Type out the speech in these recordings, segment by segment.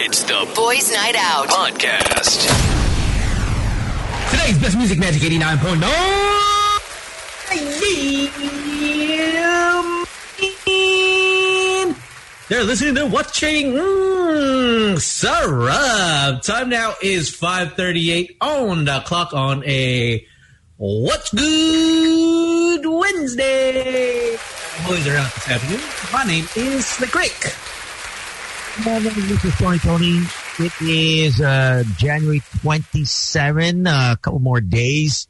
It's the Boys Night Out podcast. Today's best music magic 89.9. They're listening to watching mm, Syrup. Time now is 5.38 on the clock on a What's Good Wednesday. Boys are out this afternoon. My name is The Greek. My name is Tony Toni. It is uh, January 27, uh, a couple more days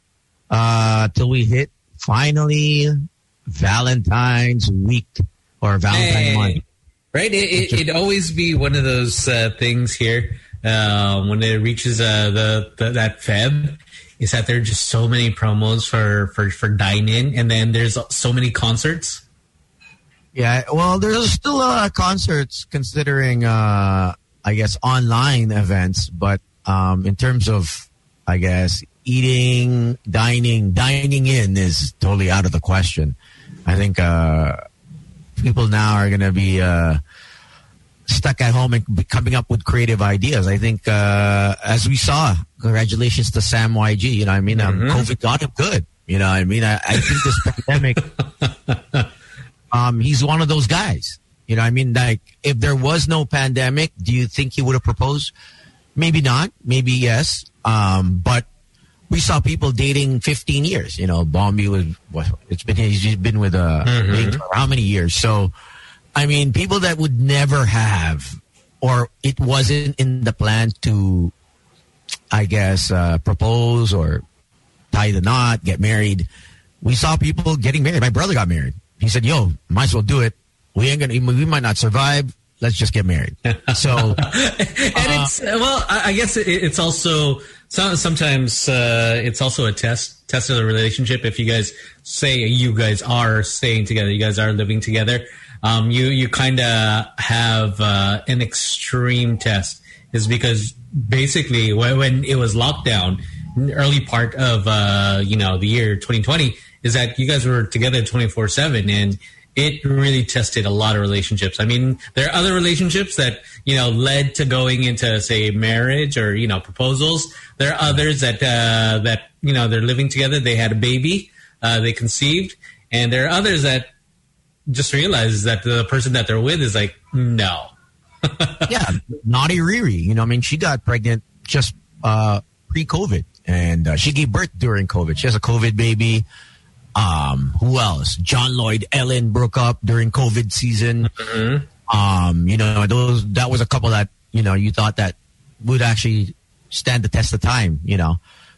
uh, till we hit finally Valentine's week or Valentine Hey. month. Right? It, it, it'd always be one of those uh, things here uh, when it reaches uh, the, the that Feb is that there are just so many promos for, for, for dine-in and then there's so many concerts. Yeah, well, there's still a lot of concerts considering, uh, I guess, online events, but um, in terms of, I guess, eating, dining, dining in is totally out of the question. I think uh, people now are going to be uh, stuck at home and be coming up with creative ideas. I think, uh, as we saw, congratulations to Sam YG. You know, what I mean, um, COVID got him good. You know, what I mean, I, I think this pandemic um, he's one of those guys. You know, I mean, like, if there was no pandemic, do you think he would have proposed? Maybe not. Maybe yes. Um, but we saw people dating 15 years. You know, Bombi was, what, it's been, he's been with a date for how many years? So, I mean, people that would never have, or it wasn't in the plan to, I guess, uh, propose or tie the knot, get married. We saw people getting married. My brother got married. He said, "Yo, might as well do it. We ain't gonna. We might not survive. Let's just get married." So, and it's well, I, I guess it's also sometimes uh, it's also a test test of the relationship. If you guys say you guys are staying together, you guys are living together, um, you you kind of have uh, an extreme test. Is because basically when, when it was lockdown, early part of uh, you know the year 2020, is that you guys were together 24 seven and it really tested a lot of relationships. I mean, there are other relationships that, you know, led to going into, say, marriage or, you know, proposals. There are others that, uh, that, you know, they're living together. They had a baby, uh, they conceived. And there are others that just realize that the person that they're with is like, no. yeah, naughty Riri. You know, I mean, she got pregnant just uh, pre-COVID, and uh, she gave birth during COVID. She has a COVID baby. Um, who else? John Lloyd, Ellen broke up during COVID season. Um, you know, those that was a couple that you know you thought that would actually stand the test of time. You know,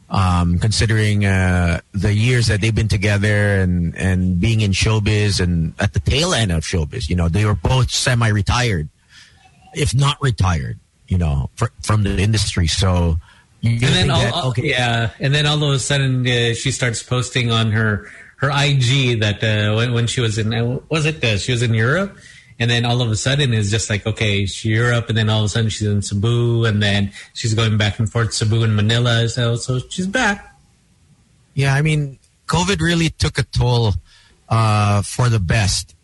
um, considering uh, the years that they've been together and and being in showbiz and at the tail end of showbiz. You know, they were both semi-retired, if not retired. You know, fr- from the industry. So. And then all, that, okay, yeah, and then all of a sudden uh, she starts posting on her her IG that uh, when, when she was in uh, was it uh, she was in Europe, and then all of a sudden it's just like okay she's Europe, and then all of a sudden she's in Cebu, and then she's going back and forth Cebu and Manila, so so she's back. Yeah, I mean, COVID really took a toll uh, for the best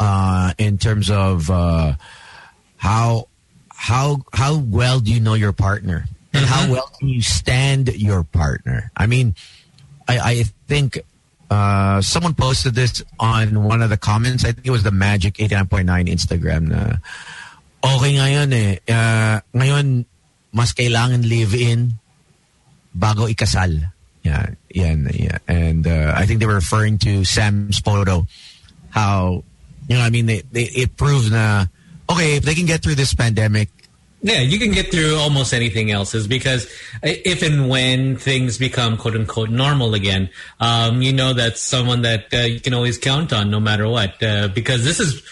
uh, in terms of uh, how how how well do you know your partner and how well can you stand your partner. I mean, I, I think uh, someone posted this on one of the comments. I think it was the Magic 89.9 Instagram na okay ngayon eh. Uh, ngayon, mas kailangan live-in bago ikasal. Yeah, yeah, yeah. And uh, I think they were referring to Sam's photo. How, you know, I mean, they, they, it proves na, okay, if they can get through this pandemic, Yeah, you can get through almost anything else is because if and when things become quote unquote normal again, um, you know that's someone that uh, you can always count on no matter what. Uh, because this is,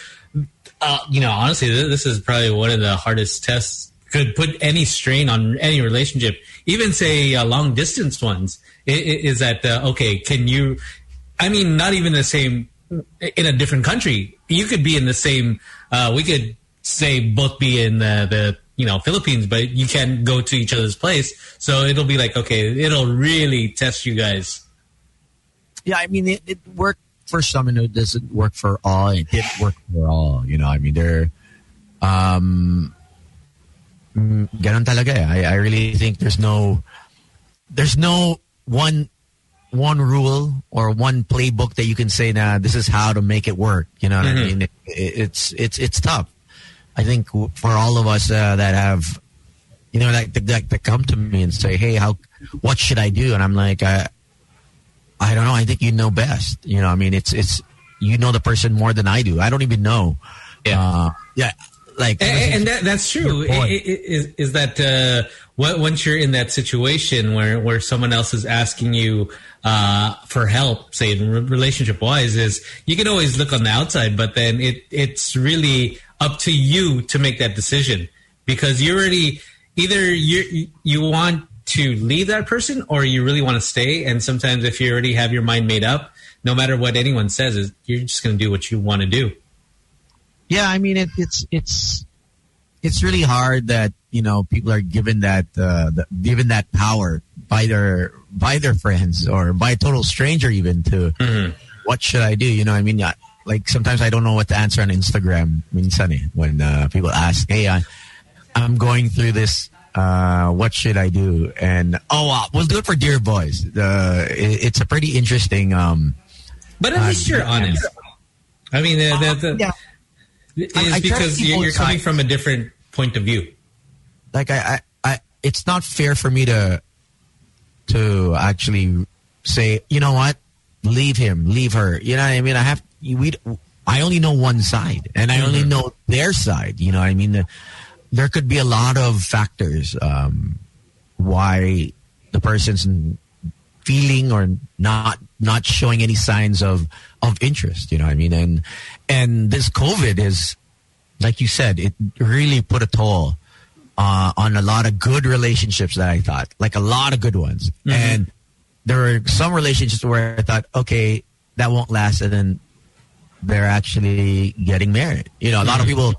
uh, you know, honestly, this is probably one of the hardest tests. Could put any strain on any relationship, even say uh, long distance ones. Is that uh, okay? Can you? I mean, not even the same in a different country. You could be in the same. Uh, we could say both be in the, the you know Philippines, but you can't go to each other's place. So it'll be like okay, it'll really test you guys. yeah, I mean, it, it worked for some and it doesn't work for all. It didn't work for all. You know, I mean, there, um, ganun talaga. eh. I, I really think there's no there's no one one rule or one playbook that you can say now this is how to make it work. You know what I mean? It, it's it's it's tough. I think for all of us uh, that have you know like that, that, that come to me and say, "Hey, how what should I do?" and I'm like, I, I don't know. I think you know best. You know, I mean, it's it's you know the person more than I do. I don't even know. Yeah. uh, yeah. Like, and, and that, that's true. Your point. I- I- Is, is that uh, what- once you're in that situation where, where someone else is asking you uh, for help, say relationship wise, is you can always look on the outside, but then it it's really up to you to make that decision because you already either you you want to leave that person or you really want to stay. And sometimes if you already have your mind made up, no matter what anyone says, is you're just going to do what you want to do. Yeah, I mean it, it's it's it's really hard that you know people are given that uh, the, given that power by their by their friends or by a total stranger even to what should I do? You know, I mean, yeah, like sometimes I don't know what to answer on Instagram. Minsan eh, when uh, people ask, "Hey, I, I'm going through this. Uh, what should I do?" And oh, uh, we'll do it for Dear Boys. Uh, it, it's a pretty interesting. Um, But at Uh, least you're honest. I mean, the, the, the, yeah, it's I- I because you're, you're coming from a different point of view. like I, I, I it's not fair for me to to actually say you know what leave him leave her you know what i mean i have we i only know one side and i only know their side you know what i mean? The- there could be a lot of factors um why the person's feeling or not not showing any signs of of interest you know what i mean? And and this covid is like you said it really put a toll uh, on a lot of good relationships that I thought, like a lot of good ones. And there were some relationships where I thought, okay, that won't last, and then they're actually getting married. You know, a lot of people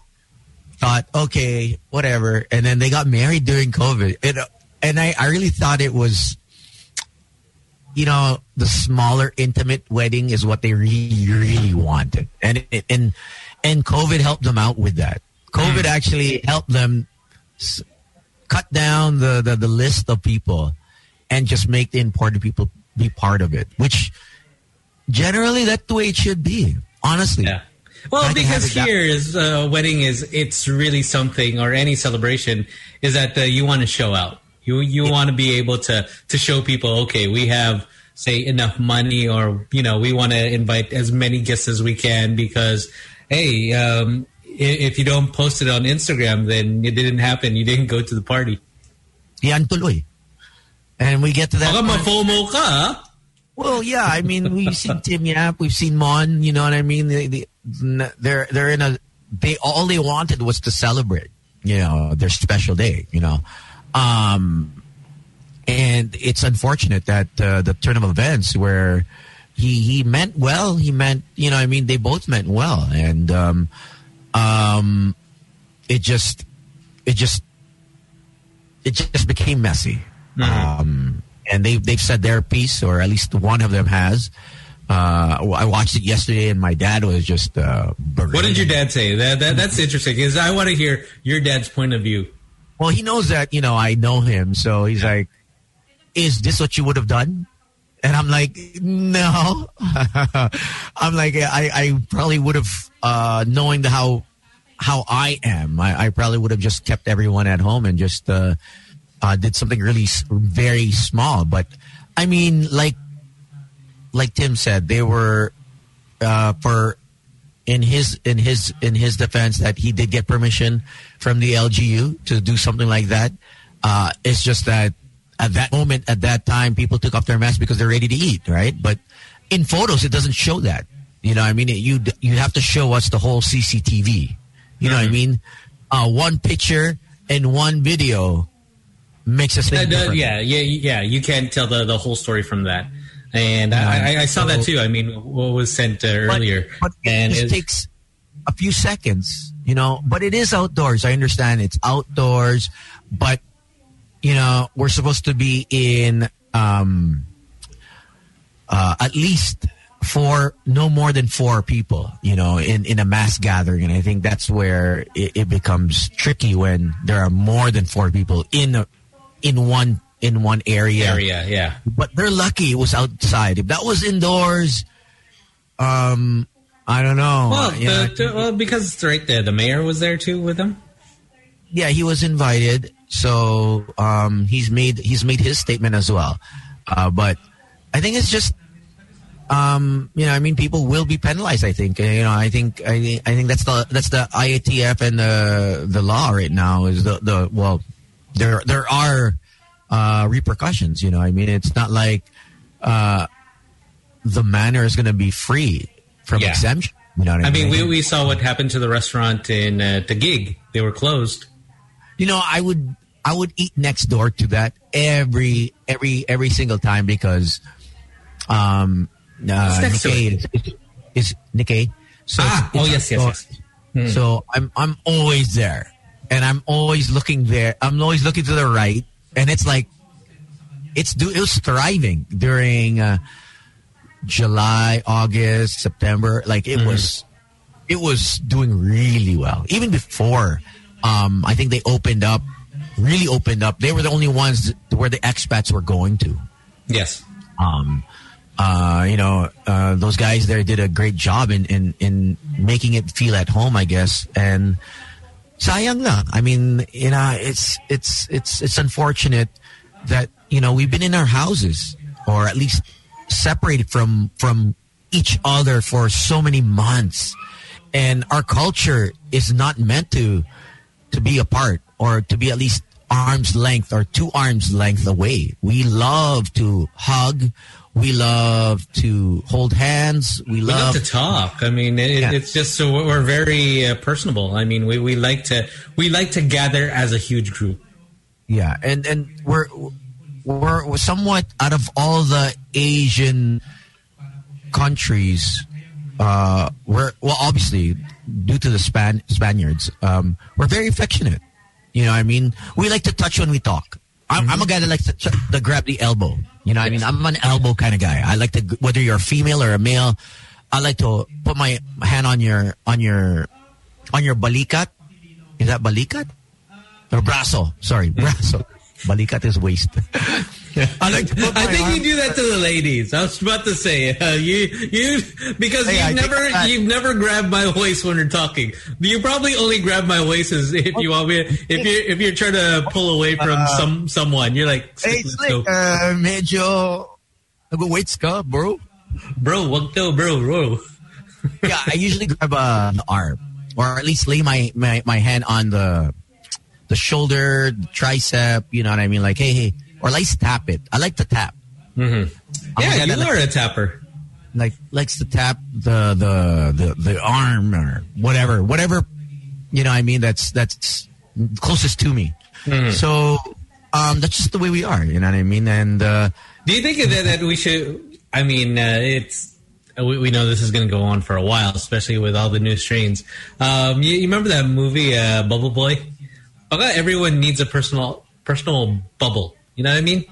thought, okay, whatever, and then they got married during COVID. It, and I, I really thought it was, you know, the smaller, intimate wedding is what they really, really wanted, and it, and and COVID helped them out with that. COVID hmm. actually helped them s- cut down the, the, the list of people and just make the important people be part of it, which generally that's the way it should be, honestly. Yeah. Well, I can have because here is uh, wedding is it's really something, or any celebration is that uh, you want to show out. You you want to be able to to show people, okay, we have say enough money, or you know, we want to invite as many guests as we can because, hey, um, if you don't post it on Instagram, then it didn't happen. You didn't go to the party. Yan tuloy. And we get to that. Baka ma-FOMO ka. Well, yeah, I mean, we've seen Tim Yap, we've seen Mon. You know what I mean? They, they, they're they're in a. They all they wanted was to celebrate, you know, their special day. You know, um, and it's unfortunate that uh, the turn of events where he he meant well, he meant you know, I mean, they both meant well, and um, um, it just it just it just became messy. Um, and they they've said their piece, or at least one of them has. Uh, I watched it yesterday, and my dad was just. Uh, What did your dad say? That, that that's interesting because I want to hear your dad's point of view. Well, he knows that you know I know him, so he's like, "Is this what you would have done?" And I'm like, "No." I'm like, I I probably would have, uh, knowing the how how I am, I, I probably would have just kept everyone at home and just uh, uh, did something really very small. But I mean, like like Tim said, they were uh, for in his in his in his defense that he did get permission from the LGU to do something like that. Uh, it's just that at that moment, at that time, people took off their masks because they're ready to eat, right? But in photos, it doesn't show that. You know, I mean, you you have to show us the whole CCTV. You know what I mean? Uh, one picture and one video makes us Uh, think. different. yeah, yeah, yeah. You can't tell the, the whole story from that. And I, I, I saw that too. I mean, what was sent uh, earlier. But, it and just it- takes a few seconds, you know. But it is outdoors. I understand it's outdoors, but you know we're supposed to be in um, uh, at least four, no more than four people, you know, in, in a mass gathering. And I think that's where it, it becomes tricky when there are more than four people in a, in one in one area. Area, yeah. But they're lucky it was outside. If that was indoors, um, I don't know. Well, You know, the, well, because it's right there. The mayor was there too with them. yeah, he was invited, so um, he's made he's made his statement as well. Uh, but I think it's just, um, you know, I mean, people will be penalized. I think, you know, I think I, I think that's the that's the IATF and the the law right now is the the well, there there are uh, repercussions. You know, I mean, it's not like uh, the manor is going to be free from Yeah. exemption. You know what I, I mean, we, we saw what happened to the restaurant in uh, the gig. They were closed. You know, I would I would eat next door to that every every every single time because um uh, Nikkei is, is, is Nikkei. So Ah, oh, yes, yes, yes. So I'm I'm always there, and I'm always looking there. I'm always looking to the right, and it's like it's do it was thriving during uh, July, August, September. Like it was it was doing really well. Even before, um, I think they opened up, really opened up. They were the only ones where the expats were going to. Yes. Um, uh, you know, uh, those guys there did a great job in, in, in making it feel at home, I guess. And sayang lang. I mean, you know, it's, it's, it's, it's unfortunate that, you know, we've been in our houses or at least separated from, from each other for so many months. And our culture is not meant to, to be apart or to be at least arm's length or two arms length away. We love to hug. We love to hold hands. We We love, love to talk. I mean, it, Yeah. it's just so we're very uh, personable. I mean, we, we like to we like to gather as a huge group. yeah, and and we're we're, we're somewhat out of all the Asian countries. Uh, we're well, obviously due to the Span Spaniards, um, we're very affectionate. You know, what I mean, we like to touch when we talk. I'm, I'm a guy that likes to, to grab the elbow. You know, what I mean, I'm an elbow kind of guy. I like to, whether you're a female or a male, I like to put my hand on your on your on your balikat. Is that balikat or braso? Sorry, braso. Balikat is waist. I like to put my I think arm- you do that to the ladies. I was about to say uh, you you because Hey, you've take never you've never grabbed my waist when we're talking. You probably only grab my waist as if you want me if you're if you're trying to pull away from some someone. You're like, Uh, Hey, let's Slick, go. uh, medyo nag-weights ka, bro. bro, wag to, bro, bro. yeah, I usually grab uh, the arm, or at least lay my, my, my hand on the the shoulder, the tricep. You know what I mean? Like, hey, hey, or at least tap it. I like to tap. Yeah, gonna you like- are a tapper. Like, likes to tap the the the the arm or whatever, whatever. You know, what I mean, that's that's closest to me. So, um, that's just the way we are. You know what I mean? And uh, Do you think that, that we should? I mean, uh, it's we, we know this is going to go on for a while, especially with all the new strains. Um, you, you remember that movie, uh, Bubble Boy? Okay, everyone needs a personal personal bubble. You know what I mean?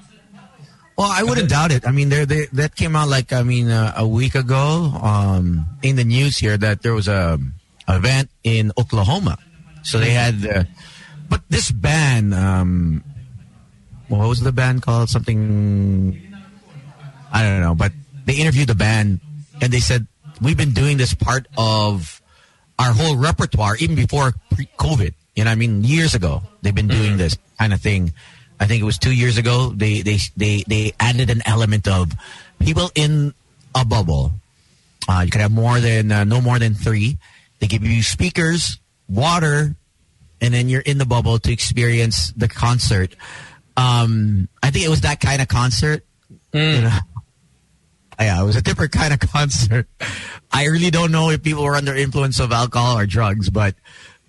Well, I wouldn't doubt it. I mean, there, there that came out like I mean uh, a week ago um, in the news here that there was a event in Oklahoma. So they had, uh, but this band, um, what was the band called? Something I don't know. But they interviewed the band and they said we've been doing this part of our whole repertoire even before pre-COVID. You know, I mean, years ago they've been doing this kind of thing. I think it was two years ago. They they they they added an element of people in a bubble. Uh, you can have more than uh, no more than three. They give you speakers, water, and then you're in the bubble to experience the concert. Um, I think it was that kind of concert. You know? Yeah, it was a different kind of concert. I really don't know if people were under influence of alcohol or drugs, but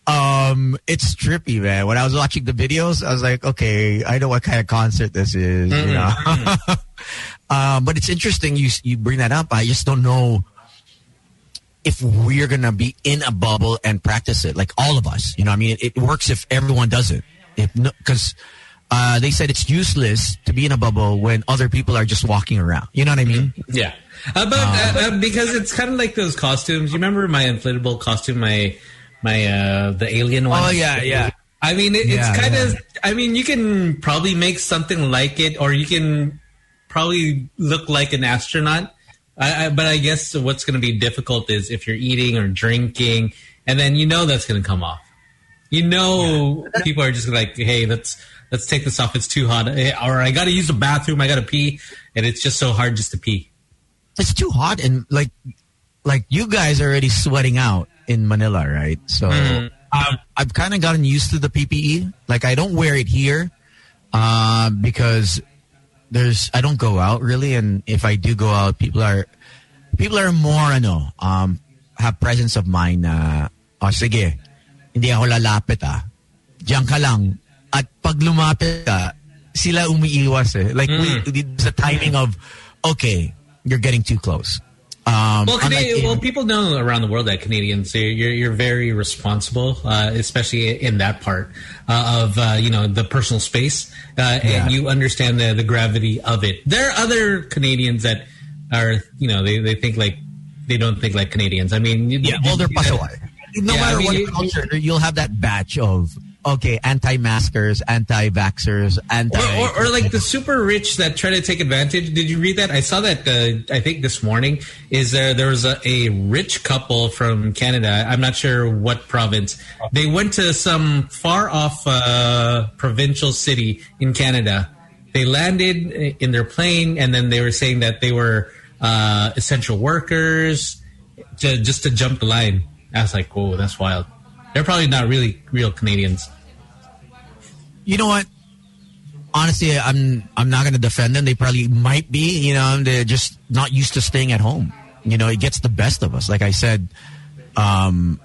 um, it's trippy, man. When I was watching the videos, I was like, okay, I know what kind of concert this is. You know, um, but it's interesting you you bring that up. I just don't know if we're gonna be in a bubble and practice it, like all of us. You know, I mean, it, it works if everyone does it. If because uh, they said it's useless to be in a bubble when other people are just walking around. You know what I mean? Yeah. Uh, but uh, uh, because it's kind of like those costumes. You remember my inflatable costume, my my uh, the alien one? Oh yeah, yeah. I mean, it, Yeah, it's kind yeah. of. I mean, you can probably make something like it, or you can probably look like an astronaut. I, I, but I guess what's going to be difficult is if you're eating or drinking, and then you know that's going to come off. You know, people are just like, "Hey, let's let's take this off. It's too hot." Or I got to use the bathroom. I got to pee, and it's just so hard just to pee. It's too hot and like like you guys are already sweating out in Manila, right? So Mhm. um, I've kind of gotten used to the PPE. Like I don't wear it here um, because there's I don't go out really, and if I do go out, people are people are more ano um, have presence of mind na oh sige hindi ako lalapit ah diyan ka lang at pag lumapit ka sila umiiwas eh like we, it's the timing of okay you're getting too close um, Well, Canadian, well, people know around the world that Canadians you're you're, very responsible, uh, especially in that part uh, of uh, you know the personal space, uh, Yeah. and you understand the the gravity of it. There are other Canadians that are you know they, they think like they don't think like Canadians. I mean, Yeah, you- pasaway. No Yeah, matter I mean, what culture, you'll have that batch of okay, anti-maskers, anti-vaxxers, anti. Or, or, or like the super rich that try to take advantage. Did you read that? I saw that. Uh, I think this morning is there. There was a, a rich couple from Canada. I'm not sure what province. They went to some far off uh, provincial city in Canada. They landed in their plane, and then they were saying that they were uh, essential workers, to, just to jump the line. I was like, "Whoa, that's wild." They're probably not really real Canadians. you know what? Honestly, I'm I'm not going to defend them. They probably might be. You know, they're just not used to staying at home. You know, it gets the best of us. Like I said, um,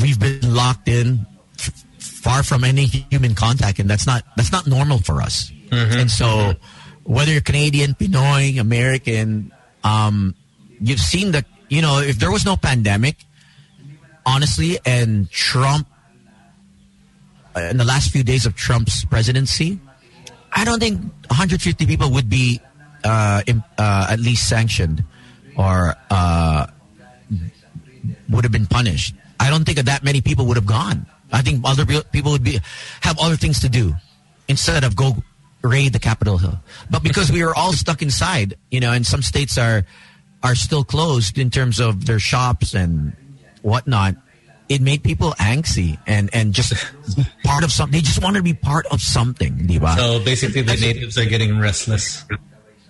we've been locked in, f- far from any human contact, and that's not that's not normal for us. And so, whether you're Canadian, Pinoy, American, um, you've seen that. You know, if there was no pandemic, honestly, and Trump uh, in the last few days of Trump's presidency, I don't think 150 people would be uh, im- uh, at least sanctioned or uh, would have been punished. I don't think that many people would have gone. I think other people would be have other things to do instead of go raid the Capitol Hill. But because we were all stuck inside, you know, and some states are are still closed in terms of their shops and whatnot, it made people angsty and and just part of something. They just wanted to be part of something, diba? So basically, the natives are getting restless.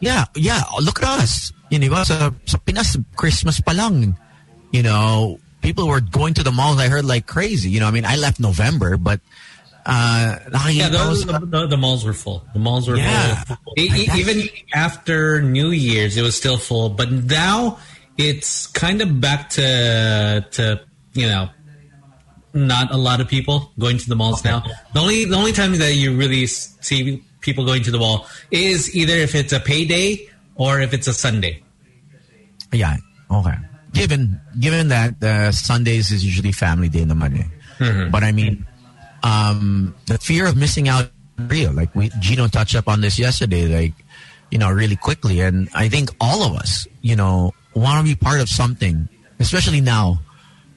Yeah, yeah. Look at us. You know, sa, sa Pinas, Christmas pa lang. You know, people were going to the malls. I heard like crazy. You know, I mean, I left November, but uh, Yeah, those, sa- the, the malls were full. The malls were Yeah. full. E- even after New Year's, it was still full. But now it's kind of back to to you know not a lot of people going to the malls now. The only the only time that you really see people going to the mall is either if it's a payday or if it's a Sunday. yeah, okay. Given given that uh, Sundays is usually family day in the Monday, but I mean, um, the fear of missing out real. Like we Gino touched up on this yesterday, like you know, really quickly, and I think all of us, you know, want to be part of something, especially now.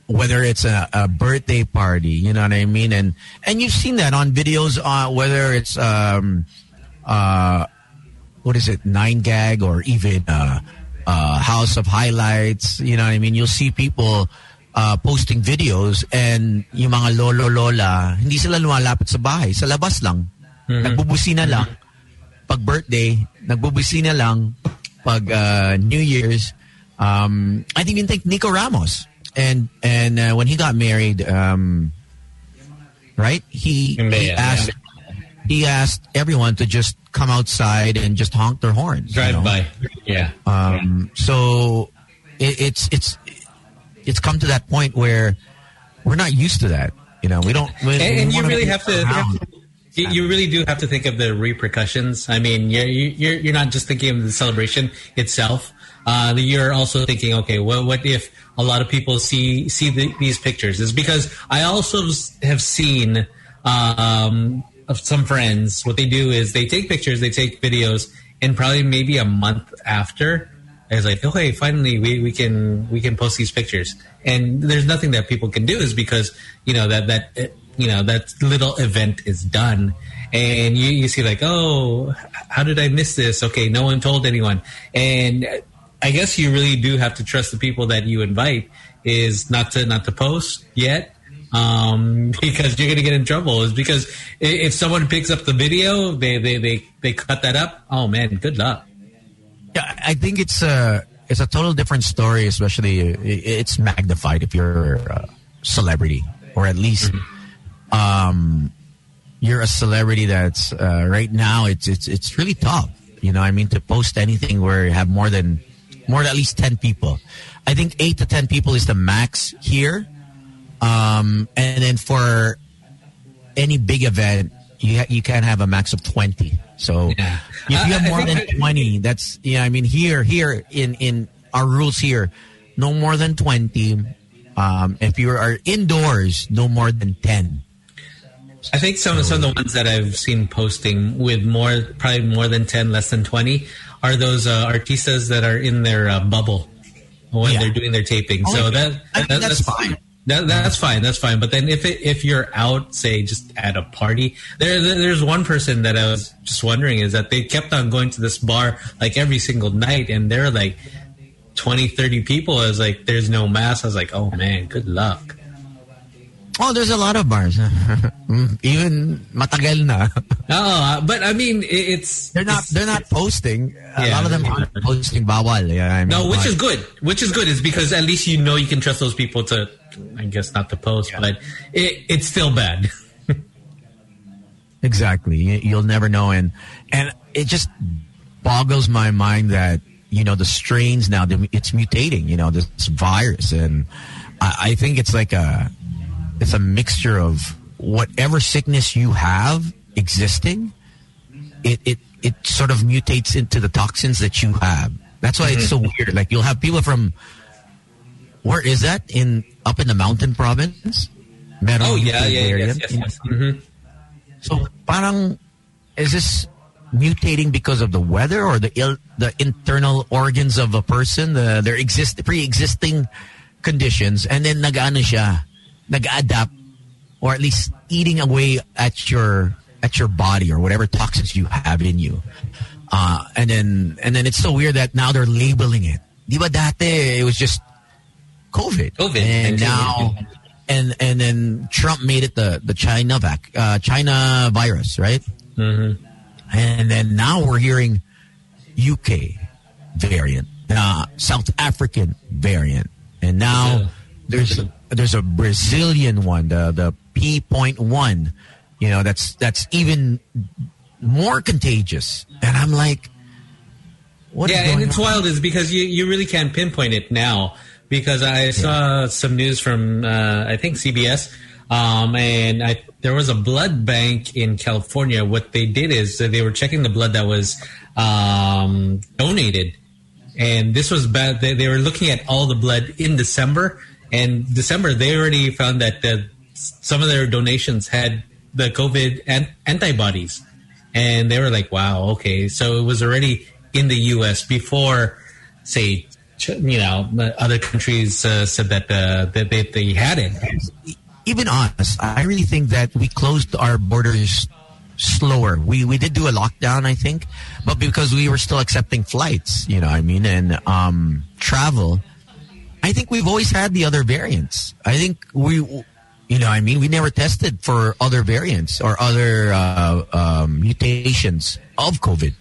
Whether it's a, a birthday party, you know what I mean, and and you've seen that on videos. Uh, whether it's um, uh, what is it, nine gag or even uh, uh, House of Highlights. You know what I mean? You'll see people uh, posting videos and yung mga lolo lola, hindi sila lumalapit sa bahay, sa labas lang. Nagbubusina lang. Pag birthday, nagbubusina lang. Pag uh, New Year's, um, I think you think Nico Ramos. And and uh, when he got married, um, right? He, he asked he asked everyone to just come outside and just honk their horns. you Drive know? by. Yeah. Um, so it, it's it's it's come to that point where we're not used to that. You know, we don't. We, and, we and you really have to you, you really do have to think of the repercussions i mean you're you're, you're not just thinking of the celebration itself uh, you're also thinking okay well, what if a lot of people see see the, these pictures? Is because i also have seen um, of some friends, what they do is they take pictures, they take videos, and probably maybe a month after, it's like, hey, finally we, we can we can post these pictures. And there's nothing that people can do is because you know that that you know that little event is done. And you, you see like oh how did i miss this? Okay no one told anyone. And i guess you really do have to trust the people that you invite is not to not to post yet um, because you're going to get in trouble. Is because if someone picks up the video they, they they they cut that up oh man good luck. Yeah i think it's a it's a total different story especially it's magnified if you're a celebrity or at least mm-hmm. um, you're a celebrity that's uh, right now it's it's it's really tough. You know, I mean, to post anything where you have more than more than at least ten people. I think eight to ten people is the max here. Um, and then for any big event, you ha- you can have a max of twenty. So yeah. if you have more than twenty, that's yeah. I mean, here here in in our rules here, no more than twenty. Um, if you are indoors, no more than ten. I think some, some of the ones that I've seen posting with more, probably more than 10, less than 20, are those uh, artistas that are in their uh, bubble when yeah. they're doing their taping. Oh, so that, that that's, that's, fine. That, that's fine. That's fine. But then if it, if you're out, say, just at a party, there there's one person that I was just wondering is that they kept on going to this bar like every single night, and they're like 20, 30 people. I was like, there's no mask. I was like, oh man, good luck. Oh, there's a lot of bars. Even matagal na. oh, but I mean, it's they're not they're not posting. A lot of them aren't posting bawal. Yeah, I mean, no, which is good. Which is good is because at least you know you can trust those people to, I guess, not to post, yeah. but it, it's still bad. exactly. You'll never know, and and it just boggles my mind that you know the strains now it's mutating. You know this virus, and I, I think it's like a it's a mixture of whatever sickness you have existing. It it it sort of mutates into the toxins that you have. That's why mm-hmm. it's so mm-hmm. weird. Like you'll have people from where is that in up in the mountain province? Meron oh yeah, yeah, area. yes, yes, yes. Mm-hmm. So parang is this mutating because of the weather or the Ill, the internal organs of a person, the their exist pre-existing conditions, and then nag-ano siya, nag-adapt or at least eating away at your at your body or whatever toxins you have in you. Uh, and then and then it's so weird that now they're labeling it. Di ba dati it was just COVID. COVID. And now and and then Trump made it the the China vac, uh, China virus, right? Mm-hmm. And then now we're hearing UK variant, uh, South African variant, and now there's there's a Brazilian one, the the P point one. You know, that's that's even more contagious. And I'm like, what? Yeah, and it's on? wild is because you you really can't pinpoint it now because I saw yeah. some news from uh, I think CBS. Um, and I, there was a blood bank in California. What they did is they were checking the blood that was um, donated, and this was bad. They, they were looking at all the blood in December, and December, they already found that the, some of their donations had the COVID an- antibodies. And they were like, wow, okay. So it was already in the U.S. before, say, you know, other countries uh, said that, uh, that they, they had it. Even us, I really think that we closed our borders slower. We we did do a lockdown, I think, but because we were still accepting flights, you know, I mean, and um, travel I think we've always had the other variants. I think we, you know, I mean, we never tested for other variants or other uh, um, mutations of COVID.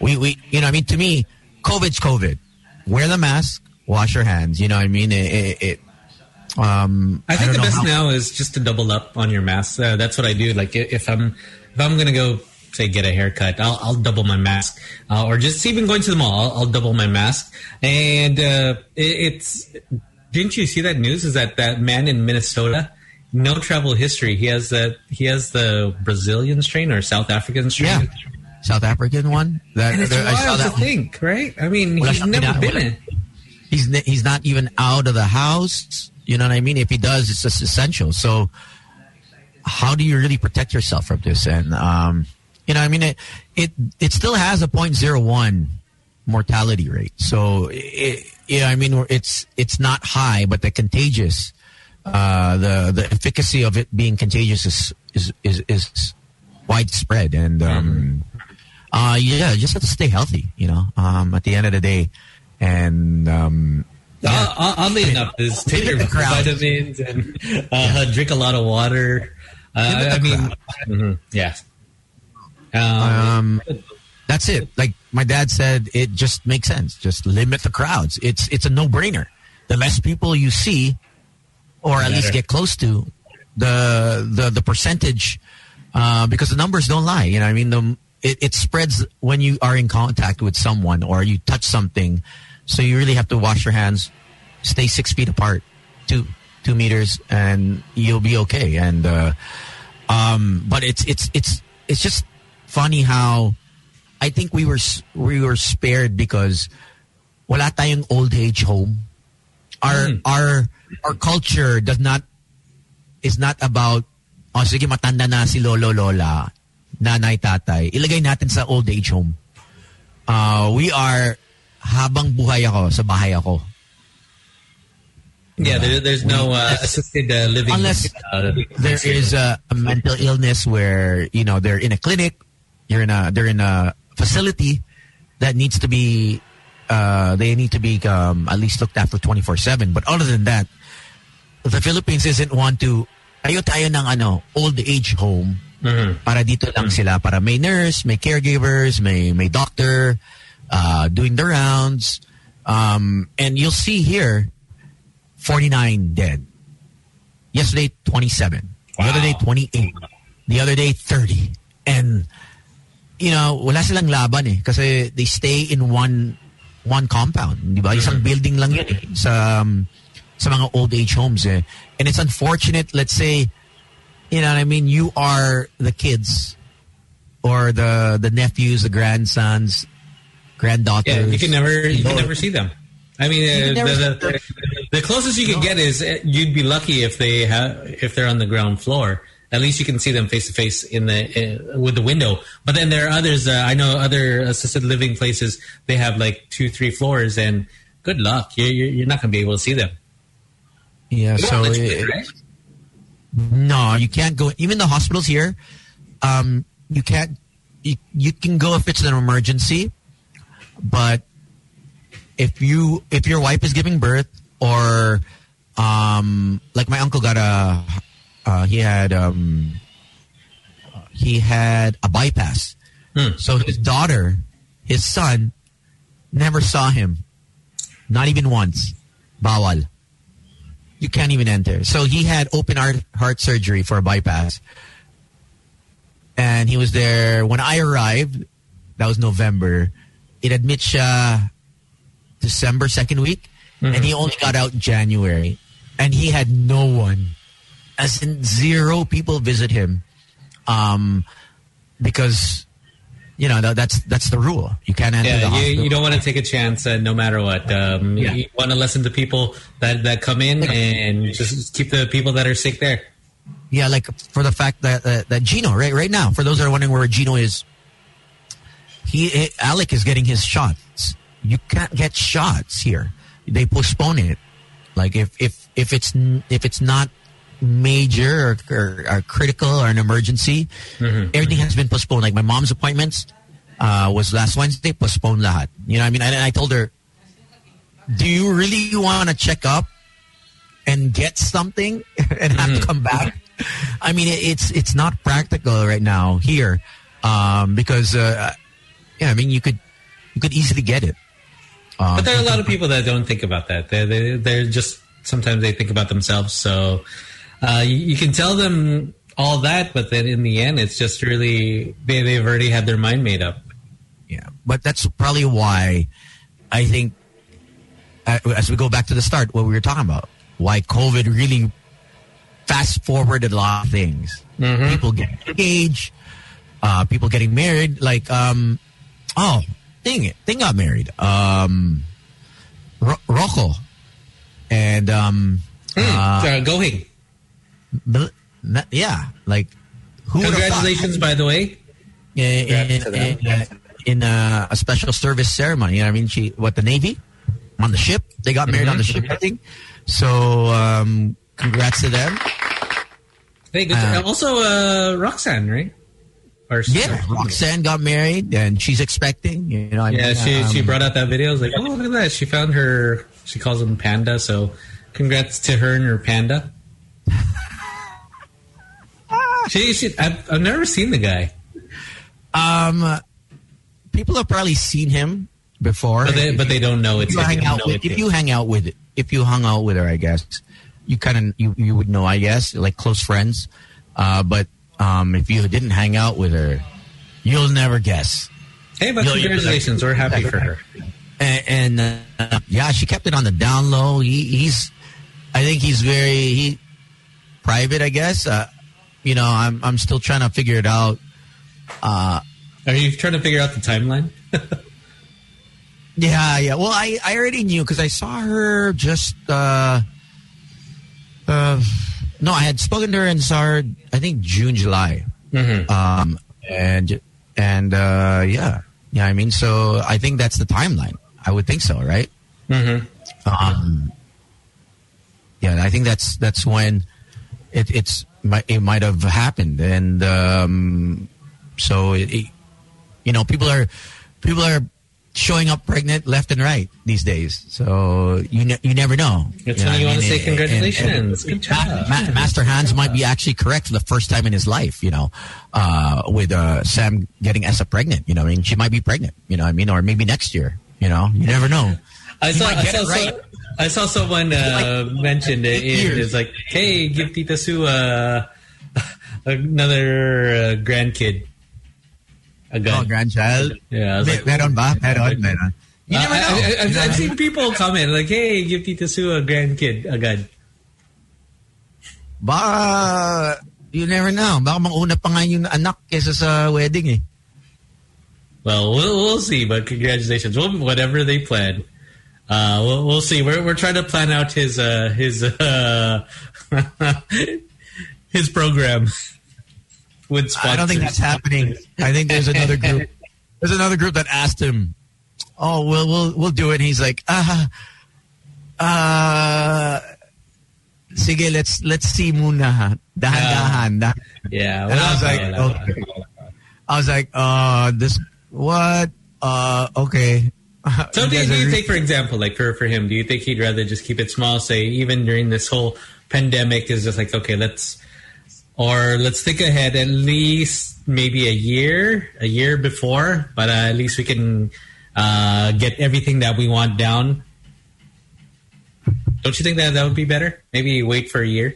We, we, you know, I mean, to me, COVID's COVID. Wear the mask, wash your hands. You know, I mean, it. it, it um, I think I the best now is just to double up on your mask. Uh, that's what I do. Like if I'm if I'm gonna go say get a haircut, I'll, I'll double my mask, uh, or just even going to the mall, I'll, I'll double my mask. And uh, it, it's didn't you see that news? Is that that man in Minnesota? No travel history. He has the he has the Brazilian strain or South African strain. Yeah. South African one. That, and it's wild I saw that to think, right? I mean, he's never been in. He's he's not even out of the house. You know what I mean? If he does, it's just essential. So how do you really protect yourself from this? And um, you know, I mean, it it it still has a 0.01 mortality rate. So, it, yeah, I mean, it's it's not high, but the contagious, uh, the the efficacy of it being contagious is is is, is widespread, and um, uh, yeah, you just have to stay healthy. You know, um, at the end of the day, and um, yeah. Uh, oddly enough, is take your vitamins and uh, yeah. drink a lot of water. Uh, I mean, mm-hmm, yeah. Um, um, that's it. Like my dad said, it just makes sense. Just limit the crowds. It's it's a no brainer. The less people you see, or at least get close to, the the the percentage, uh, because the numbers don't lie. You know, I mean, the it, it spreads when you are in contact with someone or you touch something. So you really have to wash your hands, stay six feet apart, two two meters, and you'll be okay. And uh, um, but it's it's it's it's just funny how I think we were we were spared because wala tayong old age home. Our mm. our our culture does not is not about oh sige matanda na si lolo lola nanay tatay ilagay natin sa old age home. Uh, we are habang buhay ako sa bahay ako. Yeah, there, there's no uh, assisted uh, living. Unless uh, there is a, a mental illness where you know they're in a clinic, you're in a they're in a facility that needs to be uh, they need to be um, at least looked after 24/7 but other than that the Philippines isn't one to tayo tayo ng ano old age home. Mm-hmm. para dito lang mm-hmm. sila. Para may nurse may caregivers may may doctor uh, doing the rounds. Um, and you'll see here 49 dead. Yesterday 27 wow. the other day 28 the other day 30 and you know, wala silang laban eh. Kasi they stay in one one compound. Di ba? Isang mm-hmm. building lang yun eh. Sa, um, sa mga old age homes eh. And it's unfortunate, let's say, you know what I mean, you are the kids or the the nephews, the grandsons, granddaughters. Yeah, you can never you can never see them. I mean, uh, the, the, the, closest you can get is uh, you'd be lucky if they have if they're on the ground floor at least you can see them face to face in the uh, with the window. But then there are others. Uh, I know other assisted living places. They have like two, three floors, and good luck. You're you're not going to be able to see them. Yeah. so it, right? no, you can't go. Even the hospitals here, um, you can't. You, you can go if it's an emergency, but if you if your wife is giving birth or um, like my uncle got a uh, he had um, he had a bypass. Hmm. So his daughter, his son, never saw him, not even once. Bawal. You can't even enter. So he had open heart, heart surgery for a bypass. And he was there when I arrived. That was November. It admits siya December second week. Mm -hmm. And he only got out in January. And he had no one as in zero people visit him um, because you know that's that's the rule. You can't enter yeah, the hospital. You, you don't want to take a chance, uh, no matter what. Um, yeah. You want to listen to people that that come in and just keep the people that are sick there. Yeah, like for the fact that uh, that Gino, right, right now, for those that are wondering where Gino is, he Alec is getting his shots. You can't get shots here. They postpone it. Like if if if it's if it's not major or, or, or critical or an emergency, mm-hmm. everything has been postponed. Like my mom's appointments uh, was last Wednesday, postponed lahat. You know I mean? And I told her, do you really want to check up and get something and have mm-hmm. to come back? I mean, it's it's not practical right now here um, because, uh, yeah, I mean, you could you could easily get it. Um, but there are a lot of people that don't think about that. They're, they, they're just, sometimes they think about themselves. So uh, you, you, can tell them all that, but then in the end, it's just really they they've already had their mind made up. Yeah, but that's probably why I think uh, as we go back to the start, what we were talking about, why COVID really fast forwarded a lot of things. Mm -hmm. People getting engaged, uh, people getting married. Like, um, oh, dang it, they got married. Um, Ro Rocco and um, mm, uh, Gohing. Not, yeah, like who? Congratulations, by the way. in, in, Congrats to them. in, uh, in uh, a special service ceremony. You know what I mean? She, what, the Navy? On the ship? They got married on the ship, I think. So, um, congrats to them. Hey, good. Uh, also, uh, Roxanne, right? Or Yeah, Roxanne got married and she's expecting. You know, I Yeah, mean, she she um, brought out that video. I was like, oh, look at that. She found her. She calls him Panda. So, congrats to her and her panda. She, she I've, I've never seen the guy, Um, people have probably seen him before. but they but they don't know if it's you hang out with, if you hang out with if you hung out with her, I guess you kind of you, you would know. I guess like close friends. Uh, but um, if you didn't hang out with her, you'll never guess. Hey, but you're congratulations. We're happy for her. And, and uh, yeah, she kept it on the down low. He, he's, I think he's very he private. I guess. Uh, you know, I'm I'm still trying to figure it out. Uh, Are you trying to figure out the timeline? Yeah, yeah. Well, I, I already knew because I saw her just. Uh, uh, no, I had spoken to her and saw her. I think June, July. Mm-hmm. Um, and and uh, yeah, yeah. I mean, so I think that's the timeline. I would think so, right? Mm-hmm. Um, yeah, I think that's that's when it, it's it might have happened, and um, so it, it- you know people are people are showing up pregnant left and right these days. So you ne- you never know. It's know when you want to say And- and- congratulations. Good job. Ma- Ma- Master Hans might be actually correct for the first time in his life, you know, uh, with uh, Sam getting Essa pregnant. You know, I mean, she might be pregnant. You know, what I mean, or maybe next year. You know, you never know. I saw, I saw, right. so- I saw someone uh, mentioned it. years. It's like, hey, give Tita Sue uh, another uh, grandkid. A gun. Oh, grandchild. yeah, I was like, Meron ba? Meron, meron. You never I, know. I, You have know what I I've seen mean? people comment like, "Hey, give Tita Sue a grandkid, a gun." Baka, you never know. Baka mauna pa nga yung anak kesa sa wedding eh. Well, we'll, we'll see, but congratulations. We'll, whatever they plan, uh, we'll, we'll see. We're, we're trying to plan out his uh, his uh, his program with sponsors. I don't think that's happening. I think there's another group. There's another group that asked him, "Oh, we'll we'll we'll do it." And he's like, "Ah, uh, sige, let's let's see muna. Dahan-dahan. dahan." Yeah, And I was like, pa, wala pa. okay. I was like, uh, this what? Uh, okay. So do, do you think, for example, like for, for him, do you think he'd rather just keep it small, say even during this whole pandemic is just like, okay, let's, or let's think ahead at least maybe a year, a year before, but uh, at least we can uh, get everything that we want down. Don't you think that that would be better? Maybe wait for a year.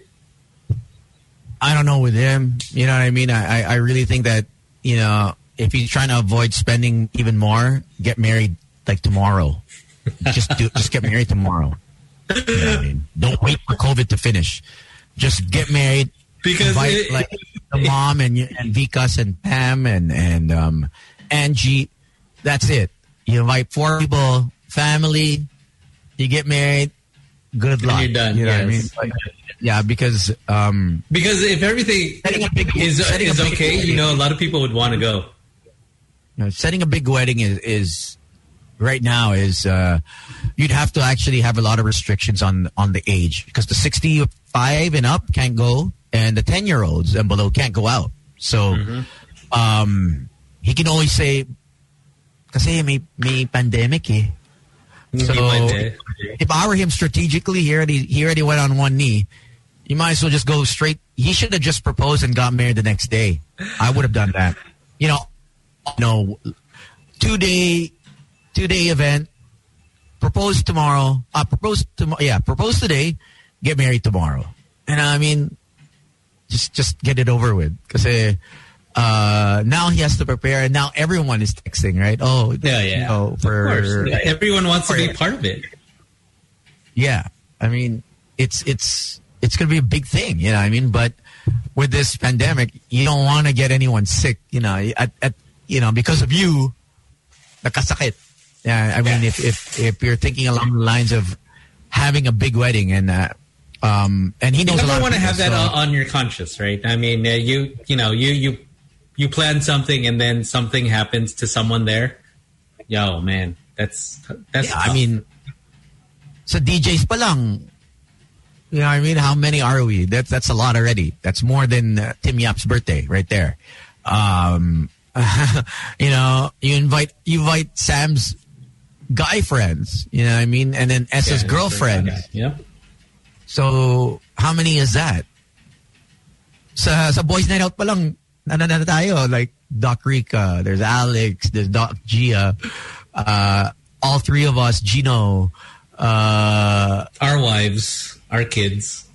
I don't know with him. You know what I mean? I, I, I really think that, you know, if he's trying to avoid spending even more, get married like tomorrow. just do just get married tomorrow. You know I mean? Don't wait for COVID to finish. Just get married. Because invite it- like the mom and and Vikas and Pam and and um Angie. That's it. You invite four people, family. You get married. Good luck. you're done, You know yes. what I mean? Like, yeah, because um, Because if everything big- is, is okay, you know, a lot of people would want to go. you know, setting a big wedding is, is right now is uh, you'd have to actually have a lot of restrictions on on the age because the 65 and up can't go and the 10 year olds and below can't go out so um, he can always say "Cause kasi may, may pandemic eh So- if I were him strategically, he already he already went on one knee. You might as well just go straight. He should have just proposed and got married the next day. I would have done that. You know, no two day two day event. Propose tomorrow. Uh, propose tomorrow. Yeah, propose today. Get married tomorrow. And I mean, just just get it over with. Because uh, now he has to prepare, and now everyone is texting, right? Oh, Yeah, yeah. You know, for course. Everyone wants to be part of it. yeah, I mean, it's it's it's going to be a big thing, you know. what I mean, but with this pandemic, you don't want to get anyone sick, you know. At, at you know because of you, nakasakit. Yeah, I mean, if if if you're thinking along the lines of having a big wedding and uh, Um, and he knows you lot. want to have that so- on your conscience, right? I mean, uh, you you know you you you plan something and then something happens to someone there. Yo, man, that's that's. Yeah, I mean, so DJs pa lang, you know I mean? How many are we? That's that's a lot already. That's more than uh, Tim Yap's birthday right there. Um, you know, you invite you invite Sam's guy friends, you know what I mean? And then S's Yeah, girlfriend. Yeah. So, how many is that? Sa, sa boys night out pa lang, ano na tayo? Like, Doc Rica, there's Alex, there's Doc Gia, uh, all three of us, Gino, uh, Our wives, our kids.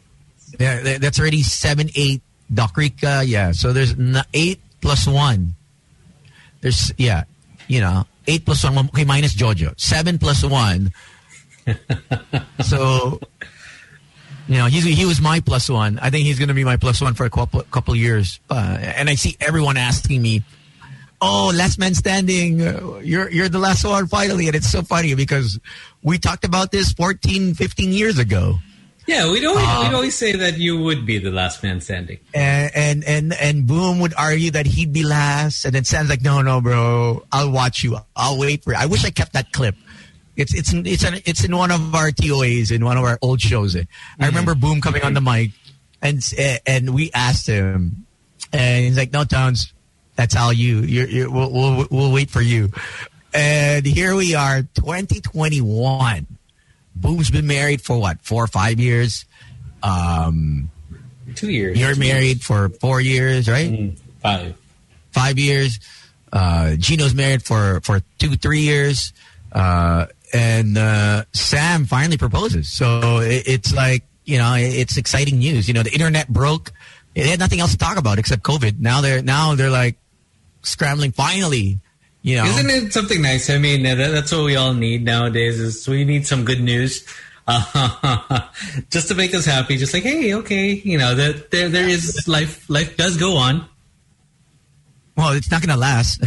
yeah, that's already seven, eight, Doc Rica, yeah. So there's eight plus one. There's, yeah, you know, eight plus one, okay, minus Jojo. Seven plus one. so, you know, he's, he was my plus one. I think he's going to be my plus one for a couple, couple years. Uh, and I see everyone asking me, oh, last man standing, uh, you're, you're the last one finally. And it's so funny because we talked about this 14, 15 years ago. Yeah, we'd always, Um, we'd always say that you would be the last man standing. and and and and Boom would argue that he'd be last, and then Sam's like, "No, no, bro, I'll watch you. I'll wait for you." I wish I kept that clip. It's it's in, it's an, it's in one of our TOAs in one of our old shows. I remember Boom coming on the mic, and and we asked him, and he's like, "No, Tones, that's how you. You're, you're we'll, we'll we'll wait for you." And here we are, 2021. Boom's been married for what, four or five years. Um, Two years. you're married for four years, right? Mm, Five. Five years. Uh, Gino's married for, for two, three years. Uh, and uh, Sam finally proposes. So it, it's like, you know, it- it's exciting news. You know, the internet broke. They had nothing else to talk about except COVID. Now they're now they're like scrambling finally. You know, Isn't it something nice? I mean, that, that's what we all need nowadays. Is we need some good news, uh, just to make us happy. Just like, hey, okay, you know, that there there is life. Life does go on. well, it's not going to last.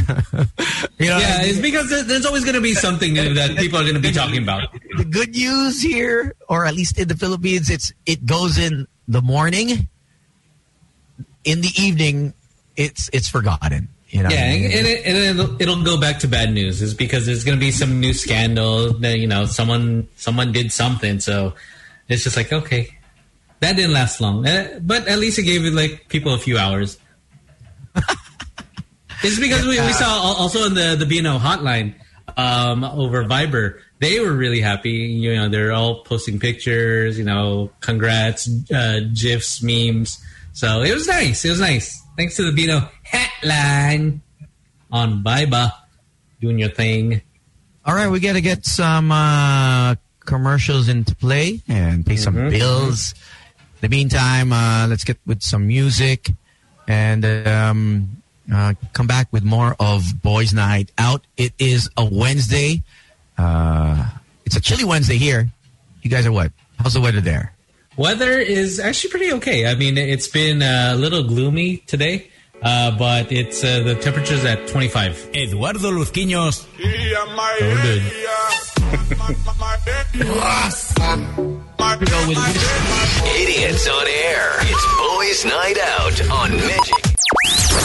you know, Yeah, it's because there's always going to be something new that people are going to be talking about. the good news here, or at least in the Philippines, it's it goes in the morning. In the evening, it's it's forgotten. You know, Yeah, and, it, and it'll, it'll go back to bad news. Is because there's going to be some new scandal. That, you know, someone someone did something. So it's just like okay, that didn't last long. Uh, but at least it gave it like people a few hours. it's because we, we saw also in the the BNO hotline um, over Viber. They were really happy. You know, they're all posting pictures. You know, congrats, uh, gifs, memes. So it was nice. It was nice. Thanks to the BNO hotline on Viber doing your thing. All right, we got to get some uh, commercials into play and pay some Mhm. bills. In the meantime, uh, let's get with some music and um, uh, come back with more of Boys Night Out. It is a Wednesday. Uh, it's a chilly Wednesday here. You guys are what? How's the weather there? Weather is actually pretty okay. I mean, it's been a little gloomy today, uh, but it's uh, the temperature's at 25. Eduardo Luzquiños. Go with Idiots on air. It's Boys Night Out on Magic.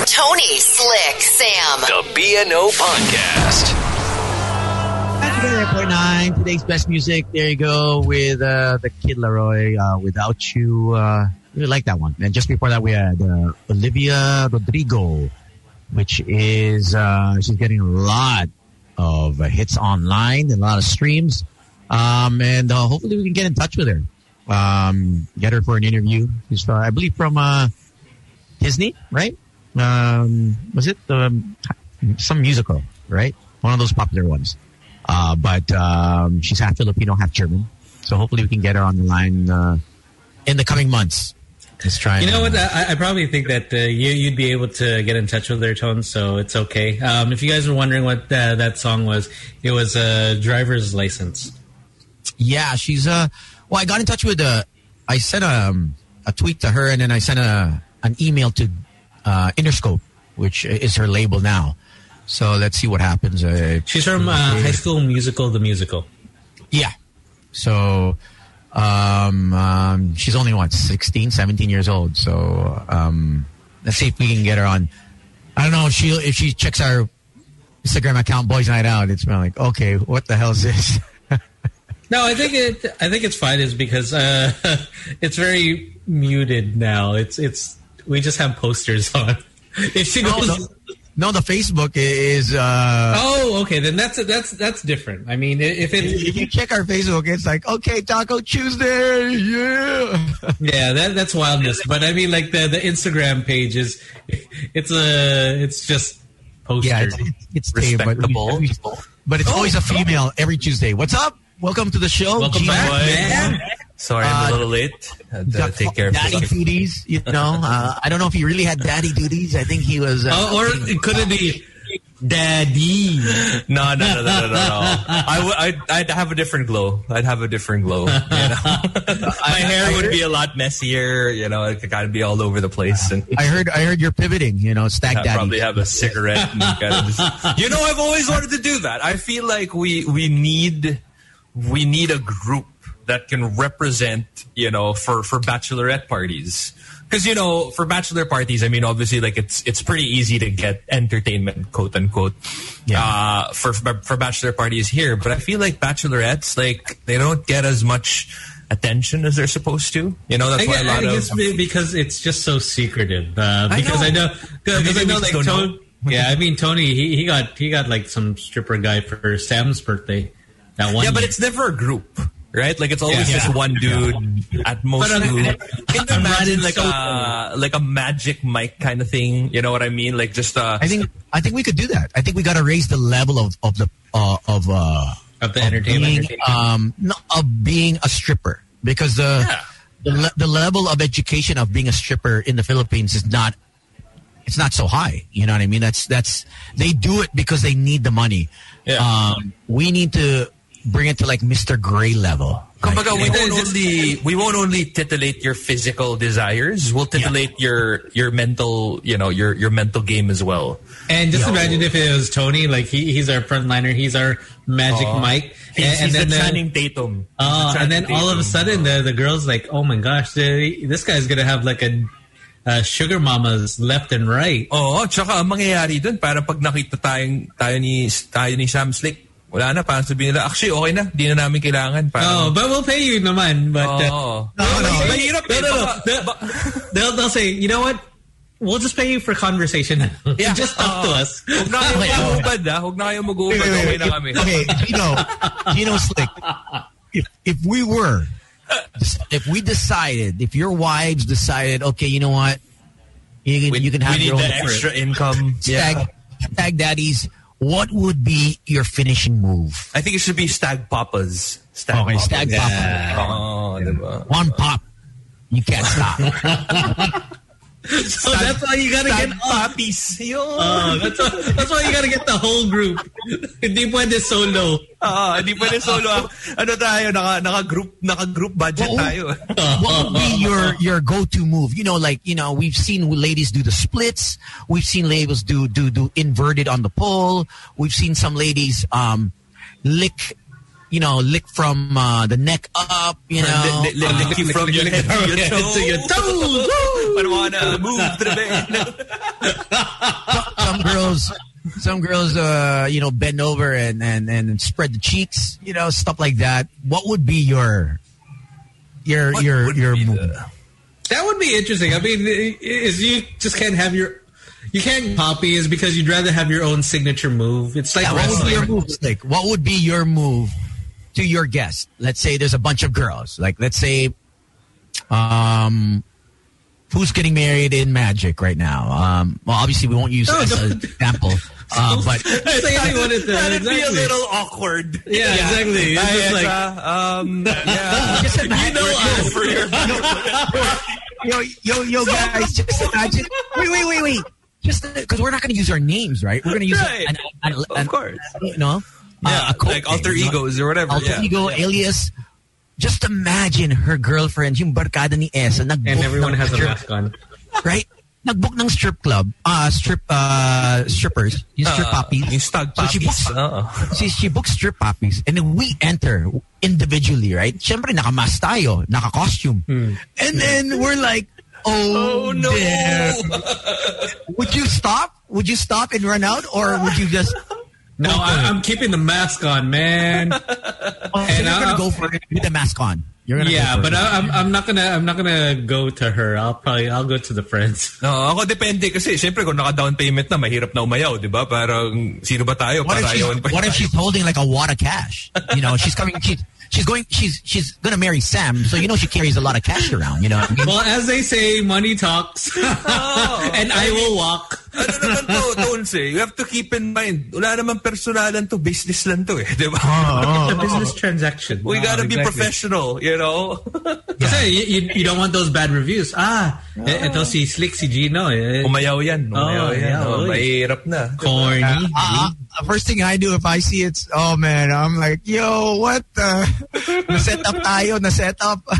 Tony, Slick, Sam. The BNO Podcast. Together nine. Today's best music. There you go with uh, the Kid LAROI. Uh, Without you, uh, really like that one. And just before that, we had uh, Olivia Rodrigo, which is uh, she's getting a lot of uh, hits online and a lot of streams. Um, and uh, hopefully we can get in touch with her. Um, get her for an interview. She's, uh, I believe, from uh, Disney, right? Um, was it um, some musical, right? One of those popular ones. Uh, but um, she's half Filipino, half German. So hopefully we can get her on the line in the coming months. Let's try. You know what? uh, I, I probably think that uh, you, you'd be able to get in touch with their tone, so it's okay. Um, if you guys were wondering what uh, that song was, it was a driver's license. Yeah, she's uh. Well, I got in touch with uh. I sent a um, a tweet to her, and then I sent a an email to uh, Interscope, which is her label now. So let's see what happens. Uh, She's from uh, High School Musical, the musical. Yeah. So Um, um, she's only what 16, 17 years old. So um, let's see if we can get her on. I don't know if she if she checks our Instagram account, Boys Night Out. It's been like, okay, what the hell is this? No, I think it. I think it's fine. Is because uh, it's very muted now. It's it's we just have posters on. If she goes, the, no, the Facebook is. Uh, oh, okay, then that's that's that's different. I mean, if it's if you check our Facebook, it's like, okay, Taco Tuesday, yeah. yeah, that that's wildness. But I mean, like the the Instagram page is, it's a it's just posters. Yeah, it's, it's tame, but, Respectable. we- but it's always a female every Tuesday. What's up? Welcome to the show. Welcome G- back, Yeah. man. Sorry, I'm Uh, a little late. Had take care of daddy something. duties, you know. Uh, I don't know if he really had daddy duties. I think he was. Uh, Oh, or it could it be daddy? No, no, no, no, no, no. no. I would, I'd, I'd have a different glow. I'd have a different glow. You know? My hair would be a lot messier. You know, it could kind of be all over the place, and I heard. I heard you're pivoting. You know, stag I'd daddy. probably have a cigarette. And kind of just, you know, I've always wanted to do that. I feel like we we need we need a group that can represent, you know, for for bachelorette parties. Because you know, for bachelor parties, I mean, obviously, like it's it's pretty easy to get entertainment, quote unquote, Yeah. uh, for for bachelor parties here. But I feel like bachelorettes, like they don't get as much attention as they're supposed to. You know, that's I why a lot I of guess be- because it's just so secretive. Uh, I because. I know, because Maybe I know, like Tony. Yeah, I mean Tony, he, he got he got like some stripper guy for Sam's birthday. That one. Yeah, but year. it's never a group, right? Like it's always Yeah. just one dude at most But, uh, two. Can you imagine like so- a like a magic Mike kind of thing? You know what I mean? Like just uh, I think. I think we could do that. I think we got to raise the level of of the uh, of uh, of the entertainment. being um no, of being a stripper because the Yeah. the, le- the level of education of being a stripper in the Philippines is not it's not so high. You know what I mean? That's that's they do it because they need the money. Yeah. Um, we need to bring it to like Mr. Gray level. Kumbaga, we Like, won't only we won't only titillate your physical desires. We'll titillate your your mental, you know, your your mental game as well. And just imagine if it was Tony, like he, he's our frontliner, he's our magic Mike, He's, and, and he's then the the- Channing Tatum. He's Oh, the and then Channing all of a sudden the the girls like, oh my gosh, the, this guy's gonna have like a uh, sugar mamas left and right. Oo, tsaka ang mangyayari dun, para pag nakita tayong, tayo ni, tayo ni Sam Slick, wala na, parang sabihin nila, actually, okay na, di na namin kailangan. Oh, Parang, but we'll pay you naman. But uh, Oo. No, no, Mahirap no, eh. no, no. Baka- They'll, they'll they'll say, you know what? We'll just pay you for conversation. Yeah. just talk to us. Huwag na kayo mag-uubad, ha? Huwag na kayo mag-uubad. Okay na kami. Okay, Gino, Gino Slick. If if we were, if we decided, if your wives decided, okay, you know what, you can We, you can have we need your the own extra income. stag, stag daddies. What would be your finishing move? I think it should be Stag Papas. Stag Okay, Papas. stag papa. Oo, oh, diba? One pop, you can't stop. So that's why you gotta Stag get all, Papis. Yun. Oh, that's why, that's why you gotta get the whole group. Hindi pwede solo. Ah, hindi pa rin solo. Ano tayo, naka, naka-group, naka-group budget Oo. tayo. what uh, would be uh, your your go to move? You know, like you know, we've seen ladies do the splits. We've seen ladies do do do inverted on the pole. We've seen some ladies um lick, you know, lick from uh, the neck up. You know, Li- li- li- lick you from your head to your toe. To your toes. But wanna move to the bed. some girls. Some girls, uh, you know, bend over and, and, and spread the cheeks, you know, stuff like that. What would be your your What your your move? the- That would be interesting. I mean, is you just can't have your, you can't copy is because you'd rather have your own signature move. It's like Yeah, what would be your move, Slick? What would be your move to your guest? Let's say there's a bunch of girls. Like, let's say, um, who's getting married in Magic right now? Um, well, obviously we won't use No, as an example, uh, but Say anyone at the- That'd be a little awkward. Yeah, exactly. It's just it's, like- um, yeah. just imagine, know us. For your yo, yo, yo, guys, just imagine. Wait, wait, wait, wait. Just because we're not going to use our names, right? We're going to use Right. an, an, an, Of course. you know, Yeah, uh, a code like alter know? egos or whatever. alter yeah. ego, alias. Just imagine her girlfriend, yung barkada ni Esa, And everyone has a mask on. right? nagbook ng strip club, uh, strip uh, strippers, yung strip puppies. yung stag So she books, Oo. she, she books strip puppies and then we enter individually, right? Siyempre, naka-mask tayo, naka-costume. And then we're like, oh, Oh, no. Would you stop? Would you stop and run out? Or would you just... No, I, I'm keeping the mask on, man. Oh, so And you're I- gonna go for it with the mask on. You're gonna yeah, go but it. I, I'm I'm not gonna I'm not gonna go to her. I'll probably I'll go to the friends. No, ako depende kasi syempre kung naka-down payment na, mahirap na umayaw, di ba? Parang sino ba tayo What if, para she's, ayawan pa what if she's holding like a wad of cash? You know, she's coming. She, she's going. She's she's gonna marry Sam, so you know she carries a lot of cash around. You know. What I mean? Well, as they say, money talks, oh, and I will walk. Ano naman to, Tones eh. You have to keep in mind, wala naman personalan to, business lang to eh, di ba? It's a business transaction. We Oh, gotta be exactly. professional, you know? Kasi you, you, you don't want those bad reviews. Ah, eh, ito si Slick, si Gino. Eh. Umayaw yan, umayaw Oh, yan. yeah, Oh, mahirap na. Corny. Uh, uh, first thing I do if I see it's, oh man, I'm like, yo, what the? na-set up tayo, na-set up.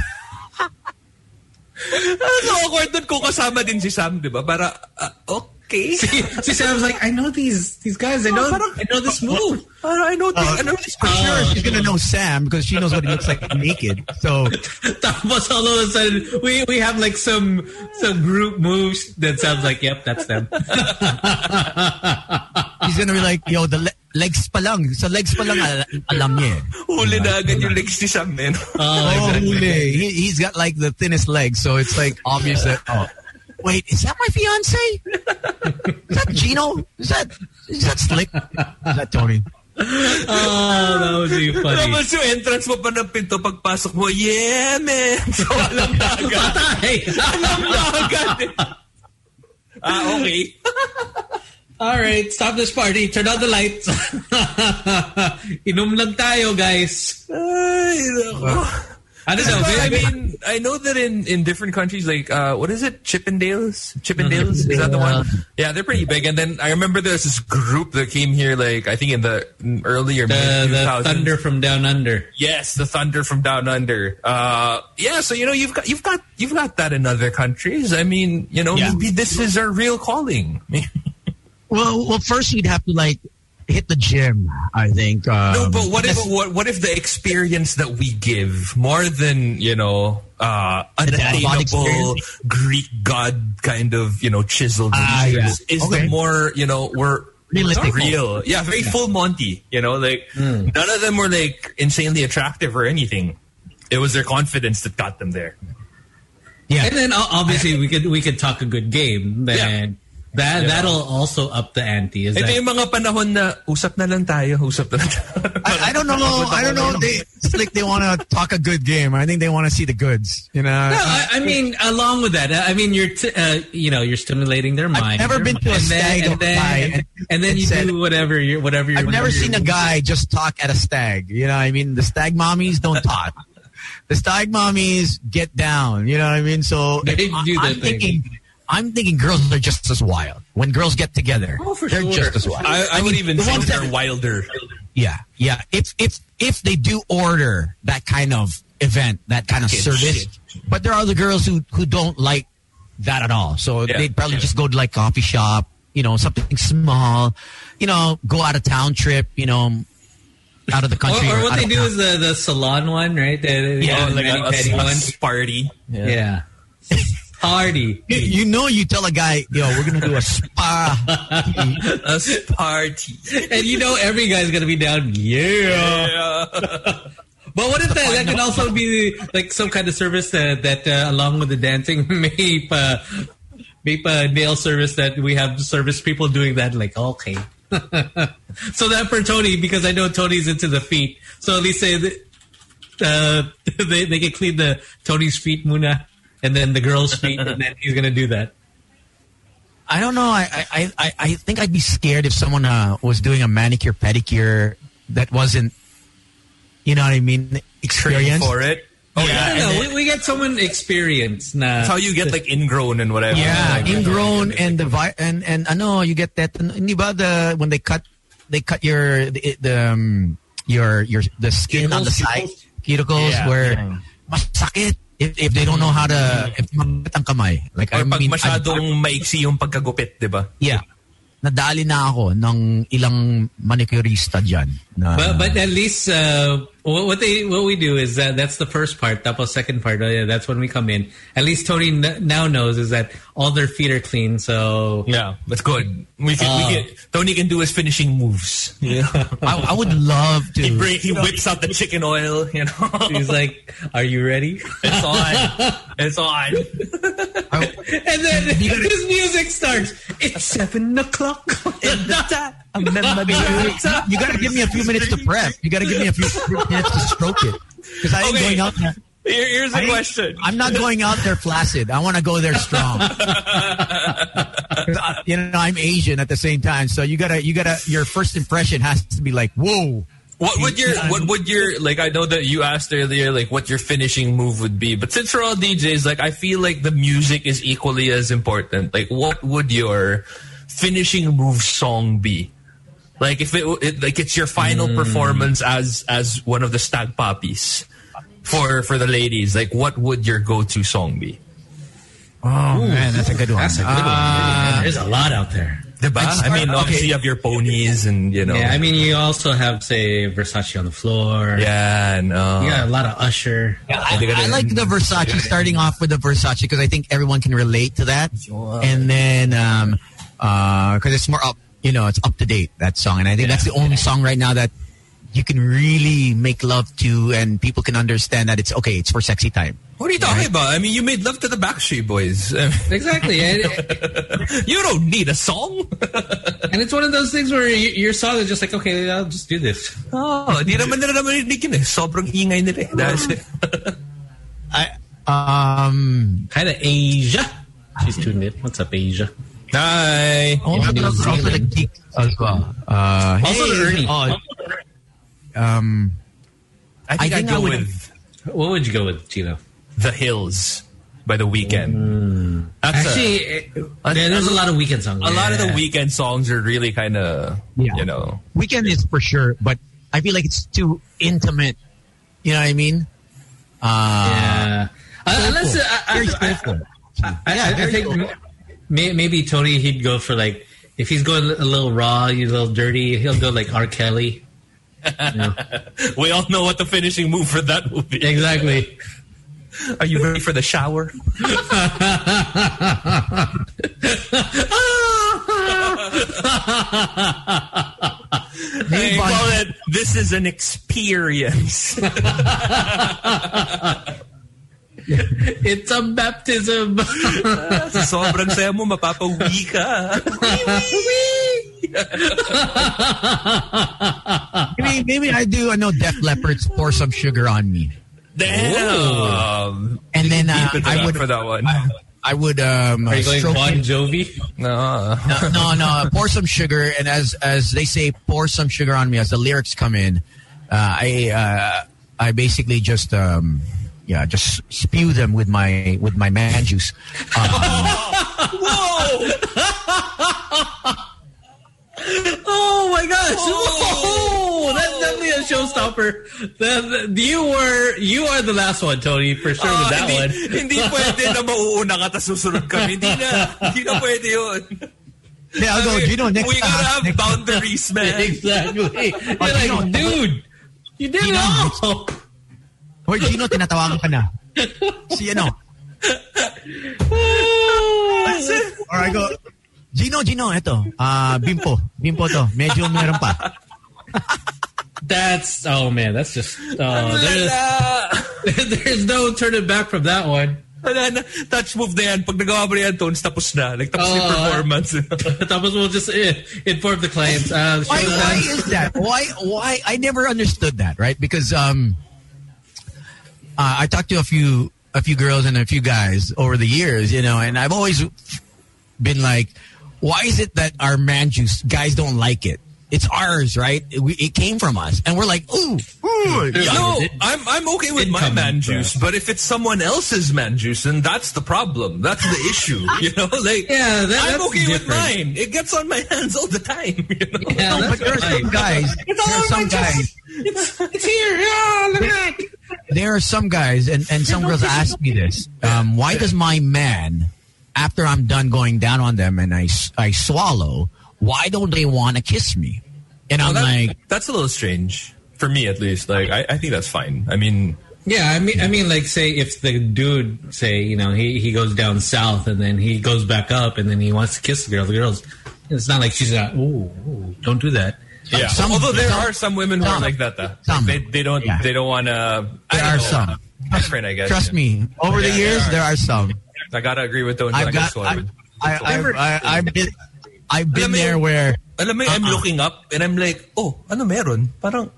Ano awkward dun kung kasama din si Sam, di ba? Para, ah, okay. Si, si was like, I know these these guys. I know parang- I know this move. Para I know this, I know this For sure, she's gonna know Sam because she knows what he looks like naked. So Tapos all of a sudden, we we have like some some group moves that sounds like, yep, that's them. he's gonna be like, yo, the le- legs pa lang. Sa legs pa lang, al- alam niya. eh. Huli na agad yung legs ni Sam, eh. Oh, Oh, exactly. huli. He, he's got like the thinnest legs, so it's like obvious that. Oh, wait, is that my fiance? Is that Gino? Is that is that Slick? Is that Tony? Oh, that would be funny. Tapos yung entrance mo pa ng pinto, pagpasok mo, yeah, man! So, alam na agad. Patay. alam na agad. eh. Ah, okay. All right, stop this party. Turn on the lights. Inom lang tayo, guys. Ay, nako. I don't know. I mean, I know that in, in different countries, like, uh, what is it? Chippendales? Chippendales? Is that the one? Yeah, they're pretty big. And then I remember there's this group that came here, like, I think in the earlier the, mid the 2000s. thunder from down under. Yes, the thunder from down under. Uh, yeah, so you know you've got you've got you've got that in other countries. I mean, you know, Yeah. maybe this is our real calling. Well, well, first you'd have to like hit the gym. I think. Um, no, but what if what what if the experience that we give more than you know uh, dad unattainable? Greek god kind of you know chiseled is, yeah. is Okay. the more you know we're Realistic. real yeah very full Monty you know like Hmm. none of them were like insanely attractive or anything. It was their confidence that got them there. yeah. And then o- obviously we could we could talk a good game. Then that Yeah. that'll also up the ante. Is Ito that yung mga panahon na usap na lang tayo, usap na lang tayo. I, I don't know. I don't know. They, it's like they want to talk a good game. I think they want to see the goods. You know. No, I, I mean, along with that, I mean, you're, t- uh, you know, you're stimulating their mind. I've never been to a and stag then, and then, and, and- and then and you said- do whatever you're, whatever you're. I've never seen a you're- guy just talk at a stag. You know what I mean? The stag mommies don't talk. The stag mommies get down. You know what I mean? So They if- do I, their am thing. thinking, I'm thinking girls are just as wild. When girls get together, Oh, for they're sure. just as wild. I, I, would mean, even the say ones they're that- wilder. Yeah, yeah. If if if they do order that kind of event, that kind of Kid service, shit. but there are other girls who who don't like that at all. So Yeah. they'd probably just go to like coffee shop, you know, something small, you know, go out of town trip, you know, out of the Or, country. or what out they do town. is the, the salon one, right? The, the, Yeah, the like a, a, a one. party. Yeah. Party. You, you know, you tell a guy, yo, we're gonna do a spa. A party. And you know every guy's to be down. Yeah. Yeah. But what if that, that can also be like some kind of service that, that uh, along with the dancing, may pa, may pa nail service that we have service people doing that like, okay. so that for Tony, because I know Tony's into the feet. So at least say that, uh, they, they can clean the Tony's feet muna and then the girl's feet and then he's going to do that. I don't know. I, I, I, I think I'd be scared if someone uh, was doing a manicure pedicure that wasn't, you know what I mean, experience. for it. Oh, I yeah. don't know. We, we get someone experienced na. That's how you get like ingrown and whatever. Yeah, Like, ingrown and the vi- and and know you get that. Hindi ba the when they cut they cut your the, the um, your your the skin on the Cuticles? side cuticles Yeah. where Yeah. masakit. If, if they don't know how to if mabigat ang kamay. Like Or I pag mean, masyadong maiksi yung pagkagupit, di ba? yeah. Nadali na ako ng ilang manicurista dyan. Na, But but at least uh, what, what they what we do is that that's the first part. Tapos second part, oh yeah, that's when we come in. At least Tony n- now knows is that all their feet are clean. So Yeah, that's good. We can, we Oh. can, Tony can do his finishing moves. Yeah. I, I would love to. he, bring, he whips out the chicken oil, you know. he's like, "Are you ready?" it's on. It's on. And then his music starts. It's seven o'clock. you gotta give me a few minutes to prep. You gotta give me a few minutes to stroke it. Because I ain't Okay. going out there. Here- here's ain't- question. I'm not going out there flaccid. I want to go there strong. you know, I'm Asian at the same time, so you gotta, you gotta. Your first impression has to be like, whoa. What would your what would your like? I know that you asked earlier, like what your finishing move would be. But since we're all DJs, like I feel like the music is equally as important. Like, what would your finishing move song be? Like, if it, it like it's your final performance as as one of the stag poppies for for the ladies, like what would your go to song be? Oh man, that's a good one. That's a good one. There's a lot out there. Diba? I mean, okay. obviously you have your ponies and you know, Yeah, I mean, you also have say Versace on the floor. yeah, and uh, you got a lot of Usher. I, I like the Versace, starting off with the Versace because I think everyone can relate to that. And then, um, because it's more up, you know, it's up to date, that song. And I think that's the only song right now that you can really make love to and people can understand that it's okay, it's for sexy time. What are you talking about? I mean, you made love to the Backstreet Boys. Exactly, and, you don't need a song. and it's one of those things where y- your song is just like, okay, I'll just do this. oh, di naman nila naman narinig yun eh. Sobrang ingay nila eh. Dahil sa- I, um, Kind of Asia. She's tuned in. What's up, Asia? Hi. also, New also the geek as well. Uh, Also hey, the Ernie. oh, um, I think, I I think I go would- with What would you go with, Gino? The Hills by The. That's a- Actually, it- yeah, there's a lot of Weeknd songs. a, lot of the Weeknd songs are really kind of, Yeah. you know. Weeknd is for sure, but I feel like it's too intimate. You know what I mean? Uh, Yeah. Uh, unless uh, I, Very I, I, skillful. I, I, I think may, maybe Tony he'd go for like if he's going a little raw, a little dirty, he'll go like R. Kelly. We all know what the finishing move for that would be. Exactly. Are you ready for the shower? They call it, this is an experience. It's a baptism. Sa sobrang saya mo, mapapawi ka. maybe, maybe I do. I know Def Leppard's "Pour Some Sugar on Me," Damn. and then uh, I would for that one. I would um, Are you going Bon it- Jovi? No. no, no, pour some sugar, and as as they say, pour some sugar on me. As the lyrics come in, uh, I uh, I basically just um, yeah, just spew them with my with my man juice. Whoa! Oh my gosh! Whoa! That's definitely a showstopper. The, the, you were you are the last one, Tony, for sure with Ah, that hindi, one. hindi pwede na mauuna ka tapos susunod kami. Hindi na. Hindi na pwede yun. Yeah, I'll go. You know, next we gotta time, have next- boundaries, man. Exactly. You're like, dude, you didn't Gino, know. Hoy, Gino, tinatawagan ka na. Si ano? Or I go, Gino, Gino, eto. Ah, bimpo. Bimpo to. Medyo meron pa. That's oh man, that's just oh there's, there's no turning back from that one. Wala na. Touch move na yan. Pag nagawa mo na yan, Tones, tapos na. Like, tapos yung Oh. performance. Tapos we'll just eh, inform the clients. Uh, Why, why is that? Why? Why? I never understood that. Right? Because um, uh, I talked to a few a few girls and a few guys over the years, you know, and I've always been like, why is it that our man juice guys don't like it? It's ours, right? It, we, it came from us, and we're like, ooh, ooh. There's yeah. No, I'm I'm okay with didn't my man in, juice, but if it's someone else's man juice, then that's the problem. That's the issue. You know, like Yeah, that- I'm that's okay with mine. It gets on my hands all the time. You know? Yeah, No, but there are some right. guys. There are some guys. It's, it's here. Yeah, look at that. there are some guys, and, and some girls ask me this. Um, why does my man, after I'm done going down on them and I, I swallow, why don't they want to kiss me? And I'm that- like, that's a little strange for me, at least. Like, I, I think that's fine. I mean, Yeah, I mean, I mean, like, say if the dude, say, you know, he, he goes down south and then he goes back up and then he wants to kiss the girl. The girl's, it's not like she's not. Ooh, ooh don't do that. yeah. Some- Although there some- are some women who some- are like that, though. some. Like, they they don't Yeah. they don't want to. there are some. Different, I guess. Trust me, over the years, there are. there are some. I gotta agree with Tony. I've I got, guess I, so. I, I, I, I've been, Alam there yun? where, Alam mo, I'm Uh-uh. looking up and I'm like, oh, ano meron? Parang,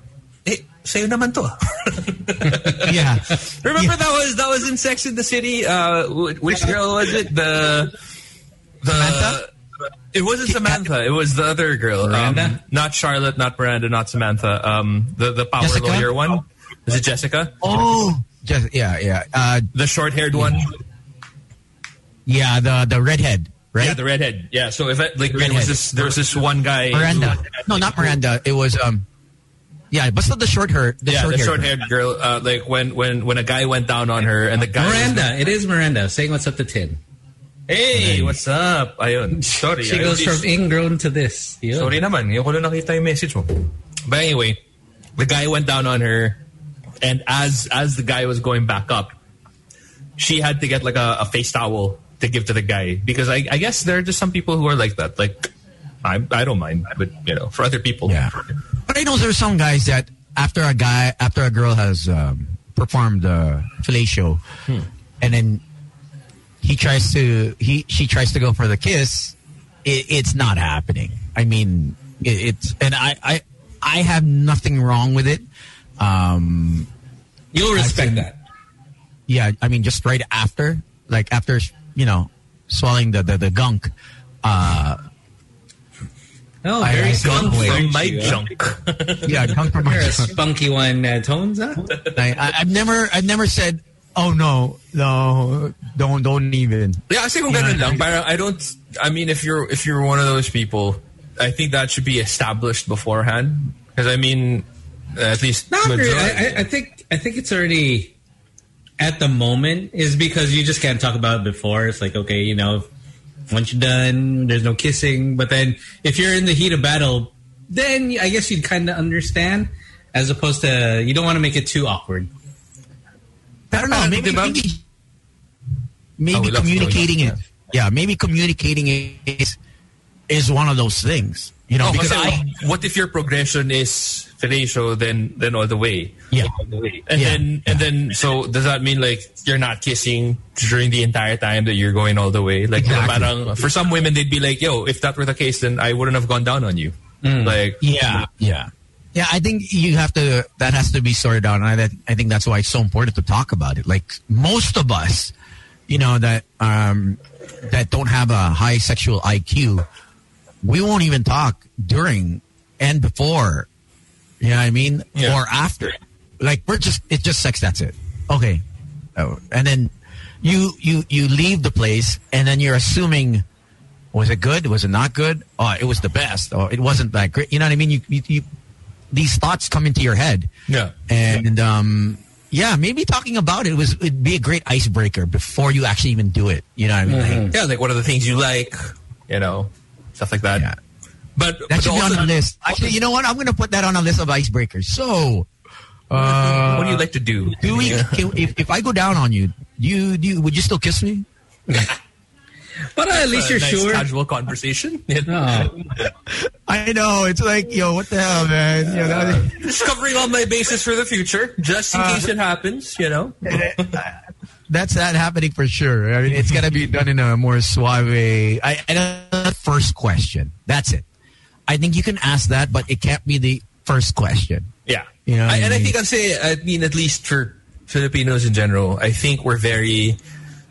eh, sa'yo naman to. ah. yeah. Remember Yeah. that was that was in Sex in the City. Uh, which girl was it? The the Samantha? It wasn't Samantha. It was the other girl. Um, Miranda? not Charlotte. Not Miranda. Not Samantha. Um, the the power Jessica? lawyer one. Is it Jessica? Oh, just, yeah, yeah. Uh, The short haired one. yeah, the, the redhead, right? Yeah, the redhead. Yeah. So if it, like there was this there was this one guy. who- Miranda. No, not Miranda. It was um. Yeah, but still the short hair. The yeah, short the hair. short haired girl. Uh, like when when when a guy went down on her and the guy. was- Miranda, it is Miranda saying what's up to 10. hey, what's up? Ayun. Sorry. She goes from ingrown to this. Yun. Sorry naman, yung ko lang nakita yung message mo. But anyway, the guy went down on her, and as as the guy was going back up, she had to get like a, a face towel to give to the guy because I, I guess there are just some people who are like that. Like, I I don't mind, but you know, for other people, Yeah. But I know there's some guys that after a guy, after a girl has um, performed the fellatio, and then he tries to he she tries to go for the kiss, it, it's not happening. I mean, it, it's and I I I have nothing wrong with it. Um, You'll respect seen- that. yeah, I mean, just right after, like after you know, swallowing the the, the gunk. Uh, Oh, I- very I spunky. From aren't my you, junk. yeah, gunk from my You're a spunky one, uh, Tones, huh? I, I, I've never, I've never said, "Oh no, no, don't, don't even." Yeah, kasi kung ganun lang, parang I don't, I mean, if you're, if you're one of those people, I think that should be established beforehand. Because I mean, at least Not really. I, I- I think I think it's already at the moment is because you just can't talk about it before. It's like okay, you know, once you're done, there's no kissing. But then if you're in the heat of battle, then I guess you'd kind of understand. As opposed to you don't want to make it too awkward. I don't know. Parang, Maybe, diba? maybe, Oh, maybe we communicating it. lost Yeah, maybe communicating it is is one of those things. You know, Oh, because I, what if your progression is fellatio, then then all the way? yeah, And Yeah. then and then so does that mean like you're not kissing during the entire time that you're going all the way? Like Exactly. parang, for some women they'd be like, "Yo, if that were the case, then I wouldn't have gone down on you." Like yeah, yeah, yeah. I think you have to. That has to be sorted out, and I, I think that's why it's so important to talk about it. Like most of us, you know, that um, that don't have a high sexual IQ, we won't even talk during and before. You know what I mean? Yeah. Or after. Like we're just it's just sex. That's it. Okay. Oh, and then you you you leave the place, and then you're assuming. Was it good? Was it not good? Oh, it was the best. Or it wasn't that great. You know what I mean? You, you, you these thoughts come into your head. Yeah. And um, yeah, maybe talking about it was it'd be a great icebreaker before you actually even do it. You know what I mean? Like, yeah, like what are the things you like? You know, stuff like that. Yeah. But, that but should be on the list. Actually, you know what? I'm going to put that on a list of icebreakers. So, uh, what do you like to do? do we? Can, if if I go down on you, do you do you, would you still kiss me? But uh, at least you're nice sure. Casual conversation. I know it's like yo, what the hell, man? You know, that- Just covering all my bases for the future, just in case it happens. You know. that's that happening for sure. I mean, it's gonna be done in a more suave. I, and a first question. That's it. I think you can ask that, but it can't be the first question. Yeah. You know what I, I and I mean? think I'd say, I mean, at least for Filipinos in general, I think we're very,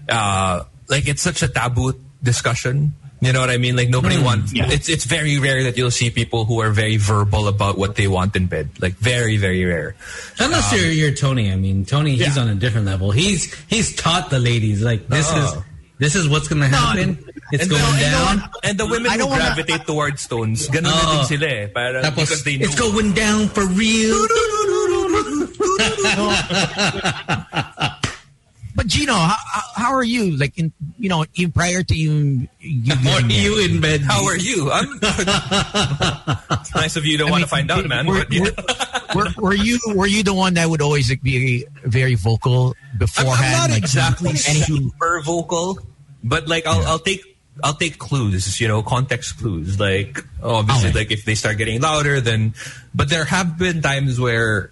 uh, like it's such a taboo discussion. You know what I mean? Like nobody wants. It's it's very rare that you'll see people who are very verbal about what they want in bed. Like very very rare. Unless you're you're Tony. I mean, Tony, he's Yeah. on a different level. He's he's taught the ladies like this Oh. is this is what's gonna happen. it's And going the, down. And, the, and the women I who don't wanna- gravitate towards Tones, ganun na din sila eh. Parang Tapos, because they know. it's going down for real. but Gino, how, how- how are you? Like in you know, in prior to you, you Or getting you in bed? How are you? I'm. it's nice of you. Don't want to find out, man. Were, But, yeah. were, were you were you the one that would always like, be very vocal I'm, beforehand? I'm not like, exactly super vocal, but like I'll, I'll take I'll take clues, you know, context clues. Like obviously, oh, Okay. like if they start getting louder, then. But there have been times where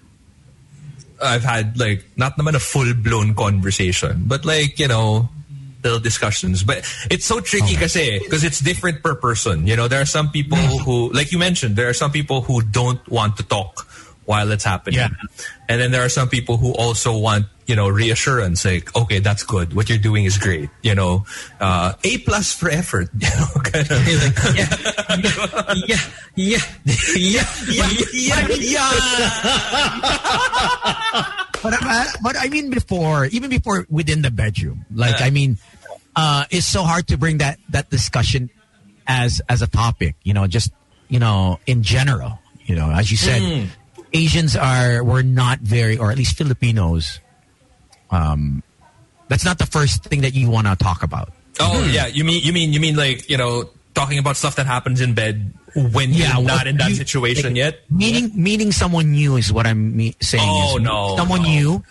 I've had like not naman a full blown conversation, but like you know. Little discussions, but it's so tricky kasi because it's different per person. You know, there are some people mm. who, like you mentioned, there are some people who don't want to talk while it's happening. Yeah. And then there are some people who also want, you know, reassurance, like, okay, that's good. What you're doing is great. You know, uh, A plus for effort. You know, kind of. yeah, yeah, yeah, yeah, yeah, yeah. But, uh, but I mean, before, even before within the bedroom, like, I mean, uh, it's so hard to bring that, that discussion as, as a topic, you know, just, you know, in general, you know, as you said, Asians are, we're not very, or at least Filipinos, um, that's not the first thing that you want to talk about. Oh yeah, you mean you mean you mean like you know talking about stuff that happens in bed when Yeah, you're not in that you- situation like, yet. Meeting meeting someone new is what I'm me- saying. Oh, no, someone no. new.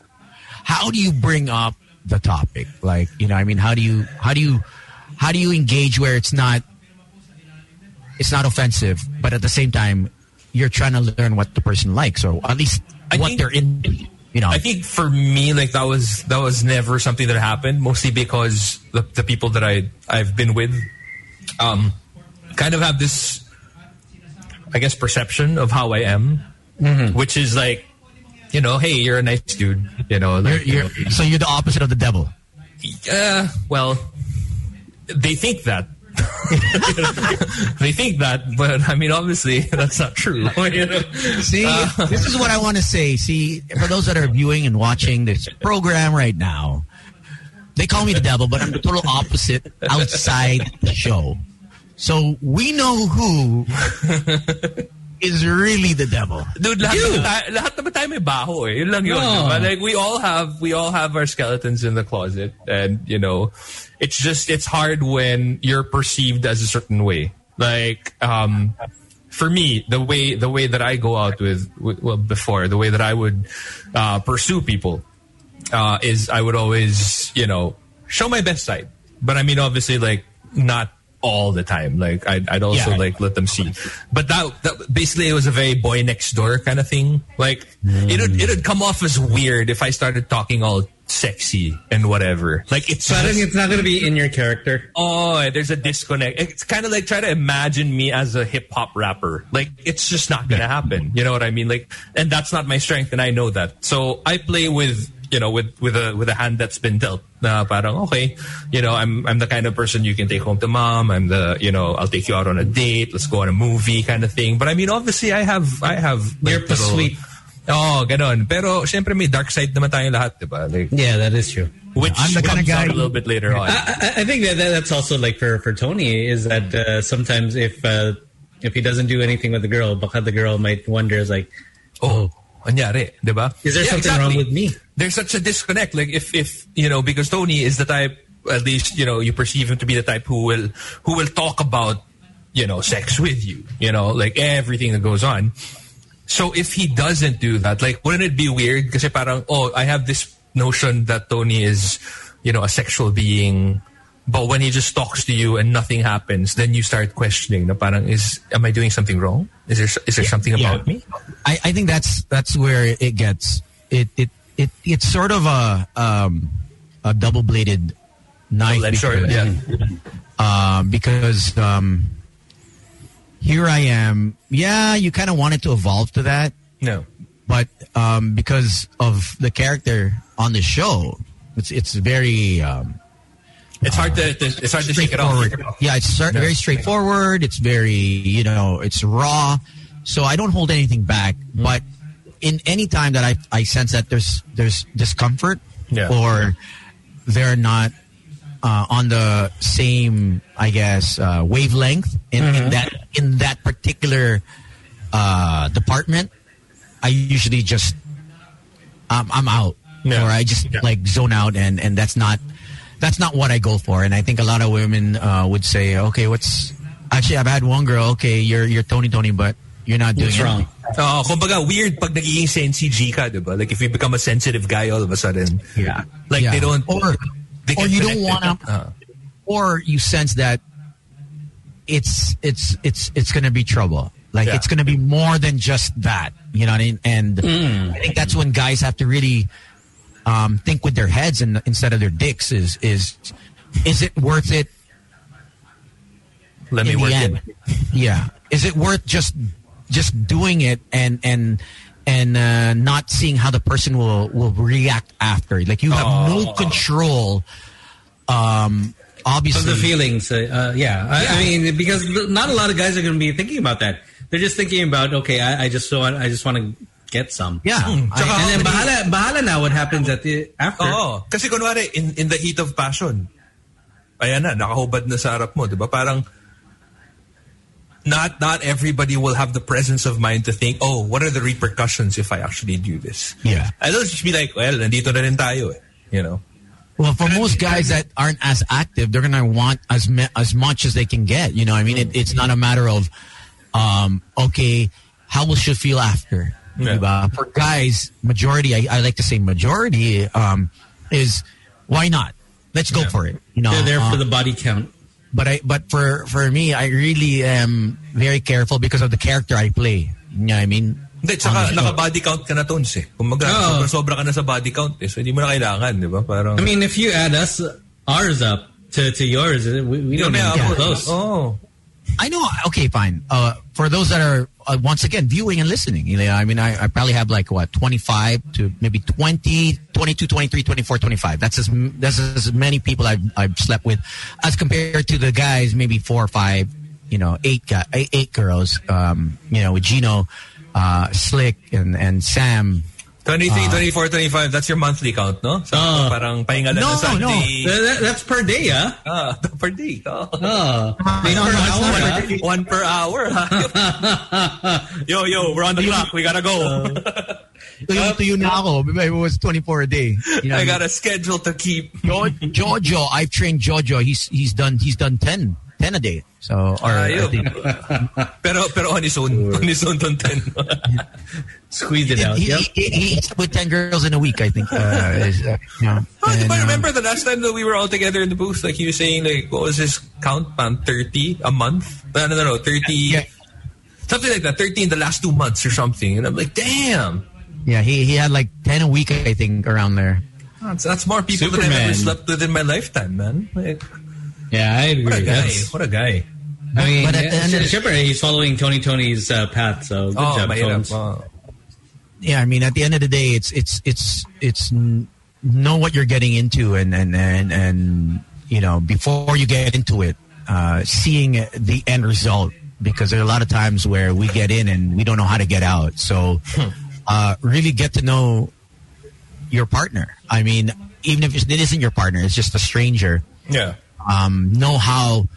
How do you bring up the topic? Like you know, I mean, how do you how do you how do you engage where it's not it's not offensive, but at the same time you're trying to learn what the person likes or at least I what think- they're into. You know, I think for me, like that was that was never something that happened. Mostly because the, the people that I I've been with, um, kind of have this, I guess, perception of how I am, which is like, you know, hey, you're a nice dude. You know, you're, like, you you're, know, so you're the opposite of the devil. uh, well, they think that. they think that, but I mean, obviously, that's not true. you know? See, uh, this is what I want to say. See, for those that are viewing and watching this program right now, they call me the devil, but I'm the total opposite outside the show. So we know who is really the devil. Dude, lahat naman, tayo, lahat naman tayo may baho eh. Yun lang yun. No. diba? Like, we all have, we all have our skeletons in the closet. And, you know, it's just, it's hard when you're perceived as a certain way. Like, um, for me, the way, the way that I go out with, with well, before, the way that I would, uh, pursue people, uh, is I would always, you know, show my best side. But I mean, obviously, like, not all the time. Like, I'd, I'd also, Yeah. like, let them see. But that, that, basically, it was a very boy next door kind of thing. Like, it would, it would come off as weird if I started talking all sexy and whatever. Like, it's So I think just- it's not going to be in your character. Oh, there's a disconnect. It's kind of like try to imagine me as a hip hop rapper. Like it's just not gonna happen. You know what I mean? Like, and that's not my strength, and I know that. So I play with you know with with a with a hand that's been dealt. Na parang okay, you know I'm I'm the kind of person you can take home to mom. I'm the you know I'll take you out on a date. Let's go on a movie kind of thing. But I mean, obviously, I have I have You're like, little- pa-sweet. Oh, ganon. Pero syempre may dark side naman tayo lahat, diba? Like, Yeah, that is true. which I'm the kinda comes guy- out a little bit later on. I, I- I think that, that that's also like for, for Tony is that uh, sometimes if uh, if he doesn't do anything with the girl, baka the girl might wonder is like, oh, anyari, di ba? is there Yeah, something exactly. wrong with me? There's such a disconnect. Like if if you know because Tony is the type, at least you know you perceive him to be the type who will who will talk about you know sex with you. You know, like everything that goes on. So if he doesn't do that, like wouldn't it be weird? Because parang oh, I have this notion that Tony is you know a sexual being. But when he just talks to you and nothing happens, then you start questioning. Na parang is am I doing something wrong? Is there is there something Yeah. about me? I, I think that's that's where it gets it it it it's sort of a um a double bladed knife sword, because, um, because um here I am yeah you kind of wanted to evolve to that No. but um because of the character on the show it's it's very um It's hard to, to it's hard to shake it off. Yeah, it's start, very straightforward. It's very, you know, it's raw. So I don't hold anything back. Hmm. But in any time that I, I sense that there's there's discomfort Yeah. or they're not uh, on the same, I guess, uh, wavelength in, Mm-hmm. in that in that particular uh, department, I usually just I'm, I'm out. Yeah. Or I just Yeah. like zone out, and and that's not that's not what I go for. And I think a lot of women uh, would say, okay, what's actually I've had one girl. Okay, you're you're Tony Tony, but you're not doing What's wrong? anything. Oh, kumbaga weird pag nagiging sensi G ka, diba? Like if you become a sensitive guy all of a sudden. Yeah. Like Yeah. they don't or they or you don't want to, Uh. or you sense that it's it's it's it's going to be trouble. Like Yeah. it's going to be more than just that. You know what I mean? And I think that's when guys have to really um, think with their heads and instead of their dicks. Is is is it worth it? Let me work end? it. Yeah. Is it worth just just doing it and and and uh, not seeing how the person will will react after? Like you have no Oh. control. Um, Of obviously, the feelings, uh, uh, yeah. I, I mean, because not a lot of guys are going to be thinking about that. They're just thinking about, okay, I, I just want, I just want to get some. yeah. Hmm. I- And then bahala, bahala na what happens at the after. Oo. Kasi kunwari, in, in the heat of passion, ayan na, nakahubad na sa harap mo, di ba? Parang, not not everybody will have the presence of mind to think, oh, what are the repercussions if I actually do this? Yeah. And they'll just be like, well, nandito na rin tayo eh. You know? Well, for most guys that aren't as active, they're gonna want as me- as much as they can get. You know, I mean, it, it's not a matter of, um, okay, how will she feel after? Yeah. Diba? For guys, majority, I, I like to say majority, um, is why not? Let's go Yeah. for it. You know, They're there uh, for the body count. but I but for for me, I really am very careful because of the character I play. You know what I mean? Hindi, On tsaka the naka-body count ka na, Tones eh. Kung maga, Oo. sobra ka na sa body count eh. So, hindi mo na kailangan, di ba? Parang, I mean, if you add us, ours up to, to yours, we, we don't even come close. Oh. I know. Okay, fine. Uh, for those that are uh, once again viewing and listening, you know, I mean, I, I probably have like what 25 to maybe 20, 22, 23, 24, 25. That's as that's as many people I've I've slept with, as compared to the guys maybe four or five, you know, eight eight, girls. Um, you know, with Gino, uh, Slick, and and Sam. 23, 24, 25, that's your monthly count, no? So, Ah. parang pahinga lang No, na Sunday. That- that- that's per day, ah. Ah, per day. Oh. No, no, it's hour, per ah. One per hour. ha? yo, yo, we're on the clock. We gotta go. Tuyo, tuyo na ako. It was 24 a day. You know, I got a schedule to keep. Jo- Jojo, I've trained Jojo. He's he's done he's done 10, 10 a day. So or I Ayun. think, pero, pero on his own. On his own, don't ten. Squeeze it out. he, Yep. he, he, he's with 10 girls in a week, I think. Uh, is, uh, you know, Oh, and, I uh, remember the last time that we were all together in the booth, like he was saying, like, what was his count? Around 30 a month? No, no, no, no 30. Yeah. Something like that. 30 in the last two months or something. And I'm like, damn. Yeah, he, he had like 10 a week, I think, around there. That's, that's more people than I've ever slept with in my lifetime, man. Like, Yeah, I agree. what a guy. That's- What a guy. I mean, But at the end of the- Shipper, he's following Tony Tony's uh, path, so good Oh, job, mahirap. Tones. Oh. Yeah, I mean, at the end of the day, it's it's it's it's know what you're getting into, and and and and you know before you get into it, uh, seeing the end result. Because there are a lot of times where we get in and we don't know how to get out. So, uh, really get to know your partner. I mean, even if it isn't your partner, it's just a stranger. Yeah. Um, know how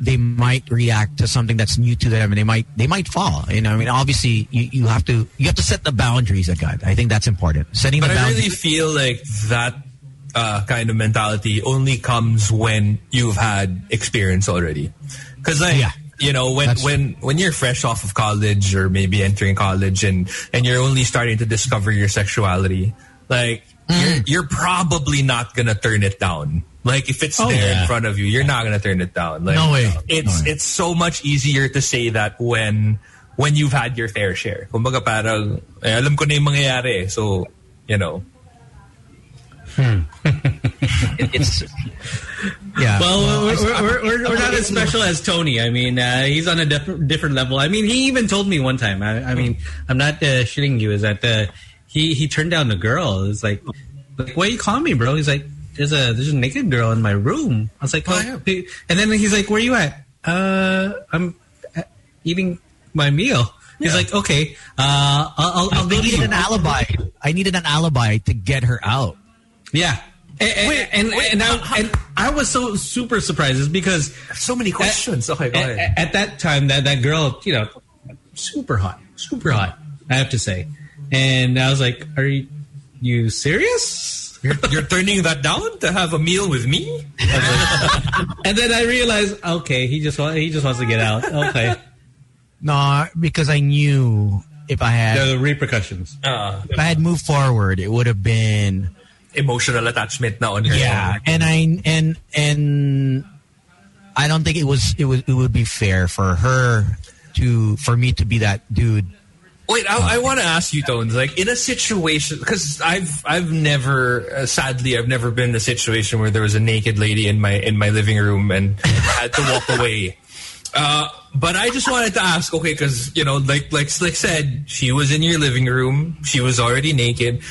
they might react to something that's new to them, and they might they might fall. You know, I mean, obviously you, you have to you have to set the boundaries. Again, I think that's important. Setting But the I boundaries. really feel like that uh, kind of mentality only comes when you've had experience already. Because like Yeah. you know when That's- when when you're fresh off of college or maybe entering college and and you're only starting to discover your sexuality, like Mm. you're, you're probably not gonna turn it down. Like if it's Oh, there yeah. in front of you, you're not gonna turn it down. Like No way. It's No way. it's so much easier to say that when when you've had your fair share. Kumbaga parang eh, alam ko na yung mangyayari. eh. So, you know, it's yeah. Well, we're, we're, we're, we're, we're not as special as Tony. I mean, uh, he's on a diff- different level. I mean, he even told me one time. I, I mean, I'm not uh, shitting you. Is that uh, he he turned down a girl? It's like, like, why you call me, bro? He's like, there's a there's a naked girl in my room. I was like, oh, yeah. and then he's like, where are you at? Uh, I'm uh, eating my meal. He's like, okay, uh, I'll, I'll, I'll I needed an alibi. I needed an alibi to get her out. Yeah. And, and, Wait, and, wait, and, I, and I was so super surprised because so many questions. okay, go at, at that time that that girl you know super hot super hot i have to say and i was like are you you serious? You're, you're turning that down to have a meal with me? And then I realized, okay, he just wa- he just wants to get out. Okay, No, because I knew if I had the repercussions. Uh, if I had moved forward, it would have been emotional attachment na on her. yeah. And I and and I don't think it was it was it would be fair for her to for me to be that dude. Wait, I, I want to ask you, Tones. Like in a situation, because I've I've never, uh, sadly, I've never been in a situation where there was a naked lady in my in my living room and had to walk away. Uh, but I just wanted to ask, okay, because you know, like like Slick said, she was in your living room, she was already naked.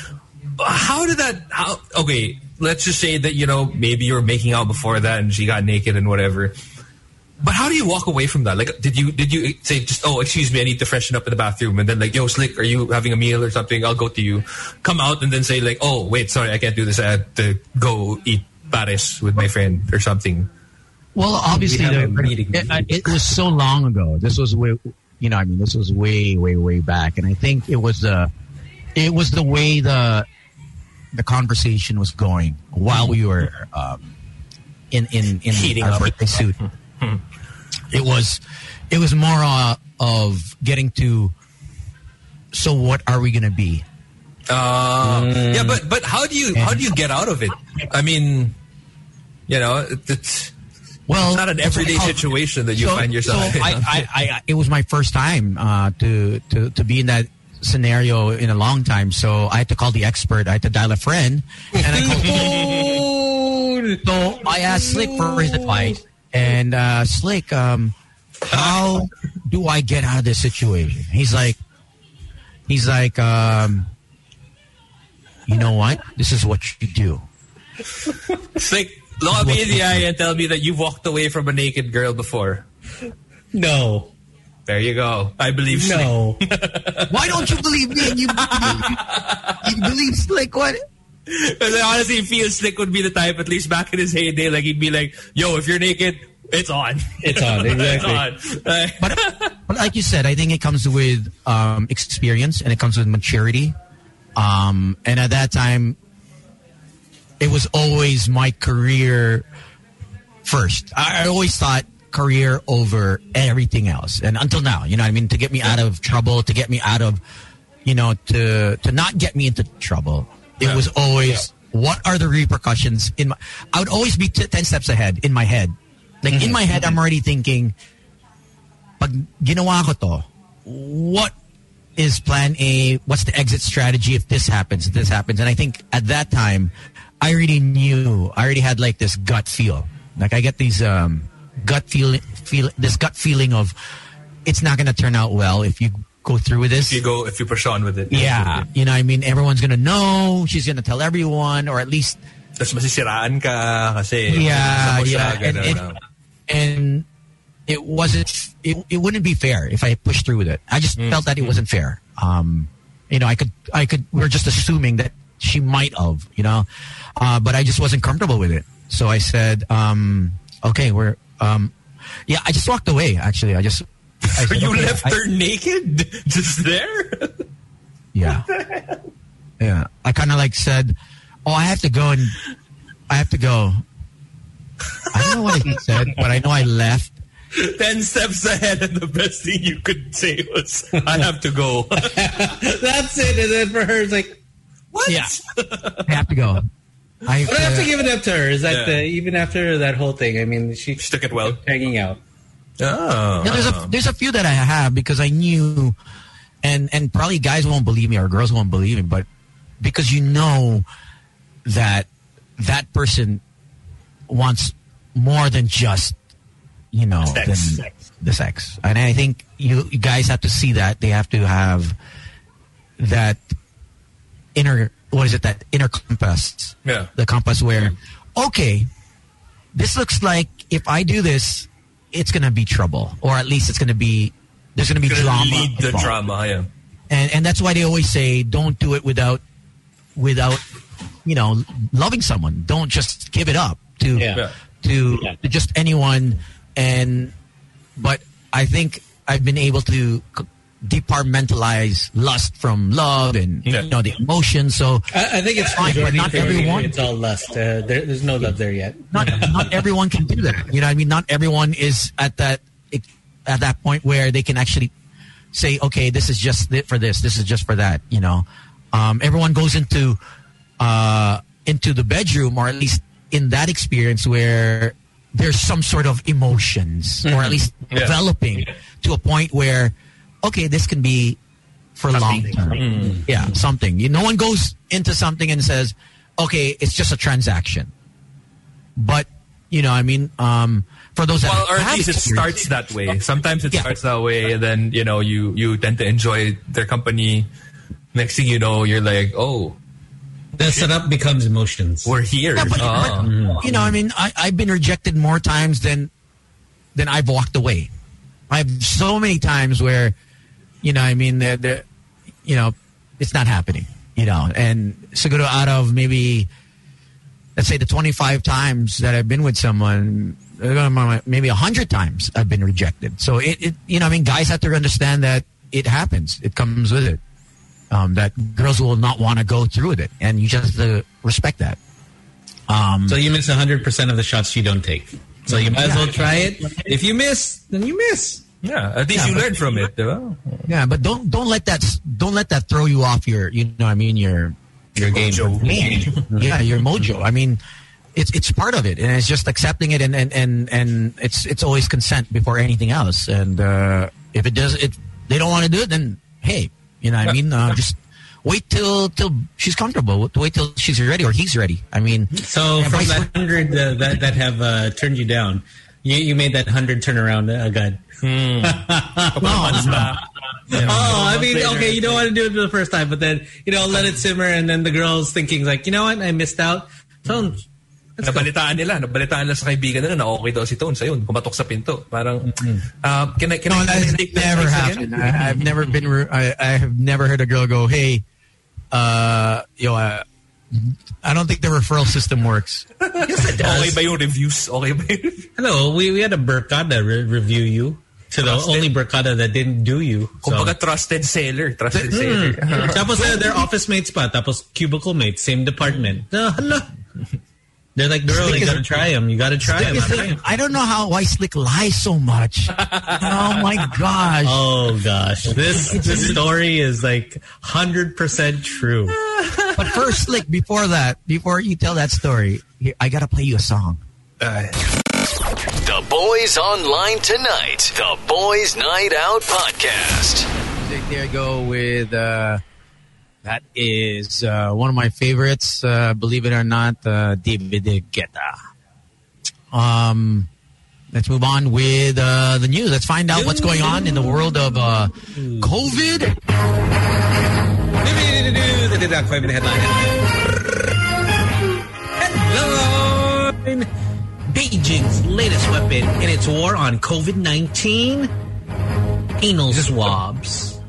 How did that? How okay? Let's just say that you know maybe you were making out before that and she got naked and whatever. But how do you walk away from that? Like, did you did you say just oh excuse me I need to freshen up in the bathroom and then like yo Slick are you having a meal or something I'll go to you come out and then say like oh wait sorry I can't do this I had to go eat Paris with my friend or something. Well, obviously, We the- it, it was so long ago. This was way, you know, I mean, this was way, way, way back, and I think it was the, it was the way the, the conversation was going while we were um, in in in Heating our up. birthday suit. it was, it was more uh, of getting to. So what are we gonna be? Uh, Yeah, but but how do you how do you get out of it? I mean, you know, it's Well, it's not an everyday situation that you find yourself. So in. I, I, I, it was my first time uh, to, to to be in that scenario in a long time. So I had to call the expert. I had to dial a friend, and I called. so I asked Slick for his advice, and uh, Slick, um, how do I get out of this situation? He's like, he's like, um, you know what? This is what you do. Slick, look me in the eye and tell me that you've walked away from a naked girl before. No, There you go. I believe Slick. no. Why don't you believe me? And you believe, you believe Slick? What? Because I honestly feel Slick would be the type, at least back in his heyday, like he'd be like, "Yo, if you're naked, it's on. It's on, exactly. it's on." Like- but, but like you said, I think it comes with um, experience and it comes with maturity. Um, and at that time, it was always my career first. I, I always thought career over everything else, and until now, you know, what I mean, to get me out of trouble, to get me out of, you know, to to not get me into trouble. It Yeah. was always what are the repercussions in my. I would always be t- ten steps ahead in my head. Like in my head, I'm already thinking pag ginawa ko to, what is plan A? What's the exit strategy if this happens, if this happens? And I think at that time, I already knew, I already had like this gut feel. Like I get these um, gut feel, feel, this gut feeling of it's not going to turn out well if you go through with this. if you go, if you push on with it, yeah, you know, I mean, everyone's going to know. She's going to tell everyone, or at least Tapos masisiraan ka kasi yeah, yeah, and, and, and it wasn't. It, it wouldn't be fair if I pushed through with it. I just felt that it wasn't fair. Um, you know, I could, I could. We are just assuming that she might have, you know, uh, but I just wasn't comfortable with it. So I said, um, okay, we're, um, yeah, I just walked away. Actually, I just. Said, you okay, left I- her naked just there? Yeah. Yeah. I kind of like said, "Oh, I have to go and I have to go." I don't know what he said, but I know I left. Ten steps ahead, and the best thing you could say was, "I have to go." That's it. And then for her, it's like, what? Yeah. I have to go. I have but I have to to, give it up to her. Is that Yeah. the, even after that whole thing? I mean, she She took it well. hanging out. Oh. Yeah, there's a there's a few that I have because I knew, and and probably guys won't believe me or girls won't believe me, but because you know that that person wants more than just you know Sex. than the sex, and I think you, you guys have to see that they have to have that inner what is it that inner compass Yeah. the compass where okay this looks like if I do this, it's going to be trouble, or at least it's going to be there's going to be Gonna drama. lead the involved. drama, yeah. and and that's why they always say don't do it without without you know loving someone. Don't just give it up to Yeah. Yeah. to, Yeah. to just anyone. And but I think I've been able to c- departmentalize lust from love and Yeah. you know the emotions. So I, I think it's Fine, but not everyone. It's all lust. Uh, there, there's no love there yet. not not everyone can do that. You know, what I mean, not everyone is at that at that point where they can actually say, okay, this is just it for this, this is just for that. You know, um, everyone goes into uh, into the bedroom, or at least in that experience where there's some sort of emotions, or at least Yeah. developing to a point where, okay, this can be for long term. Yeah, something. You, no one goes into something and says, okay, it's just a transaction. But you know, I mean, um, for those that Well, or at least it starts that way. Sometimes it Yeah. starts that way, and then you know you you tend to enjoy their company. Next thing you know, you're like, oh, The setup becomes emotions. we're here. Yeah, but, Oh. but, you know, I mean, I, I've been rejected more times than than I've walked away. I've so many times where, you know, I mean, the, the, you know, it's not happening. You know, and siguro out of maybe, let's say the twenty five times that I've been with someone, maybe a hundred times I've been rejected. So it, it, you know, I mean, guys have to understand that it happens. It comes with it. Um, that girls will not want to go through with it, and you just have to respect that. Um, So you miss 100% of the shots you don't take. So you might as well try it. If you miss, then you miss. Yeah, at least Yeah, you but- learn from it, diba? Yeah, but don't don't let that don't let that throw you off your you know I mean your Your game. yeah your mojo. I mean, it's it's part of it, and it's just accepting it, and and and, and it's it's always consent before anything else. And uh, if it does, if they don't want to do it, then hey, you know what I mean. Uh, just wait till till she's comfortable. Wait till she's ready or he's ready. I mean, So Yeah, from that 100 uh, that, that have uh, turned you down, you, you made that 100 turnaround a uh, agad. Oh, I mean, okay, you don't want to do it for the first time, but then, you know, let it simmer, and then the girl's thinking, like, you know what, I missed out. So, let's go. Nabalitaan nila, nabalitaan nila sa kaibigan nila na okay daw si Tones. Ayun, pumatok sa pinto. Parang, um, can I, can no, I, can I that's take never happened. again? I, I've never been. I, I have never heard a girl go, "Hey, uh, yo, uh, I don't think the referral system works." Okay ba yung reviews? Okay ba yung Hello, we, we had a Barkada re- review you to the Trusted. only Barkada that didn't do you. So. Kumbaga trusted sailor. Trusted sailor. tapos uh, they're office mates pa, tapos cubicle mates, same department. Uh, hala. They're like, girl, you gotta try him. You gotta try him. them. is I don't know how why Slick lies so much. oh my gosh! Oh gosh, this this story is like hundred percent true. But first, Slick, before that, before you tell that story, I gotta play you a song. The Boys Online Tonight. The Boys Night Out Podcast. There you go with uh, that is uh, one of my favorites. Uh, believe it or not, uh, David Guetta. Um, let's move on with uh, the news. Let's find out what's going on in the world of uh, COVID. They did that five minute headline. Headline. Beijing's latest weapon in its war on COVID nineteen: anal swabs.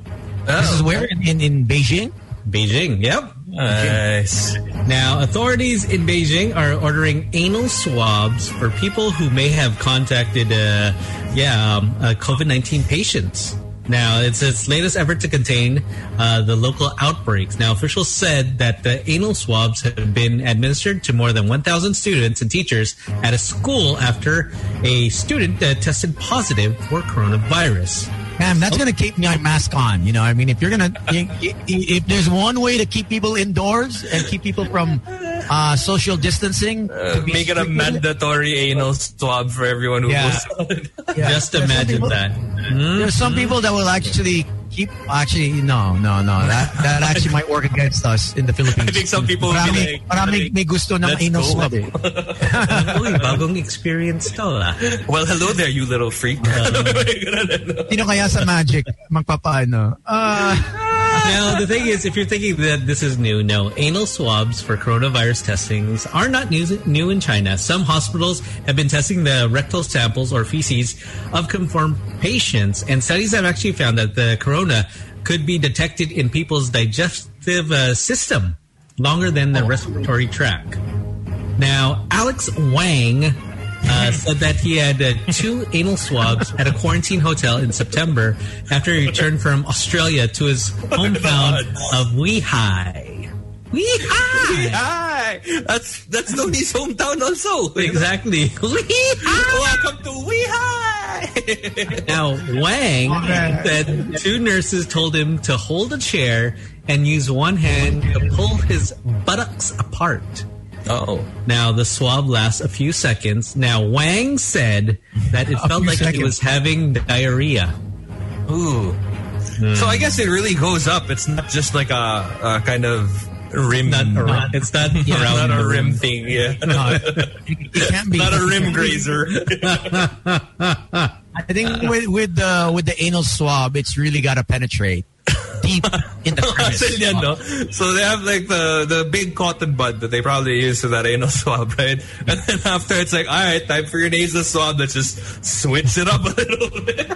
This is where in, in, in Beijing. Beijing, yep. Nice. Now, authorities in Beijing are ordering anal swabs for people who may have contacted, uh, yeah, um, uh, COVID-19 patients. Now, it's its latest effort to contain uh, the local outbreaks. Now, officials said that the anal swabs have been administered to more than 1,000 students and teachers at a school after a student uh, tested positive for coronavirus. Man, that's going to keep my mask on. You know, I mean, if you're going to, if there's one way to keep people indoors and keep people from uh, social distancing, be Make it a strict with it, mandatory anal swab for everyone who Yeah. goes yeah. Just imagine people- that. There's some people that will actually keep. Actually, no, no, no. That that actually might work against us in the Philippines. I think some people Marami, like, marami like, may gusto ng go. swab eh. Uy, bagong experience to ah. Well, hello there, you little freak. Sino kaya sa Magic magpapaano? Ah, Now, the thing is, if you're thinking that this is new, no. Anal swabs for coronavirus testings are not new, new in China. Some hospitals have been testing the rectal samples or feces of confirmed patients, and studies have actually found that the corona could be detected in people's digestive uh, system longer than the respiratory tract. Now, Alex Wang uh, said that he had uh, two anal swabs at a quarantine hotel in September after he returned from Australia to his hometown of Weihai. Weihai! Hi, that's that's Tony's hometown also. Exactly. Weihai! Welcome to Weihai. Now, Wang said two nurses told him to hold a chair and use one hand to pull his buttocks apart. Oh, Now, the swab lasts a few seconds. Now, Wang said that it felt few like he was having diarrhea. ooh. So I guess it really goes up. It's not just like a, a kind of rim. Not around, it's not around not a the rim thing. Yeah, it can't be. not a rim grazer. I think with with the with the anal swab, it's really got to penetrate deep in the crevice. Kasi yan, no? So they have like the the big cotton bud that they probably use for that anal swab, right? And then after it's like, all right, time for your nasal swab. Let's just switch it up a little bit.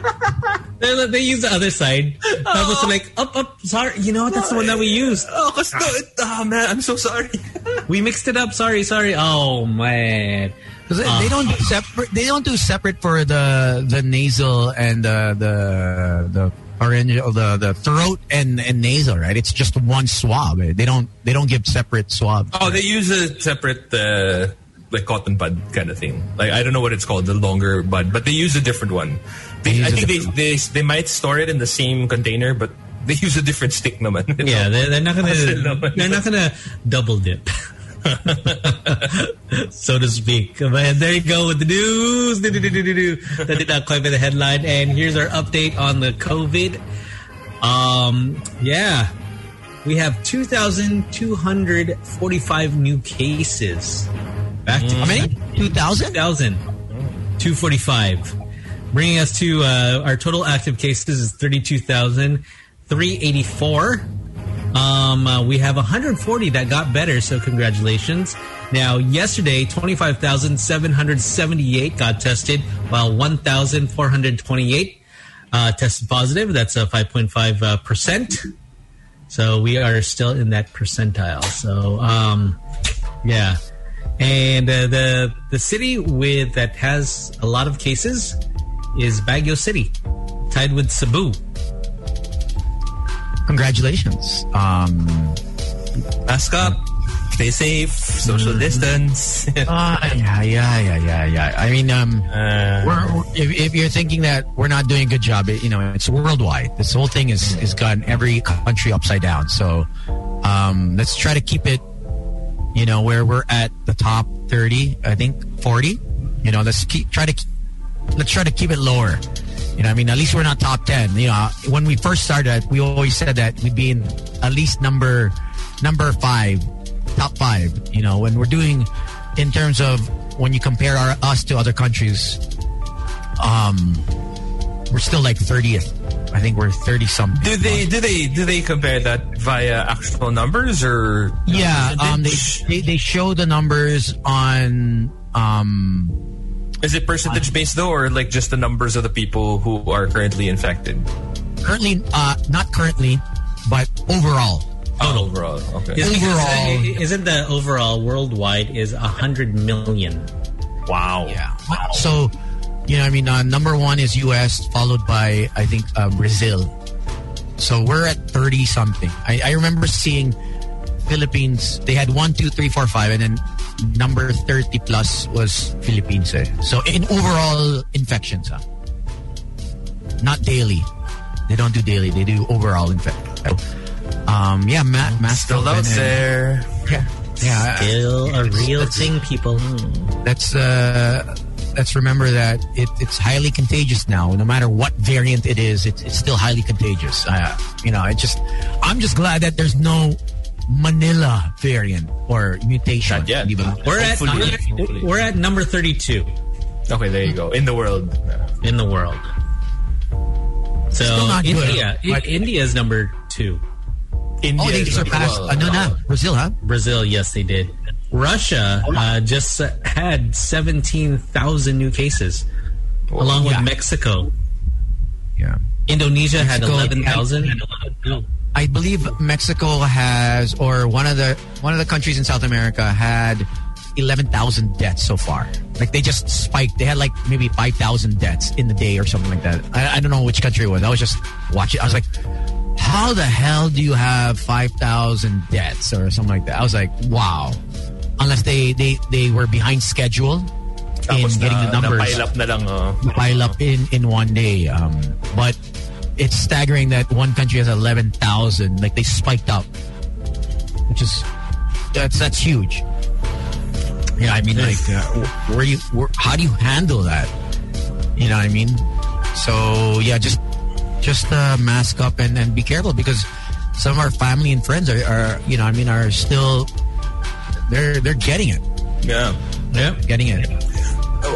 They, they use the other side. That was oh. like, up, up, sorry. You know what? That's the one that we used. Oh, cause no, it, oh man, I'm so sorry. We mixed it up. Sorry, sorry. Oh, man. 'Cause they- they don't do separate. They don't do separate for the the nasal and the the the orange the the throat and and nasal. Right? It's just one swab. They don't they don't give separate swabs. Oh, they use a separate uh, like cotton bud kind of thing. Like I don't know what it's called, the longer bud, but they use a different one. They, They use think they, different they they might store it in the same container, but they use a different stick naman. Yeah, they're, they're not gonna they're not gonna double dip, so to speak. But there you go with the news. That did not quite be the headline. And here's our update on the COVID. Um, yeah, we have two thousand two hundred forty-five new cases. Back to How many? Two thousand. 2,000. 245. Bringing us to uh, our total active cases is 32,384. Um, uh, we have 140 that got better, so congratulations. Now, yesterday, 25,778 got tested, while 1,428 uh, tested positive. That's a 5.5 uh, percent. So we are still in that percentile. So, um, yeah. And uh, the the city with that has a lot of cases is Baguio City, tied with Cebu. Congratulations. Um, Mask up, stay safe, social distance. ah, yeah, yeah, yeah, yeah, yeah. I mean, um, Uh, we're, if, if you're thinking that we're not doing a good job, it, you know, it's worldwide. This whole thing is is gotten every country upside down. So um, let's try to keep it, you know, where we're at the top 30, I think 40. You know, let's keep try to let's try to keep it lower. You know, I mean, at least we're not top 10. You know, when we first started, we always said that we'd be in at least number number five, top five. You know, when we're doing in terms of when you compare our, us to other countries, um, we're still like 30th. I think we're 30 something. do they do they do they compare that via actual numbers or Yeah, um, they, they they show the numbers on um is it percentage based though, or like just the numbers of the people who are currently infected? currently uh not currently, but overall. Oh, overall, okay. Isn't, Overall- isn't the overall worldwide is a 100 million? Wow. Yeah. Wow. So, you know, I mean, uh, number one is U.S. followed by I think uh, Brazil. So we're at thirty something. I, I remember seeing Philippines. They had one, two, three, four, five, and then number thirty plus was Philippines. Eh. So in overall infections, huh? not daily. They don't do daily. They do overall infection. Um, yeah, ma- mask Still out there. Yeah, yeah. Still a real thing, people. let's uh, let's remember that it, it's highly contagious now. No matter what variant it is, it's, it's still highly contagious. Uh, you know, it just I'm just glad that there's no Manila variant or mutation. Not yet. We're at, Hopefully. we're, Hopefully. we're at number 32 Okay, there you go. In the world. in the world. So Still not good, India, India is number two. India Oh, they surpassed well. ano na, Brazil, huh? Brazil, yes, they did. Russia uh, just uh, had 17,000 new cases, along with. Mexico. Yeah. Indonesia had Mexico 11,000. I believe Mexico has, or one of the one of the countries in South America had eleven thousand deaths so far. Like they just spiked. They had like maybe five thousand deaths in the day or something like that. I, I don't know which country it was. I was just watching. I was like, how the hell do you have five thousand deaths or something like that? I was like, wow. Unless they they they were behind schedule in Tapos getting na, the numbers na-pile up na lang. oh. pile up in in one day. Um, but it's staggering that one country has eleven thousand. Like they spiked up, which is that's that's huge. Yeah, I mean, like, uh, where you, where, how do you handle that? You know what I mean? So yeah, just just uh, mask up and, and be careful because some of our family and friends are, are you know, I mean, are still they're they're getting it, Yeah. Yeah. getting it.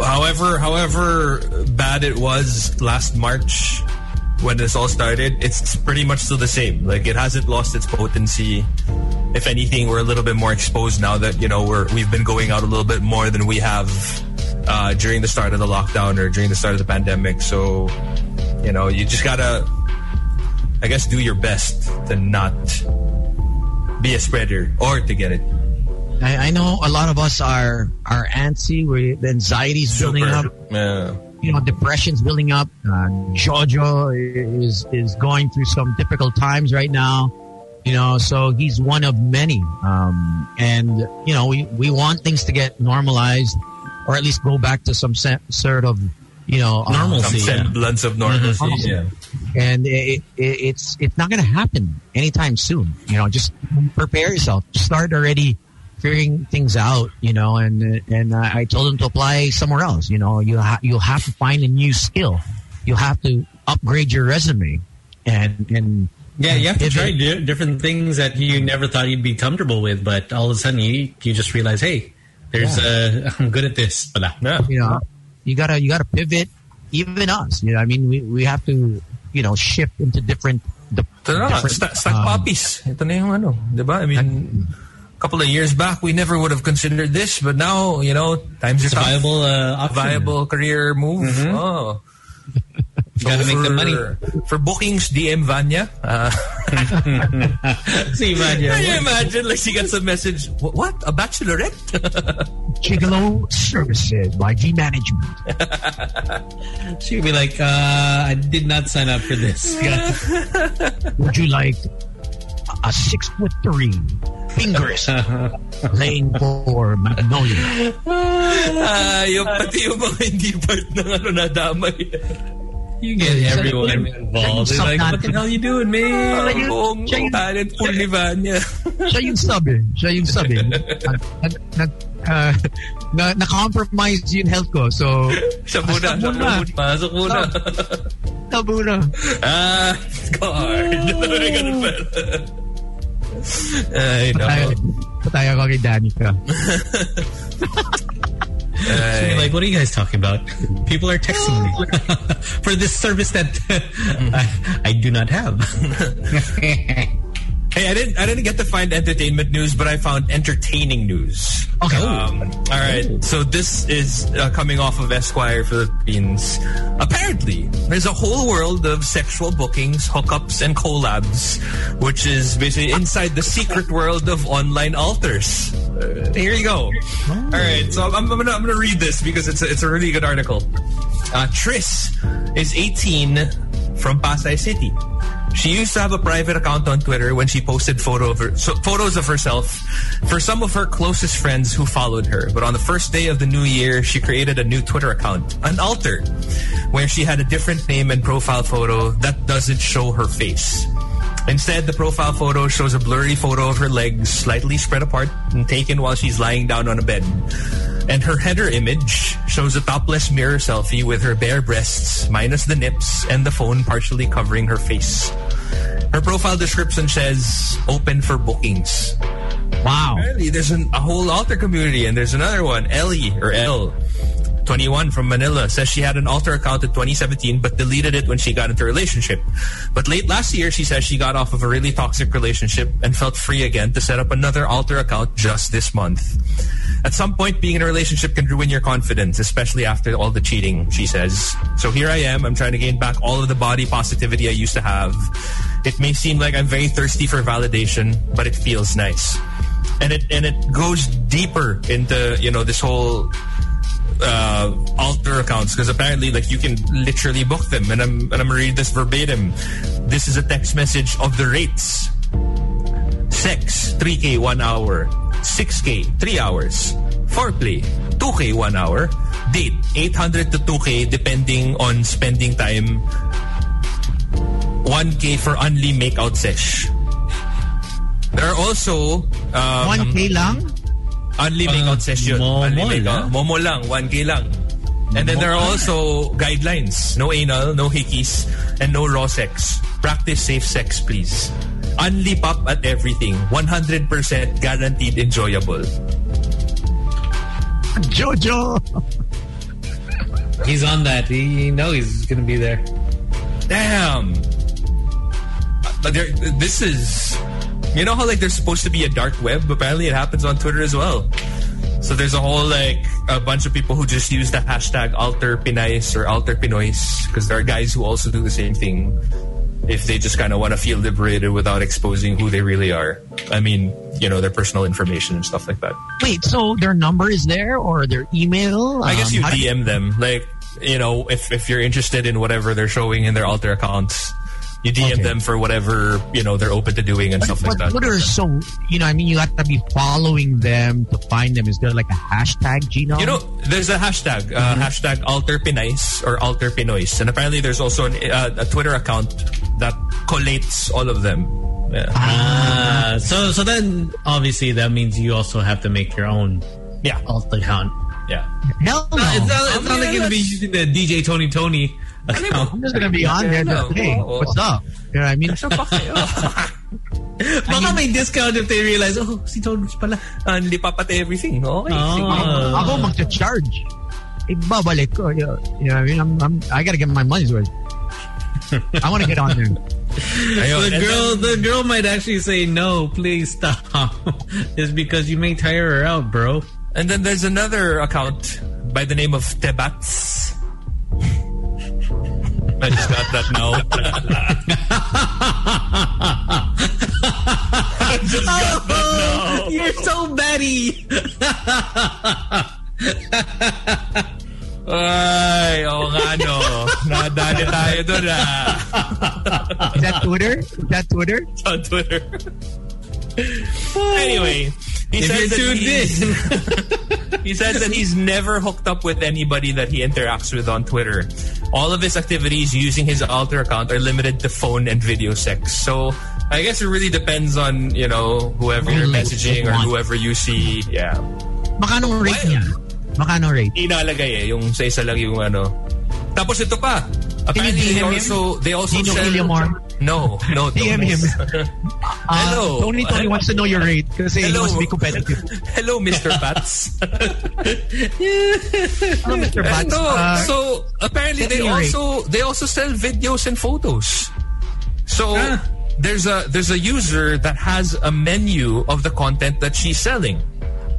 However, however bad it was last March when this all started, it's pretty much still the same. Like it hasn't lost its potency. If anything, we're a little bit more exposed now that you know we're we've been going out a little bit more than we have uh, during the start of the lockdown or during the start of the pandemic. So you know, you just gotta, I guess, do your best to not be a spreader or to get it. I, I know a lot of us are are antsy. We the anxiety's building up. Yeah. You know, depression's building up. Uh, Jojo is is going through some difficult times right now. You know, so he's one of many. Um, and you know, we we want things to get normalized, or at least go back to some se- sort of you know uh, Some Normalcy. yeah. semblance of normalcy. Mhm. Yeah. and it, it, it's it's not going to happen anytime soon. You know, just prepare yourself. Start already figuring things out. You know, and and I I told him to apply somewhere else. You know, you ha- you'll have to find a new skill. You'll have to upgrade your resume, and and Yeah, you have to try it- di- different things that you never thought you'd be comfortable with, but all of a sudden you you just realize, hey, there's uh, I'm good at this. Pala. Yeah. you know you gotta you gotta pivot. Even us, you know, I mean, we we have to you know shift into different. The, Ito na nga, different, sta- stack um, poppies. Ito na yung ano, di ba? I mean, a couple of years back, we never would have considered this, but now, you know, times are It's a tough. viable uh. Viable career move. Oh. You gotta make the money. For bookings, DM Vanya. Uh, See, man, yeah. can you imagine, like, she gets a message, "Wh- what? A bachelorette? Gigolo services by G Management. She'd be like, uh, I did not sign up for this. Would you like a six foot three fingers laying for Magnolia? Ah, yung pati yung mga hindi part ng ano nadamay. You get everyone involved. They're like, what the hell you doing, man? Ang buong siya yung- talent pool ni Vanya. Siya yung sub eh. Siya yung sub eh. Nag, nag, nag, uh, na, na-compromise yung health ko. So, Siya muna, Pasok siya muna. muna. Pasok muna. tabo na. ah, guard. Ganun pala. Eh, Ay, Tayo, no. tayo ko kay Danica. Eh. She'd like, what are you guys talking about? People are texting me for this service that mm. I, I do not have. Hey, I didn't. I didn't get to find entertainment news, but I found entertaining news. Okay. Um, all right. So this is uh, coming off of Esquire Philippines. Apparently, there's a whole world of sexual bookings, hookups, and collabs, which is basically inside the secret world of online alters. Uh, here you go. All right. So I'm, I'm gonna I'm gonna read this because it's a, it's a really good article. Uh, Tris is 18 from Pasay City. She used to have a private account on Twitter when she posted photo of her, so, photos of herself for some of her closest friends who followed her. But on the first day of the new year, she created a new Twitter account, an alter, where she had a different name and profile photo that doesn't show her face. Instead, the profile photo shows a blurry photo of her legs slightly spread apart and taken while she's lying down on a bed. And her header image shows a topless mirror selfie with her bare breasts, minus the nips, and the phone partially covering her face. Her profile description says, open for bookings. Wow. Apparently, there's an, a whole alter community, and there's another one, Ellie, or L. 21 from Manila says she had an alter account in 2017 but deleted it when she got into a relationship. But late last year, she says she got off of a really toxic relationship and felt free again to set up another alter account just this month. At some point, being in a relationship can ruin your confidence, especially after all the cheating, she says. So here I am. I'm trying to gain back all of the body positivity I used to have. It may seem like I'm very thirsty for validation, but it feels nice. And it and it goes deeper into, you know, this whole uh, alter accounts because apparently like you can literally book them and I'm and I'm gonna read this verbatim. This is a text message of the rates. Sex 3k 1 hour, 6k 3 hours, foreplay 2k 1 hour, date 800 to 2k depending on spending time 1k for only makeout sesh. There are also um, 1K lang? Only makeout session. Momo Only makeout. lang. Momo lang. 1K lang. And then there are also guidelines. No anal, no hickeys, and no raw sex. Practice safe sex, please. Only pop at everything. 100% guaranteed enjoyable. Jojo! He's on that. He, you know he's going to be there. Damn. Uh, but there, this is... You know how like there's supposed to be a dark web? Apparently it happens on Twitter as well. So there's a whole like a bunch of people who just use the hashtag alter Pinays or alter Pinoys because there are guys who also do the same thing if they just kind of want to feel liberated without exposing who they really are. I mean, you know, their personal information and stuff like that. Wait, so their number is there or their email? I guess Um, you DM them. Like, you know, if, if you're interested in whatever they're showing in their alter accounts, you DM Okay. them for whatever, you know, they're open to doing and stuff like But that. Twitter is so, you know, I mean, you have to be following them to find them. Is there like a hashtag, Gino? You know, there's a hashtag, uh, Mm-hmm. hashtag alter Pinays or alter Pinoys. And apparently there's also an, uh, a Twitter account that collates all of them. Yeah. Uh, so so then obviously that means you also have to make your own Yeah. alt account. Yeah. Hell no. It's not, it's I not mean, like you're going to be using the DJ Tony Toni account. I'm just gonna be on there. no. Just, hey, Oo. Oh. what's up? You know what I mean? Baka may discount if they realize, oh, si Tony pala. Only pop at everything. Okay. Oh. sige. Ako magcha-charge. Ibabalik ko. You know, you know what I mean? I'm, I'm, I gotta get my money's worth. I want to get on there. Ayun. The girl, then- the girl might actually say, no, please stop. it's because you may tire her out, bro. And then there's another account by the name of Tebats. I just got that now. I just got that now. You're so batty. Ay, oo nga no. Nadali tayo doon ah. Is that Twitter? Is that Twitter? On Twitter. anyway, he If says that he's- He says that he's never hooked up with anybody that he interacts with on Twitter. All of his activities using his alter account are limited to phone and video sex. So I guess it really depends on, you know, whoever you're messaging or whoever you see. Yeah. Makano rate niya? Makano rate? Inalagay eh, yung sa isa lang yung ano. Tapos ito pa. Apparently they also, they also sell... No, no. DM him. Uh, Hello. Tony Toni wants to know your rate kasi he must be competitive. Hello, Mr. Pats. Hello, Mr. Bats. no, Uh, so apparently they tell me your also they also sell videos and photos. So Ah. there's a there's a user that has a menu of the content that she's selling.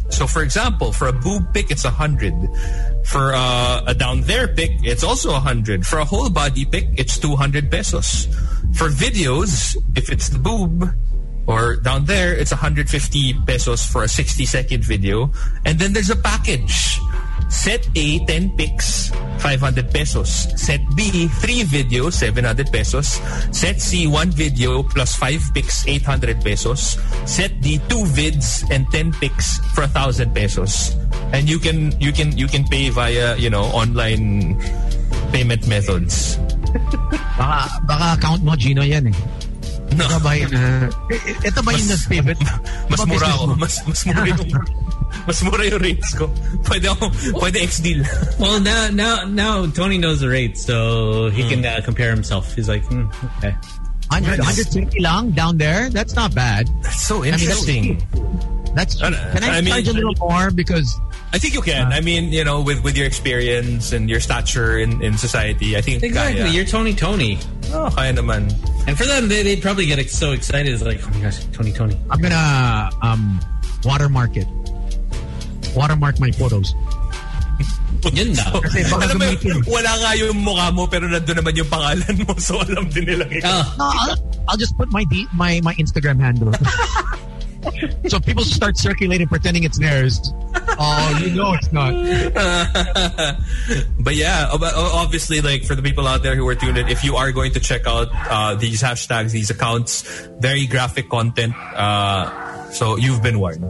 So for example, for a boob pic, it's a hundred. For uh, a down there pic, it's also a hundred. For a whole body pic, it's two hundred pesos. For videos, if it's the boob or down there, it's 150 pesos for a 60 second video. And then there's a package. Set A, 10 pics, 500 pesos. Set B, 3 videos, 700 pesos. Set C, 1 video plus 5 pics, 800 pesos. Set D, 2 vids and 10 pics for 1,000 pesos. And you can you can you can pay via, you know, online payment methods. baka, baka account mo, Gino, yan eh. No. Ito ba yun? Uh, ito ba yung nag-pivot? Mas Diba mura ako. Mas, mas mura yung, mas mura yung rates ko. Pwede ako, pwede ex-deal. Well, now, now, now Tony knows the rate, so he can uh, compare himself. He's like, hmm, okay. 100, 120 lang down there? That's not bad. That's so I mean, that's interesting. That's Uh, Can I, I mean- charge a little more? Because I think you can. I mean, you know, with, with your experience and your stature in, in society, I think Exactly. kaya. You're Tony Toni. Oh, kaya naman. And for them, they, they'd probably get so excited. It's like, oh my gosh, Tony Toni. I'm gonna um, watermark it. Watermark my photos. Yun na. Kasi baka Alam mo, wala nga yung mukha mo pero nandun naman yung pangalan mo so alam din nila. Oh, No, I'll, I'll just put my D, my my Instagram handle. so people start circulating, pretending it's theirs. Oh, you know it's not. But yeah, obviously, like for the people out there who are tuned in, if you are going to check out uh, these hashtags, these accounts, very graphic content. Uh, so you've been warned.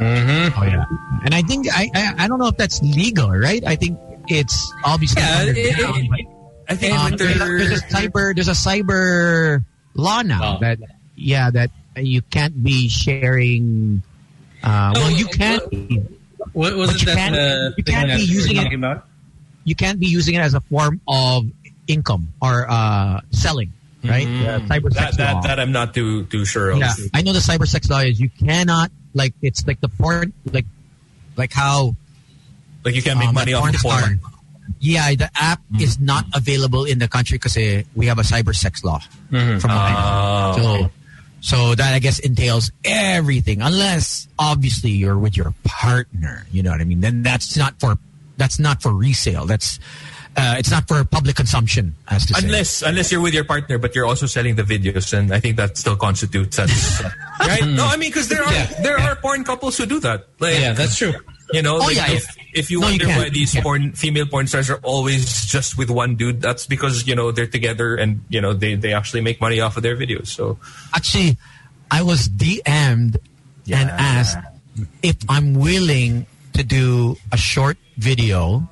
Oh yeah. And I think I, I I don't know if that's legal, right? I think it's obviously Yeah, it- it- underground, I think um, with there's, a, there's a cyber there's a cyber law now Oh. that yeah that you can't be sharing. Uh, well, Oh, you uh, can. What was But it you that can't- uh, you thing can't be using it- about? you can't be using it as a form of income or uh, selling, right? The cyber that, law. that that I'm not too too sure of. yeah, I know the cyber sex law is you cannot like it's like the porn like like how Like you can't make um, money off of porn. Yeah, the app is not available in the country because we have a cyber sex law from what know. So, so that I guess entails everything, unless obviously you're with your partner. You know what I mean? Then that's not for that's not for resale. That's uh, it's not for public consumption, as to say. Unless unless you're with your partner, but you're also selling the videos, and I think that still constitutes as right. No, I mean because there are Yeah. there are porn couples who do that. Like, Yeah, that's true. You know, Oh, like yeah, if, if you No, wonder can't. why these Yeah. porn female porn stars are always just with one dude, that's because you know they're together and you know they they actually make money off of their videos. So Actually, I was DM'd and asked if I'm willing to do a short video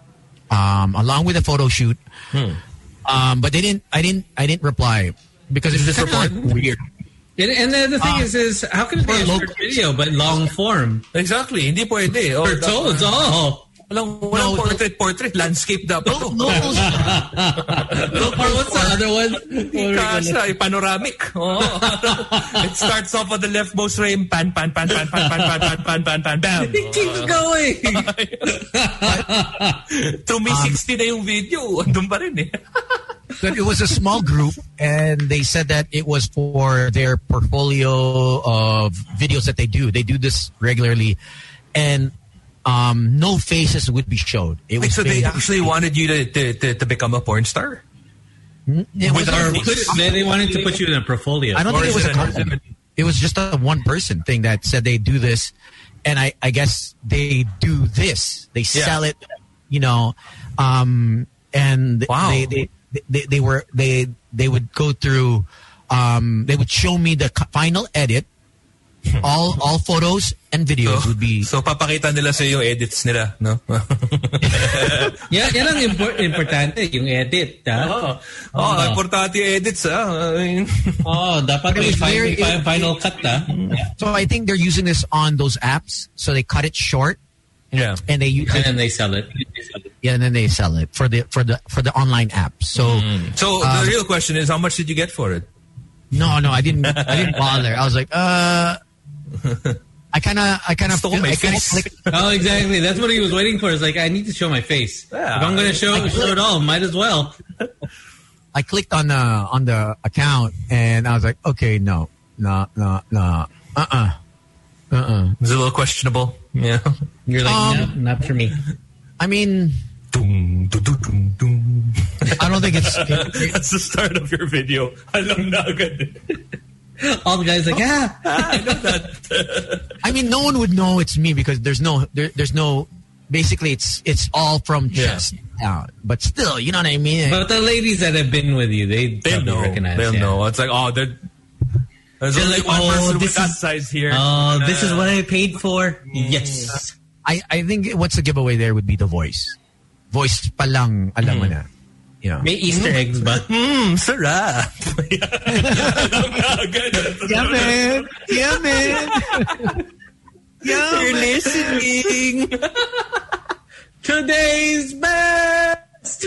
um, along with a photo shoot. Um, but they didn't. I didn't. I didn't reply because it's this just for weird. And, and then the thing Uh, is, is how can it be a for short video but long form? exactly, hindi pwede. Oh, For toads, oh. Walang, walang No, portrait portrait landscape dapat. Lo- to. locals, Or what's the other one? What were we gonna- Kasha, eh, panoramic. Oh. it starts off on the leftmost frame, pan, pan, pan, pan, pan, pan, pan, pan, pan, pan, pan, bam. It keeps going. To me, 60 na yung video. Andun pa rin eh. but it was a small group, and they said that it was for their portfolio of videos that they do. They do this regularly, and um, no faces would be showed. It was So they based- actually wanted you to, to, to, to become a porn star? it with was our- they, they wanted to put you in a portfolio. I don't Or think it is was a it an- company. It was just a one person thing that said they do this, and I, I guess they do this. They sell it, you know, um, and Wow. they, they, they they were they they would go through, um, they would show me the final edit. all all photos and videos So, would be so papakita nila sa yung edits nila, no? Yeah, yan ang impor- importante, yung edit. Ha? oh, oh, importante yung edits, ah. I Oh, dapat may It was fi- very- fi- final cut, ha? so I think they're using this on those apps. So they cut it short yeah. and they use And it, then they sell it. yeah, and then they sell it for the for the for the online app. So So Um, the real question is, how much did you get for it? no, no, I didn't I didn't bother. I was like, uh, I kind of I kind of Stole my I kind of face. clicked. Oh, exactly. That's what he was waiting for. It's like, I need to show my face. Yeah. If I'm going to show, show it all, might as well. I clicked on the on the account and I was like, okay, no, no, no, no, uh, uh-uh. uh, uh, It's a little questionable. Yeah. You're like, Um, no, not for me. I mean, Dum, dum, dum, dum, dum. I don't think it's. That's the start of your video. Alam na agad. All the guys like, yeah. I know that. I mean, no one would know it's me because there's no there, there's no. Basically, it's it's all from Yeah. chest down. But still, you know what I mean. But the ladies that have been with you, they They'll know. recognize. They'll yeah. know. It's like, oh, they're, there's They're only like, one oh, this is- size here. Oh, this is Uh, what I paid for. Yes. I I think what's the giveaway there would be the voice. Voice palang alam mo na. You know. May Easter eggs ba? Mmm, sarap. Alam na agad. Yeah, man. Yeah, man. yeah, You're listening. Today's best.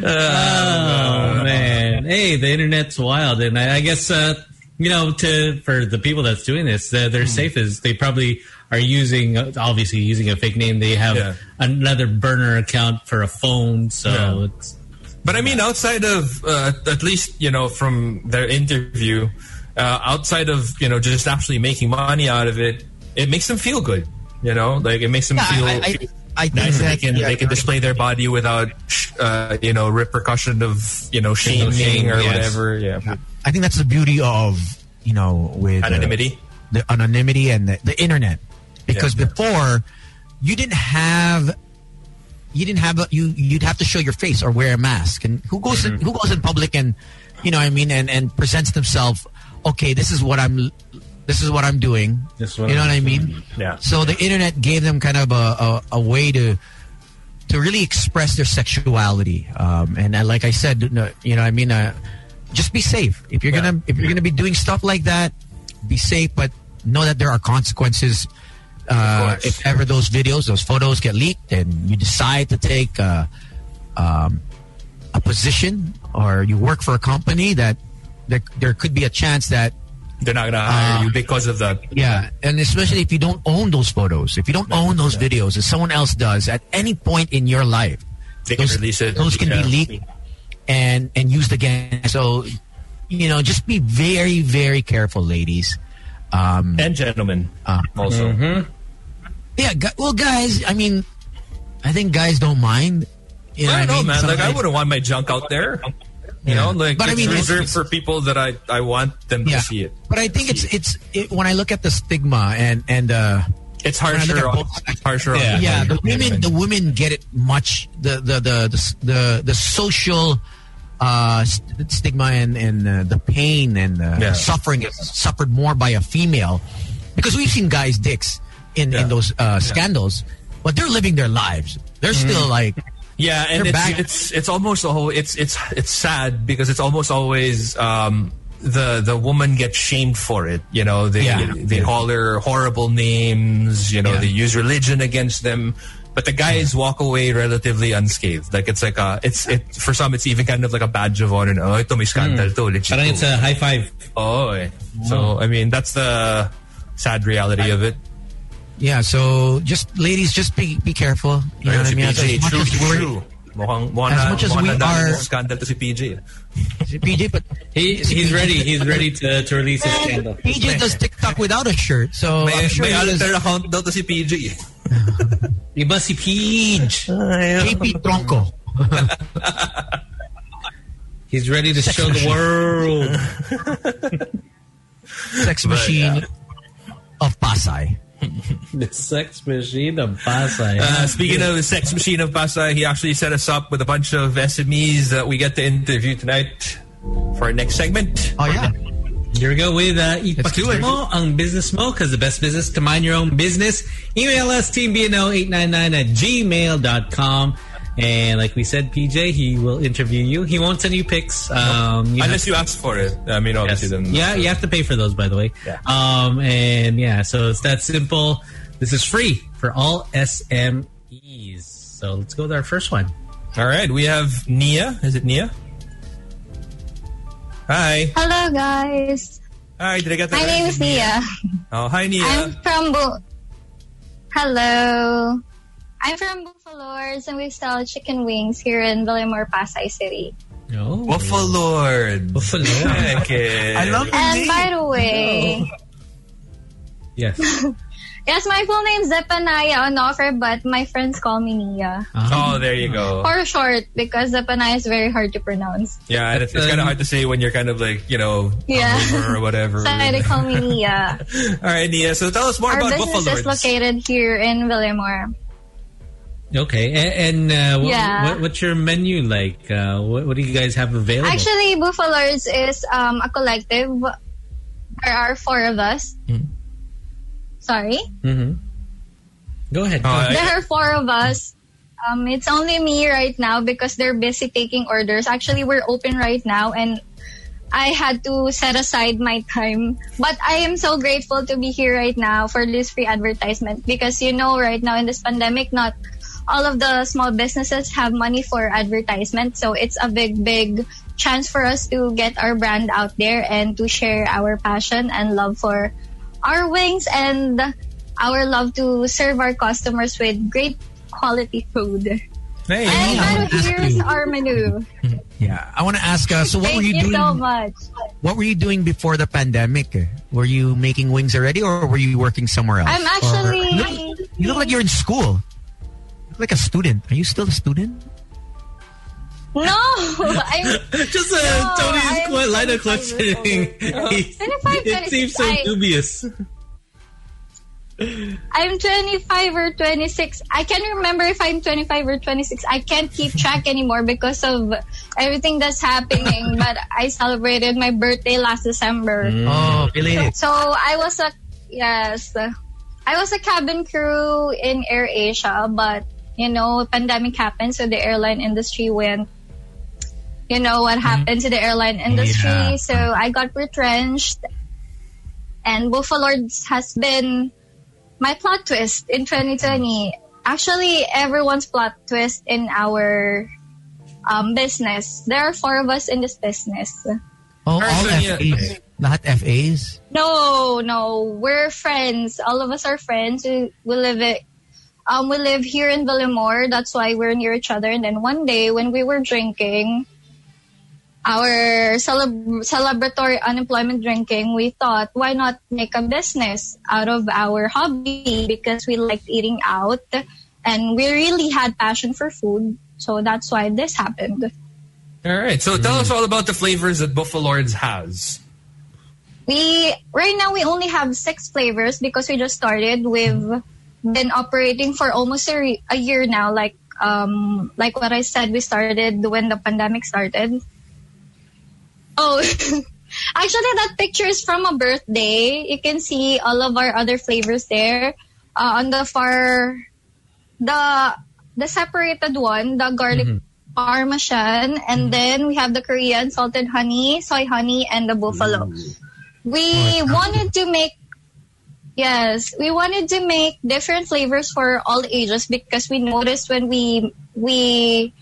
oh man! Hey, the internet's wild, and I, I guess uh, you know, to for the people that's doing this, uh, they're safe as they probably are using, uh, obviously using a fake name. They have Yeah. another burner account for a phone, so Yeah. it's But I mean, outside of uh, at least you know from their interview, uh, outside of you know just actually making money out of it, it makes them feel good. You know, like it makes them Yeah, feel. I, I, I think Nice. that They can yeah, they can display their body without uh, you know repercussion of you know shaming shame, or yes. whatever. Yeah, I think that's the beauty of you know with uh, anonymity. the anonymity and the, the internet because Yeah. before you didn't have you didn't have a, you you'd have to show your face or wear a mask and who goes in, who goes in public and you know what I mean and and presents themselves okay this is what I'm this is what I'm doing. This is what you know I'm what I mean? Yeah. so the internet gave them kind of a, a, a way to to really express their sexuality. Um, and uh, like I said you know I mean? Uh, just be safe. If you're Yeah. gonna if you're gonna be doing stuff like that be safe but know that there are consequences uh, if ever those videos those photos get leaked and you decide to take uh, um, a position or you work for a company that there, there could be a chance that They're not gonna hire Uh, you because of that. yeah, and especially if you don't own those photos, if you don't own those videos, if someone else does at any point in your life, They can those, release it. those can Yeah. be leaked and and used again. So, you know, just be very very careful, ladies. Um, and gentlemen uh, also. yeah, gu- well, guys, I mean, I think guys don't mind. You know I don't know, mean? man. Some Like I wouldn't want my junk out there. You Yeah. know, like But I it's mean, it's- reserved for people that I I want them yeah, to see it. but I think it's it's it, when I look at the stigma and and uh, It's harsher. On, both- it's harsher. on Yeah. yeah, the women the women get it much the the the the the, the social uh, st- stigma and and uh, the pain and uh, Yeah. suffering is suffered more by a female because we've seen guys dicks in in those uh, scandals, but they're living their lives. They're Mm-hmm. still like Yeah, and They're it's, back. it's it's almost always it's it's it's sad because it's almost always um, the the woman gets shamed for it. You know, they Yeah. they call her horrible names. You know, Yeah. they use religion against them. But the guys walk away relatively unscathed. Like it's like a it's it for some it's even kind of like a badge of honor. Oh, ito may scandal to. Legit Parang it's a high five. Oh, eh. so I mean that's the sad reality of it. Yeah. So just ladies, just be be careful. You know what I mean? As, PJ, as much true, as we're true. Mukhang, mukhang As much as we are- scandal to si PJ. si PJ, but He, he's ready. He's ready to, to release his scandal. PJ does TikTok without a shirt, so May, I'm sure may alter account daw to si PJ. Iba si Peach. KP Tronco. He's ready to show the world. sex machine of Pasay. the sex machine of Pasay. Uh, speaking of the sex machine of Pasay, he actually set us up with a bunch of SMEs that we get to interview tonight for our next segment. Oh yeah, Here we go with uh, Let's do it. mo ang business mo because the best business to mind your own business. Email us teambno899 at gmail.com. And like we said, PJ, he will interview you. He won't send you pics. Um, you Unless you ask for it. I mean, Yes. obviously, then. Yeah, you have to pay for those, by the way. Yeah. Um, and yeah, so it's that simple. This is free for all SMEs. So let's go with our first one. All right, we have Nia. Is it Nia? Hi. Hello, guys. Hi, did I get that My right? name is Nia. Oh, hi, Nia. I'm from Bu- Hello. I'm from Buffalords and we sell chicken wings here in Villamor, Pasay City. Oh, Waffle Lord. Buffalo. Okay. I love And by the way, yes. yes, my full name's Zephaniah Onofre, but my friends call me Nia. Ah. Oh, there you go. For short, because Zephaniah is very hard to pronounce. Yeah, and it's, it's kind of hard to say when you're kind of like, you know, Yeah. or whatever. So they call me Nia. All right, Nia. So tell us more Our about business Buffalo is located here in Villamor. Okay. And, and uh, what, Yeah. what, what's your menu like? Uh, what, what do you guys have available? Actually, Buffalords is um, a collective. There are four of us. Sorry? hmm Go ahead. Go I- ahead. There are four of us. Um, it's only me right now because they're busy taking orders. Actually, we're open right now and I had to set aside my time. But I am so grateful to be here right now for this free advertisement because you know right now in this pandemic, not all of the small businesses have money for advertisement. So it's a big, big chance for us to get our brand out there and to share our passion and love for our wings and our love to serve our customers with great quality food. Hey, And I wanna now ask here's our menu. Yeah, I want to ask. Uh, so, what were you, you doing? so much. What were you doing before the pandemic? Were you making wings already, or were you working somewhere else? I'm Or- actually you, look, you look like you're in school. Like a student. Are you still a student? No, I'm Just a No, Tony's I'm qu- line of 25 questioning. He- 25, it seems so I- dubious. I'm 25 or 26. I can't remember if I'm 25 or 26. I can't keep track anymore because of everything that's happening. but I celebrated my birthday last December. Mm. Oh, really? So I was a yes, I was a cabin crew in Air Asia, but you know, pandemic happened, so the airline industry went. You know what happened to the airline industry, Yeah. so I got retrenched, and Buffalords has been my plot twist in 2020. Actually, everyone's plot twist in our um, business. There are four of us in this business. Oh, all FAs. Not FAs? No, no, we're friends. All of us are friends. We, we live it. Um, we live here in Villamor. That's why we're near each other. And then one day when we were drinking, our celeb- celebratory unemployment drinking, we thought, why not make a business out of our hobby? Because we liked eating out and we really had passion for food. So that's why this happened. All right. So tell us all about the flavors that Buffalo Lords has. We right now we only have six flavors because we just started. We've been operating for almost a, re- a year now. Like um like what I said, we started when the pandemic started. Oh, actually, that picture is from a birthday. You can see all of our other flavors there. Uh, on the far, the the separated one, the garlic parmesan, and then we have the Korean salted honey, soy honey, and the buffalo. We wanted to make yes, we wanted to make different flavors for all ages because we noticed when we we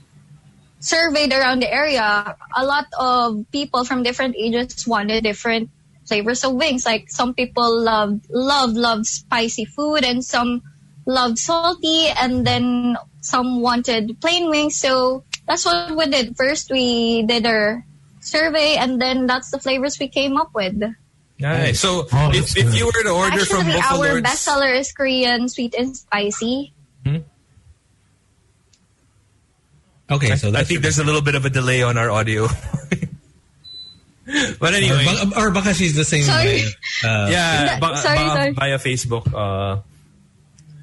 surveyed around the area, a lot of people from different ages wanted different flavors of wings. Like some people love love love spicy food and some love salty and then some wanted plain wings. So that's what we did. First we did our survey and then that's the flavors we came up with. Nice. So Oh, if, if you were to order from Buffalo our Lords, bestseller is Korean sweet and spicy. Okay, so I think there's a little bit of a delay on our audio. but anyway, or, baka, or baka she's the same. Sorry. Uh, yeah, Sorry, ba- sorry, ba- sorry. via Facebook. Uh,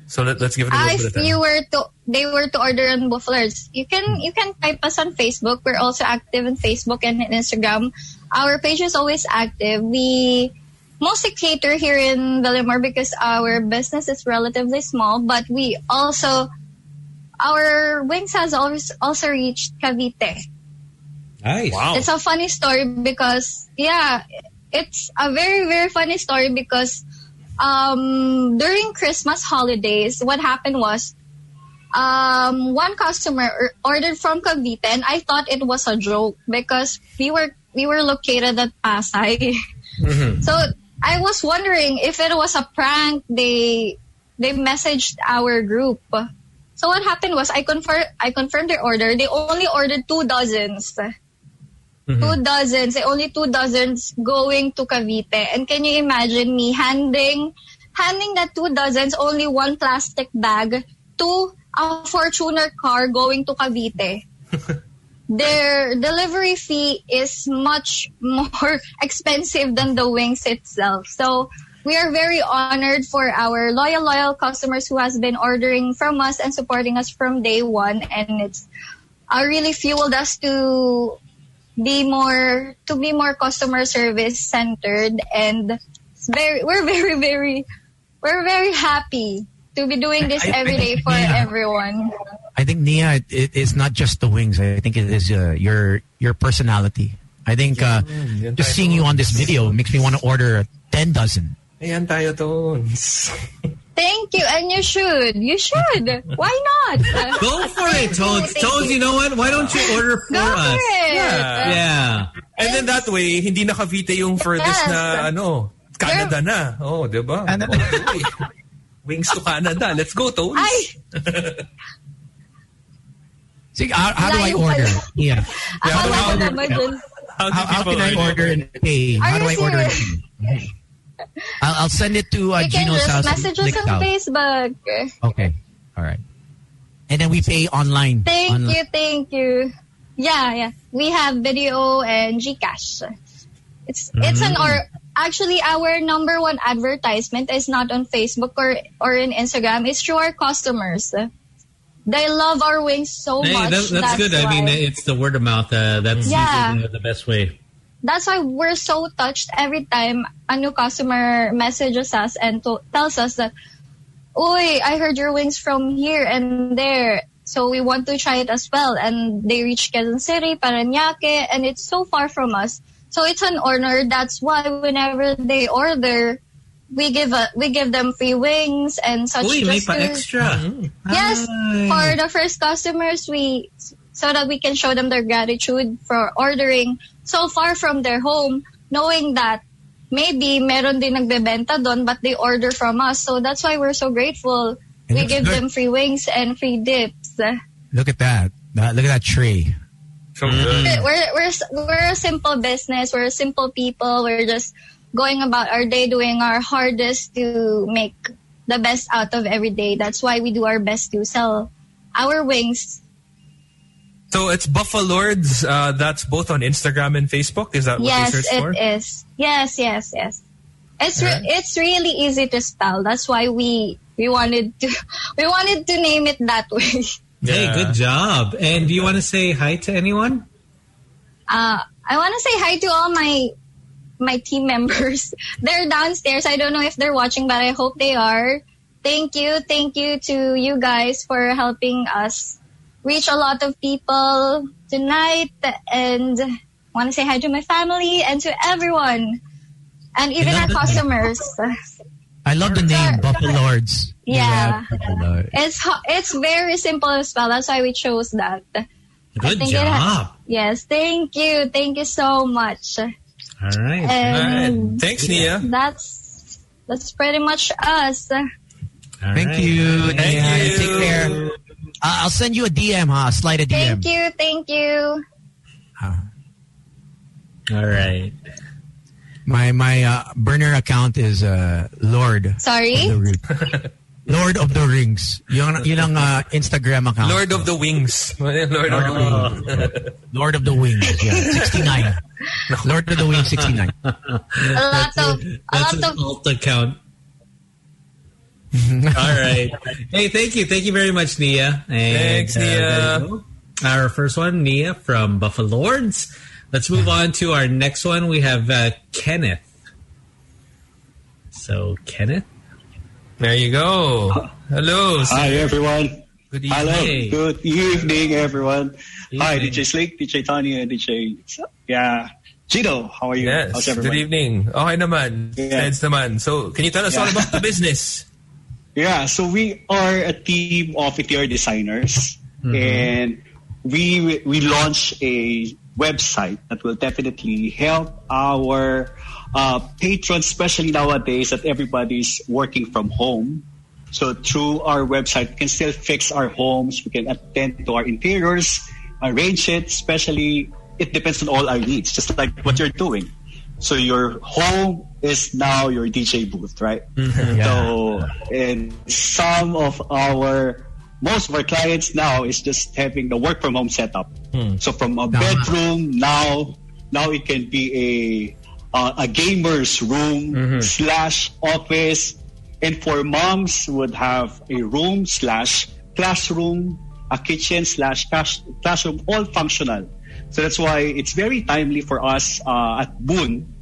so let, let's give it a little bit if of time. you were to they were to order on Buffalords, you can you can type us on Facebook. We're also active on Facebook and Instagram. Our page is always active. We mostly cater here in Villamor because our business is relatively small, but we also our wings has always also reached Cavite. Nice. Wow. It's a funny story because yeah, it's a very very funny story because um during Christmas holidays, what happened was um one customer ordered from Cavite and I thought it was a joke because we were we were located at Pasay. So I was wondering if it was a prank. They they messaged our group. So what happened was I confirm I confirmed their order. They only ordered two dozens. Two dozens. eh, Only two dozens going to Cavite. And can you imagine me handing handing that two dozens, only one plastic bag to a Fortuner car going to Cavite? Their delivery fee is much more expensive than the wings itself. So we are very honored for our loyal, loyal customers who has been ordering from us and supporting us from day one. And it's uh, really fueled us to be more to be more customer service centered and it's very we're very very we're very happy to be doing this every day for everyone. I think Nia, it, it, it's not just the wings. I think it is uh, your your personality. I think uh, yan just seeing you on this video makes me want to order ten dozen. Ayan tayo, Tones. Thank you, and you should. You should. Why not? Go for it, Toads. Thank Toads, you. you know what? Why don't you order for Go us? for it. Yeah. Yeah. And then that way, hindi na Cavite yung furthest Yes. na, ano, Canada na. Oh, di ba? Canada. Okay. Wings to Canada. Let's go, Tones. Ay, See, how, how do I order? pala. Yeah. akala do I order? naman. How, How, how can I order and pay? How do I order? and pay? I'll, I'll send it to uh, You can Gino's just house. message us on out. Facebook. Okay. All right. and then we pay online. Thank Online. you, thank you. Yeah, yeah. We have video and Gcash. It's it's an or actually our number one advertisement is not on Facebook or or in Instagram. It's through our customers. They love our wings so Hey, much. that, that's, good. I mean, it's the word of mouth. Uh, that's Yeah. the best way. that's why we're so touched every time a new customer messages us and to- tells us that, "Uy, I heard your wings from here and there, so we want to try it as well." And they reach Quezon City, Parañaque, and it's so far from us. So it's an honor. That's why whenever they order, we give a, we give them free wings and such. Uy, may just pa to- extra. Mm-hmm. Yes, Ay. for the first customers, we so that we can show them their gratitude for ordering so far from their home, knowing that maybe meron din nagbebenta doon, but they order from us. So that's why we're so grateful. And we give good. them free wings and free dips. Look at that. That- Look at that tree. So good. We're we're we're a simple business. We're simple people. We're just going about our day, doing our hardest to make the best out of every day. That's why we do our best to sell our wings So it's Buffalords. Uh, that's both on Instagram and Facebook. Is that what yes, they search for? it is. Yes, yes, yes. It's re- Alright. it's really easy to spell. That's why we we wanted to we wanted to name it that way. Hey, good job. And do you want to say hi to anyone? Uh, I want to say hi to all my my team members. They're downstairs. I don't know if they're watching, but I hope they are. Thank you, thank you to you guys for helping us reach a lot of people tonight. And want to say hi to my family and to everyone, and even our customers. I love the name. Buffalo Lords. Yeah. It's it's very simple to spell. That's why we chose that. Good job. has- Yes, thank you, thank you so much. All right. And right. Thanks, Nia. that's that's pretty much us. All Thank right. you. Thank Nia. you. Take care. Uh, I'll send you a DM, huh? Slide a DM. Thank you, thank you. All right. My my uh, burner account is uh, Lord. Sorry. Of the Ri- Lord of the Rings. Yung, yun ang uh, Instagram account. Lord of the Wings. Lord of the Wings. Lord of the Wings. Yeah, 69. Lord of the Wings, 69. A lot of a That's lot an of alt account. All right. Hey, thank you. Thank you very much, Nia. And, Thanks, Nia. there you go. Our first one, Nia from Buffalo Lords. Let's move on to our next one. We have uh, Kenneth. So, Kenneth? There you go. Hello. Hi everyone. Good Hello. Good evening everyone. Hi Evening. DJ Slick, DJ Tony, and DJ yeah. Gino, how are you? Yes. How's Good everyone? evening. Oh, okay naman. Yeah. Thanks naman. So, can you tell us all about the business? Yeah, so we are a team of interior designers mm-hmm. and we we launch a website that will definitely help our uh, patrons, especially nowadays that everybody's working from home. So through our website, we can still fix our homes. We can attend to our interiors, arrange it, especially it depends on all our needs, just like what you're doing. So your home is now your DJ booth, right? So, and some of our, most of our clients now is just having the work from home setup. So from a bedroom now, now it can be a uh, a gamer's room slash office, and for moms would have a room slash classroom, a kitchen slash class- classroom, all functional. So that's why it's very timely for us uh, at Boon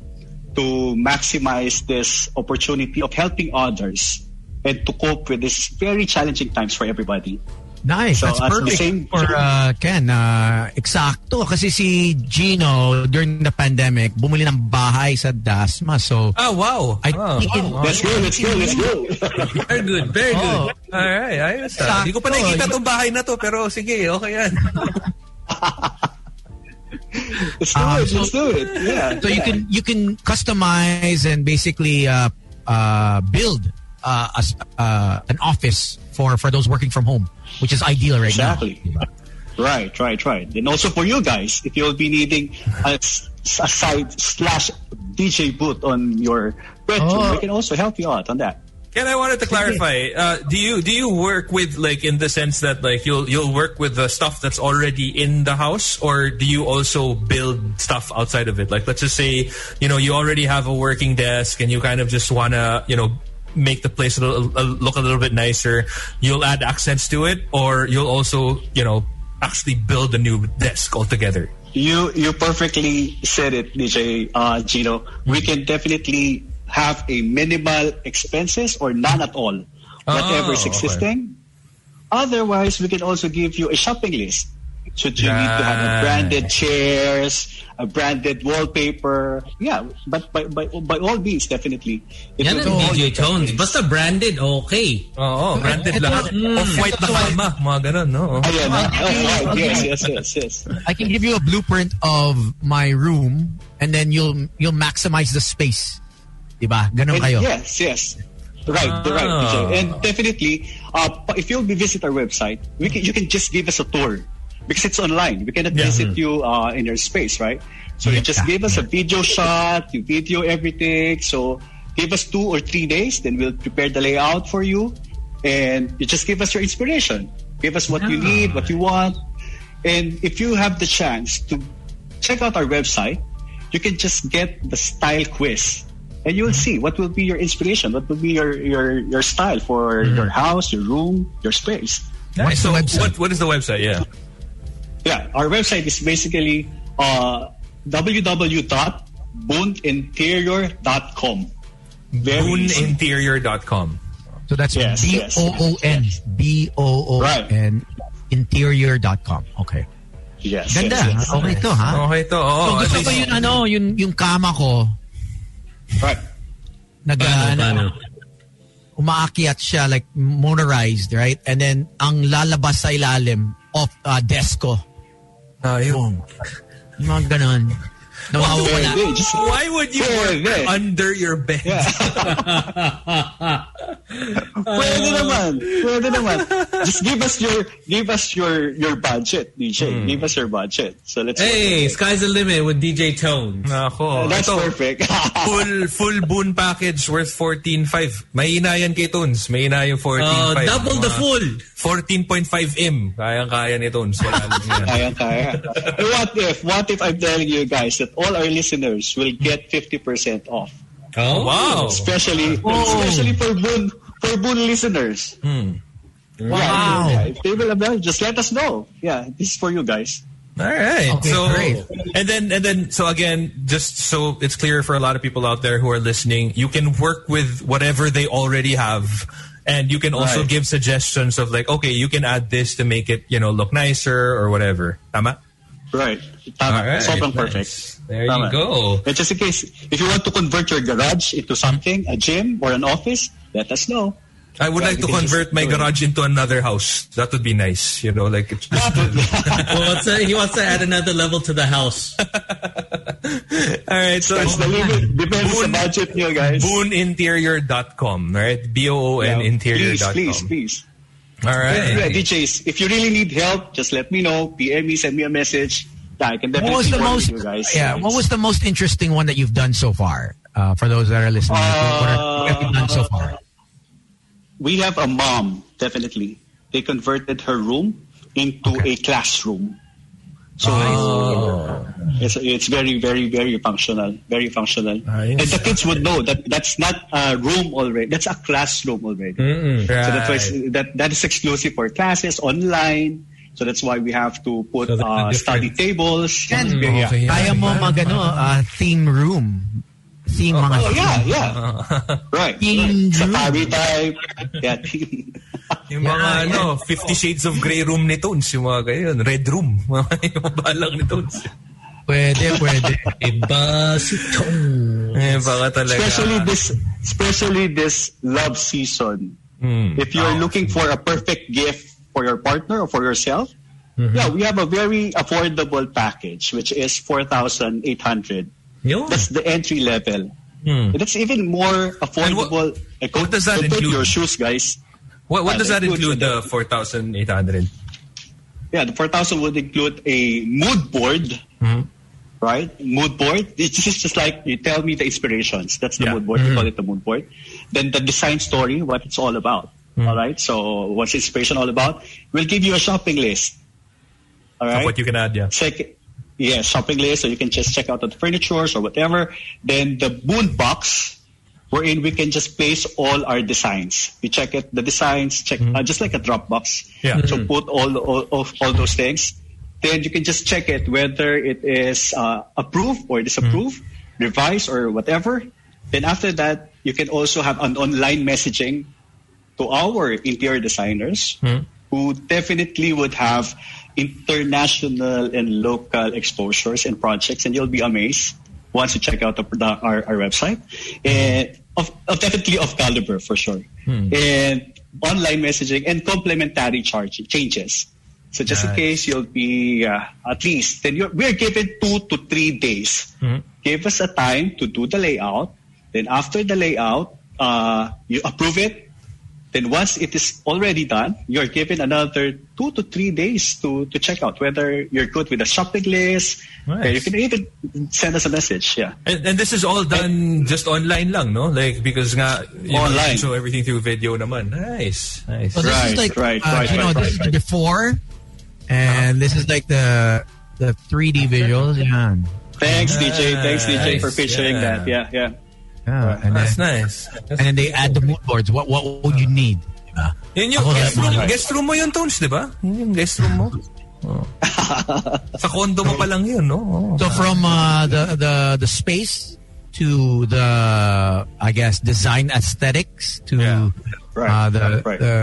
to maximize this opportunity of helping others and to cope with these very challenging times for everybody. Nice. So, That's at the perfect same- for uh, Ken. Uh, eksakto. Kasi si Gino, during the pandemic, bumili ng bahay sa Dasma. So, Oh, wow. I oh, think in- wow. Let's go, let's go, let's go. Very good. Very good. oh, Alright, ayos ah. Hindi ko pa nakikita tong bahay na to, pero sige, okay yan. let's do Um, it, let's do it. Yeah. so you can you can customize and basically uh, uh, build uh, a s- uh, an office for, for those working from home, which is ideal right Exactly. now. Exactly. Right, right, right. And also for you guys, if you'll be needing a side slash DJ booth on your bedroom, Oh. we can also help you out on that. And I wanted to clarify. Uh, do you do you work with like in the sense that like you'll you'll work with the stuff that's already in the house, or do you also build stuff outside of it? Like let's just say you know you already have a working desk and you kind of just wanna you know make the place a a, look a little bit nicer. You'll add accents to it, or you'll also you know actually build a new desk altogether. You you perfectly said it, DJ uh, Gino. We can definitely have a minimal expenses or none at all, whatever is okay. existing. Otherwise, we can also give you a shopping list. Should you need to have a branded chairs, a branded wallpaper, yeah. But by by, by all means, definitely. It Yan will ang all DJ depend. Tones. Basta branded, okay. Oo, branded lahat. Off-white na kama, mga ganun, no? Ayan, ah, oh, right. yes, yes, yes, yes. I can give you a blueprint of my room and then you'll you'll maximize the space. Diba? Ganun kayo. Yes, yes. Right, right, Ah. DJ. And definitely, uh, if you'll be visit our website, we can, you can just give us a tour because it's online. We cannot visit you uh, in your space, right? So you just give us a video shot, you video everything. So give us two or three days, then we'll prepare the layout for you, and you just give us your inspiration. Give us what you need, what you want, and if you have the chance to check out our website, you can just get the style quiz. And you will see what will be your inspiration, what will be your your, your style for your house, your room, your space. What's so the website? what what is the website? Yeah. Yeah, our website is basically uh, easy. Booninterior.com. So that's Yes, B yes, O O N B O O N interior.com. Okay. Yes, Ganda. yes, yes. Okay to, ha? Okay to. Oo, So at gusto ko yung ano, yung yung kama ko Right. nag Paano, ano, paano? umaakyat siya like motorized, right? And then ang lalabas sa ilalim of uh, desk ko. Ayun. Boom. Yung mga ganon. Nawawala. Pwede, just- Why would you work under your bed? Yeah. Pwede naman. Pwede naman. Just give us your give us your your budget, DJ. Hmm. Give us your budget. So let's Hey, sky's the limit with DJ Tones. Nako. Uh, that's ito, perfect. full full boon package worth 14.5. May ina yan kay Tones. May ina yung 14.5. Oh, uh, double the full. 14.5 M. Kayang-kaya ni Tones. Wala lang yan. Kaya, kaya. What if, what if I'm telling you guys that all our listeners will get 50% off? Oh, Wow. Especially, especially for Boon, for Boon listeners. Hmm. Wow. Yeah, if they will avail, just let us know. Yeah, this is for you guys. All right. Okay, so great. and then and then so again, just so it's clear for a lot of people out there who are listening, you can work with whatever they already have. And you can also Right. give suggestions of like, okay, you can add this to make it, you know, look nicer or whatever. Tama? Right. Tama. All right, Sobrang nice. perfect. There Tama. you go. And just in case, if you want to convert your garage into something, a gym or an office, let us know. I would Yeah, like to we can just convert my do it. garage into another house. That would be nice, you know, like it's just Well, what's that? he wants to add another level to the house. All right, so That's the limit. Depends sa Boon- budget nyo, guys. booninterior.com, right? B O O N Yeah, interior.com. Please, please, please. All right. Yeah, DJs, if you really need help, just let me know. PM me, send me a message. Yeah, I can What was the most? you guys. Yeah. What was the most interesting one that you've done so far? Uh, for those that are listening, what, are, what have you done so far? We have a mom, definitely. They converted her room into a classroom. So it's, it's very, very, very functional. Very functional. Nice. And the kids would know that that's not a room already. That's a classroom already. So that's why that, that is exclusive for classes online. So that's why we have to put So uh, study tables. Yan. Yeah. Okay. Kaya mo mag ano, uh, theme room. Theme mga Oh, yeah, yeah. Right. King Safari type. Yeah. Yung mga ano, 50 Shades of Grey room ni Tones, yung mga ganyan, red room. yung balang ni Tones. Pwede, pwede. Iba si Tones. Eh, baka talaga. especially this especially this love season. Hmm. If you're looking for a perfect gift for your partner or for yourself, yeah, we have a very affordable package which is 4,800. Yun. That's the entry level. Hmm. That's even more affordable. Uh, what does that include? your shoes, guys. What, what Yeah, does that include, the 4,800? Yeah, the 4,000 would include a mood board, right? Mood board. It's just, just like you tell me the inspirations. That's the Yeah. mood board. We call it the mood board. Then the design story, what it's all about. All right. So what's inspiration all about? We'll give you a shopping list. All Of what you can add, yeah. check yeah shopping list so you can just check out the furnitures or whatever then the moon box wherein we can just place all our designs we check it the designs check uh, just like a dropbox Yeah. so put all, all of all those things then you can just check it whether it is uh, approved or disapproved revised or whatever then after that you can also have an online messaging to our interior designers hmm. who definitely would have international and local exposures and projects and you'll be amazed once you check out the, the, our, our website. And of, of definitely of caliber for sure. And online messaging and complementary charge changes. So just in case you'll be uh, at least then you're, we're given two to three days. Give us a time to do the layout. Then after the layout uh, you approve it then once it is already done, you're given another two to three days to, to check out whether you're good with the shopping list. Nice. You can even send us a message. Yeah. And, and this is all done just online lang, no? Like, because nga, you know, Online. you show everything through video naman. Nice, nice. So this Right, is like, right, uh, right, you know, right, this right, is the before, and this is like the the 3D visuals. Yeah, Thanks, DJ. Thanks, DJ, for Nice, featuring yeah. that. Yeah, yeah. Yeah. And That's then, nice. and then they add the mood boards. What what would you need? Diba? Yun yung Ako, guest yeah. room, guest room mo yun, Tones, di ba? Yun yung guest room mo. Oh. Sa condo mo pa lang yun, no? Oh. So from uh, the the the space to the I guess design aesthetics to Yeah. Right, uh, the, right. the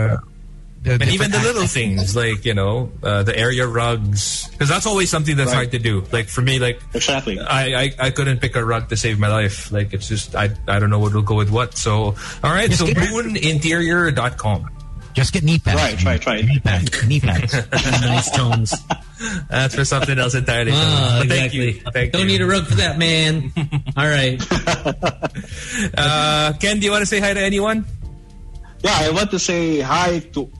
the And even the little aspects. things, like, you know, uh, the area rugs. Because that's always something that's Right. hard to do. Like, for me, like, Exactly. I, I, I couldn't pick a rug to save my life. Like, it's just, I, I don't know what will go with what. So, all right. Just so, get- booninterior.com. Just get knee pads. Right, right, right. Knee pads. Knee pads. nice tones. That's for something else entirely. Ah, But thank exactly. you. Thank Don't you. need a rug for that, man. All right. Uh, Ken, do you want to say hi to anyone? Yeah, I want to say hi to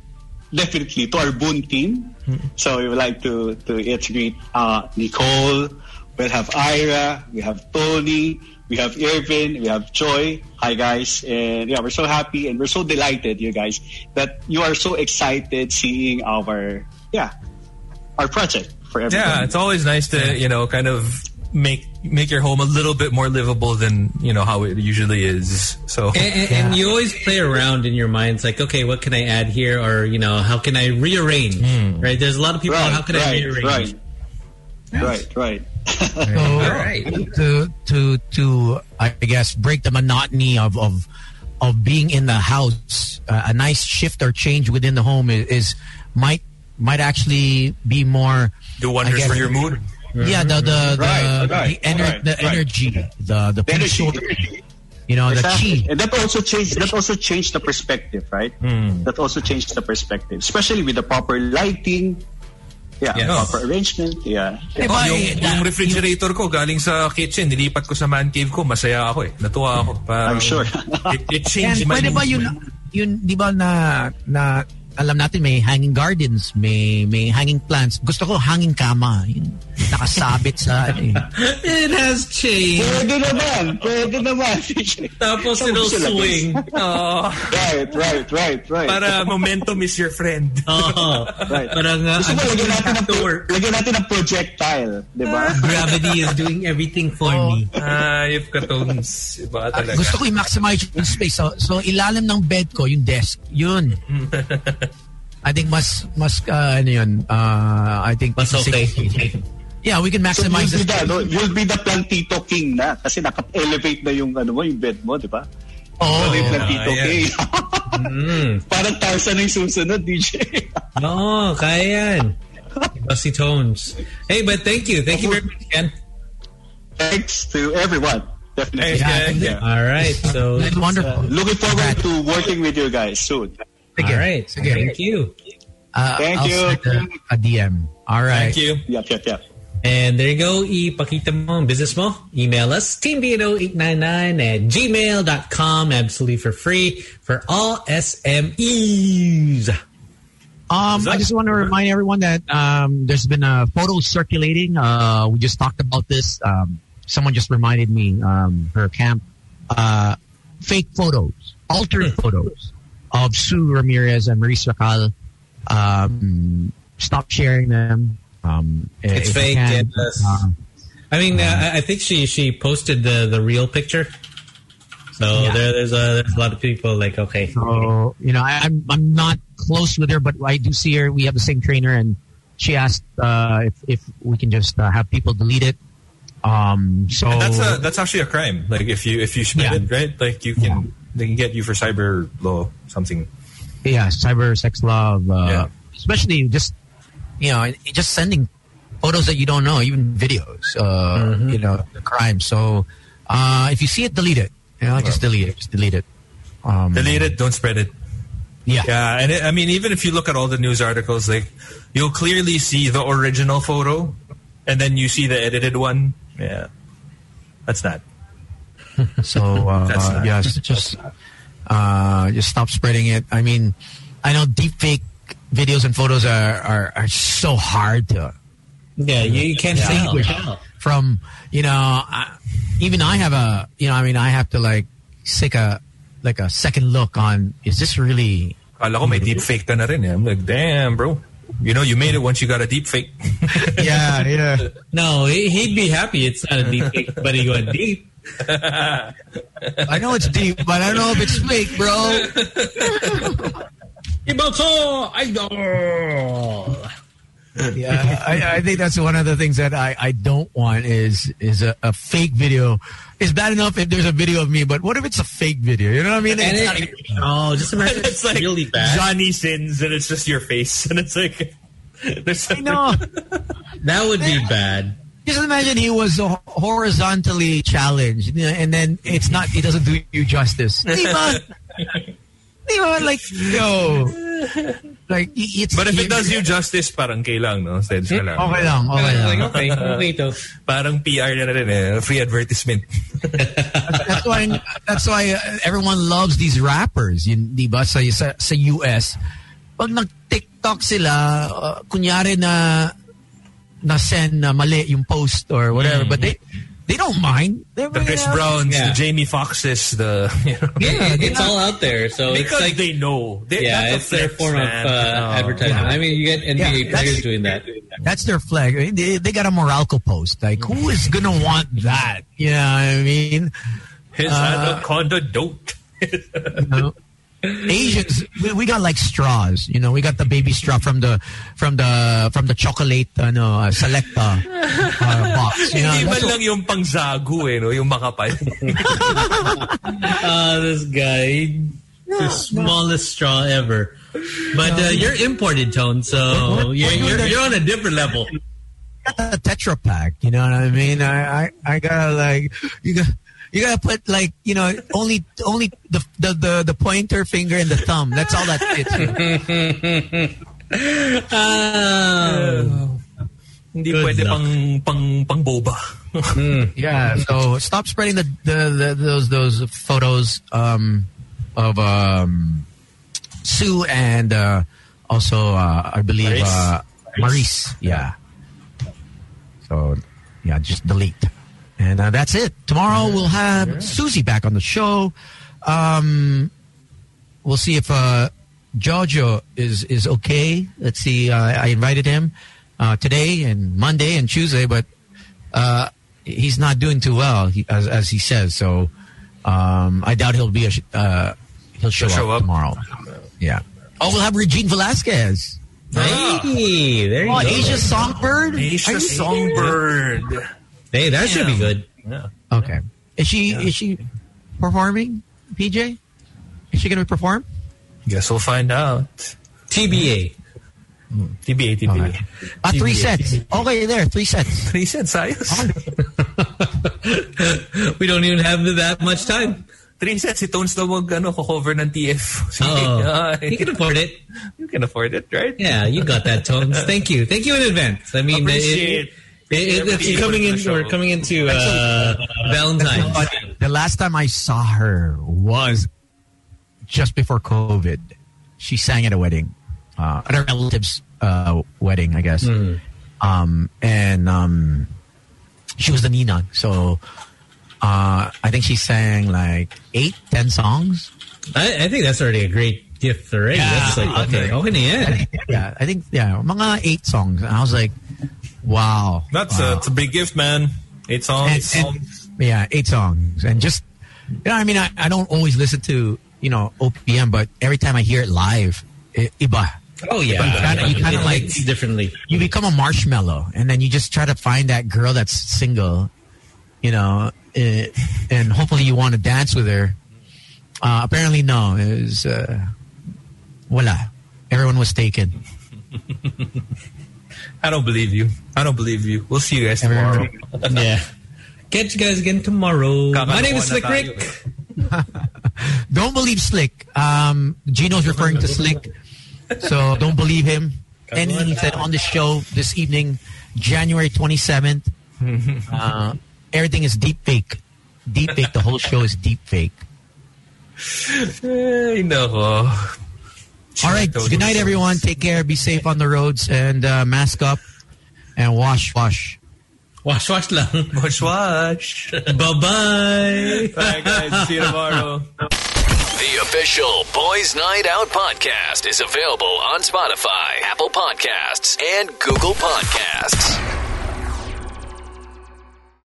definitely to our Boon team. So we would like to to integrate uh, Nicole. We'll have Ira. We have Tony. We have Irvin. We have Joy. Hi guys, and yeah, we're so happy and we're so delighted, you guys, that you are so excited seeing our yeah our project for everyone. Yeah, it's always nice to, you know, kind of make make your home a little bit more livable than, you know, how it usually is. So, And, and, and you always play around in your mind. It's like, okay, what can I add here? Or, you know, how can I rearrange? Right? There's a lot of people, right, how can I right, rearrange? right, right, right. So, right. to to to I guess break the monotony of of of being in the house, uh, a nice shift or change within the home is, is might might actually be more. do wonders I guess- for your mood. Yeah, the the the, Right, right, the, ener- right, the right. energy, the the The energy. you know, Exactly. the chi. And that also changed that also changed the perspective, right? That also changed the perspective, especially with the proper lighting. Yeah, Yes. proper arrangement. Yeah. Eh, Oh, ba, yung, eh, yung refrigerator ko galing sa kitchen, nilipat ko sa man cave ko, masaya ako eh. Natuwa ako. Parang, I'm sure. it, it And changed my pwede ba yun, yun, di ba na, na, alam natin may hanging gardens, may may hanging plants. Gusto ko hanging kama. Yun, nakasabit sa, ano eh. It has changed. Pwede naman. Pwede naman. Tapos it'll swing. Oh. right, right, right, right. Para momentum is your friend. Oh. right. Parang, uh, Gusto mo, lagyan natin, ng, lagyan natin ng projectile. Di ba? Gravity is doing everything for me. Ayop ka, Tones. Iba talaga. Gusto ko i-maximize yung space. So, so ilalim ng bed ko, yung desk. Yun. I think mas, mas, uh, ano yun, uh, I think, Mas okay. Yeah, we can So maximize you'll be, the the, no, you'll be the plantito king na kasi naka-elevate na yung ano mo, yung bed mo, di ba? Oh, Ano yung plantito yeah. king? Mm. Parang Tarzan na yung susunod, DJ. Oo, kaya yan. Bossy tones. Hey, but thank you. Thank you very much, Ken. Thanks to everyone. Definitely. Thanks, Yeah. All right. So, That's wonderful. Looking forward to working with you guys soon. Sige. all right. Sige. Thank you. Uh, Thank I'll you. send a, a DM. All right. Thank you. Yep, yep, yep. And there you go. Ipakita mo ang business mo. Email us, teambino899 at gmail.com. Absolutely for free for all SMEs. Um, I just want to remind everyone that um, there's been a photo circulating. Uh, we just talked about this. Um, someone just reminded me. Um, her camp, uh, fake photos, altered photos of Sue Ramirez and Maurice Racal. Um, stop sharing them. Um, It's fake, can, yes. uh, I mean, uh, I- I think she she posted the the real picture. So Yeah. there, there's a there's a lot of people like okay. So you know, I, I'm I'm not close with her, but I do see her. We have the same trainer, and she asked uh, if if we can just uh, have people delete it. Um, so And that's a that's actually a crime. Like if you if you spread Yeah. it, right? Like you can they can get you for cyber law something. yeah, cyber sex law. uh, Yeah. especially just you know, just sending photos that you don't know, even videos. Uh, Mm-hmm. You know, the crime. So uh, if you see it, delete it. You know, just delete it. Just delete it. Um, Delete it, don't spread it. Yeah. Yeah, and it, I mean, even if you look at all the news articles, like you'll clearly see the original photo, and then you see the edited one. Yeah, that's not. So uh, That's not- yeah, just just, uh, just stop spreading it. I mean, I know deepfake videos and photos are, are, are so hard to Yeah, you, you can't distinguish tell. from. You know, I, even I have a. You know, I mean, I have to like take a like a second look on. Is this really? Kala ko may deep fake ka na rin. Eh. I'm like, damn, bro. You know, you made it once you got a deep fake. Yeah, yeah. No, he- he'd be happy it's not a deep fake, but he went deep. I know it's deep, but I don't know if it's fake, bro. Iboto idol. Yeah, I, I think that's one of the things that I, I don't want is is a, a fake video. It's bad enough if there's a video of me, but what if it's a fake video? You know what I mean? And It's it, oh, just imagine it's like really bad. Johnny Sins, and it's just your face, and it's like there's I know. That would be bad. Just imagine he was horizontally challenged, and then it's not. He doesn't do you justice. Diba? Diba? Like yo, like it's. But if it does you justice, parang kailang, no? Stage ka lang. okay lang, okay lang. Like, okay, okay to. Parang PR na rin eh. Free advertisement. That's why. That's why uh, everyone loves these rappers. Yun, di ba? Sa, sa, sa US, pag nag-TikTok sila, uh, kunyari na na-send na mali yung post or whatever, but they they don't mind. They're The Chris yeah. Browns, Yeah. the Jamie Foxxes, the... You know, Yeah, it's all out there. So it's because like, they know. They, yeah, that's a it's their flex, form of uh, Oh. advertising. I mean, you get NBA Yeah, players doing that. That's their flag. I mean, They, they got a Meralco post. Like, who is gonna want that? You know what I mean? His Uh, anaconda don't. You know? Asians, we, we got like straws. You know, we got the baby straw from the from the from the chocolate, ano, uh, selecta uh, box. You know, Hindi man lang yung pangZagu eh, no? Yung makapal. Uh, this guy, the smallest straw ever. But uh, you're imported, Tone, so you're, you're, you're on a different level. got the Tetra Pak. You know what I mean? I, I, I gotta like you got. You gotta put like you know only only the the the, the pointer finger and the thumb. That's all that fits. Ah. Hindi Good pwede luck. pang, pang, pang boba. Yeah. So stop spreading the, the, the those those photos um, of um, Sue and uh, also uh, I believe Maurice? uh, Maurice. Yeah. So yeah, just delete. And uh, that's it. Tomorrow we'll have Susie back on the show. Um, we'll see if uh, Giorgio is is okay. Let's see. Uh, I invited him uh, today and Monday and Tuesday, but uh, he's not doing too well, he, as as he says. So um, I doubt he'll be a sh- uh, he'll show, show up, up. tomorrow. Yeah. Oh, we'll have Regine Velasquez. Hey, there you Oh, go. Asia Songbird. Asia you- Songbird. Hey, that should be good. Yeah. Okay. Is she is she performing? PJ, is she going to perform? Guess we'll find out. TBA. TBA, TBA. Okay. Ah, three sets. Okay, there, three sets. Three cents, ayos. We don't even have that much time. Three cents, si Tones daw mag, ano, cover ng TF. Sige. Oh, Ay. you can afford it. You can afford it, right? Yeah, you got that, Tones. Thank you. Thank you in advance. I mean, Appreciate it, it, it, it's coming in. the show. We're coming into uh, Valentine's. The last time I saw her was just before COVID. She sang at a wedding. uh, at a relative's uh, wedding, I guess. Um, and um, she was the ninang, so uh, I think she sang like eight, ten songs. I, I think that's already a great gift already. Yeah. that's like, okay, okay na yan. Yeah, I think yeah, mga eight songs. And I was like, wow, That's wow. a, it's a big gift, man. Eight songs. And- and- yeah, eight songs, and just you know, I mean, I, I don't always listen to you know OPM, but every time I hear it live, i- iba. Oh yeah, You kinda- you kinda like- differently. You become a marshmallow, and then you just try to find that girl that's single, you know, eh, and hopefully you want to dance with her. Uh, apparently, no, it was uh, voila. Everyone was taken. I don't believe you. I don't believe you. We'll see you guys tomorrow. yeah. Catch you guys again tomorrow. My name is na Slick Rick. Don't believe Slick. Um, Gino's referring to Slick, so don't believe him. And he said on the show this evening, January 27th, uh, everything is deep fake. Deep fake. The whole show is deep fake. Ay, nako. All right. Good night, everyone. Take care. Be safe on the roads and uh, mask up and wash, wash. Wash, wash lang. Wash, wash. Bye-bye. Bye, guys. See you tomorrow. The official Boys Night Out podcast is available on Spotify, Apple Podcasts, and Google Podcasts.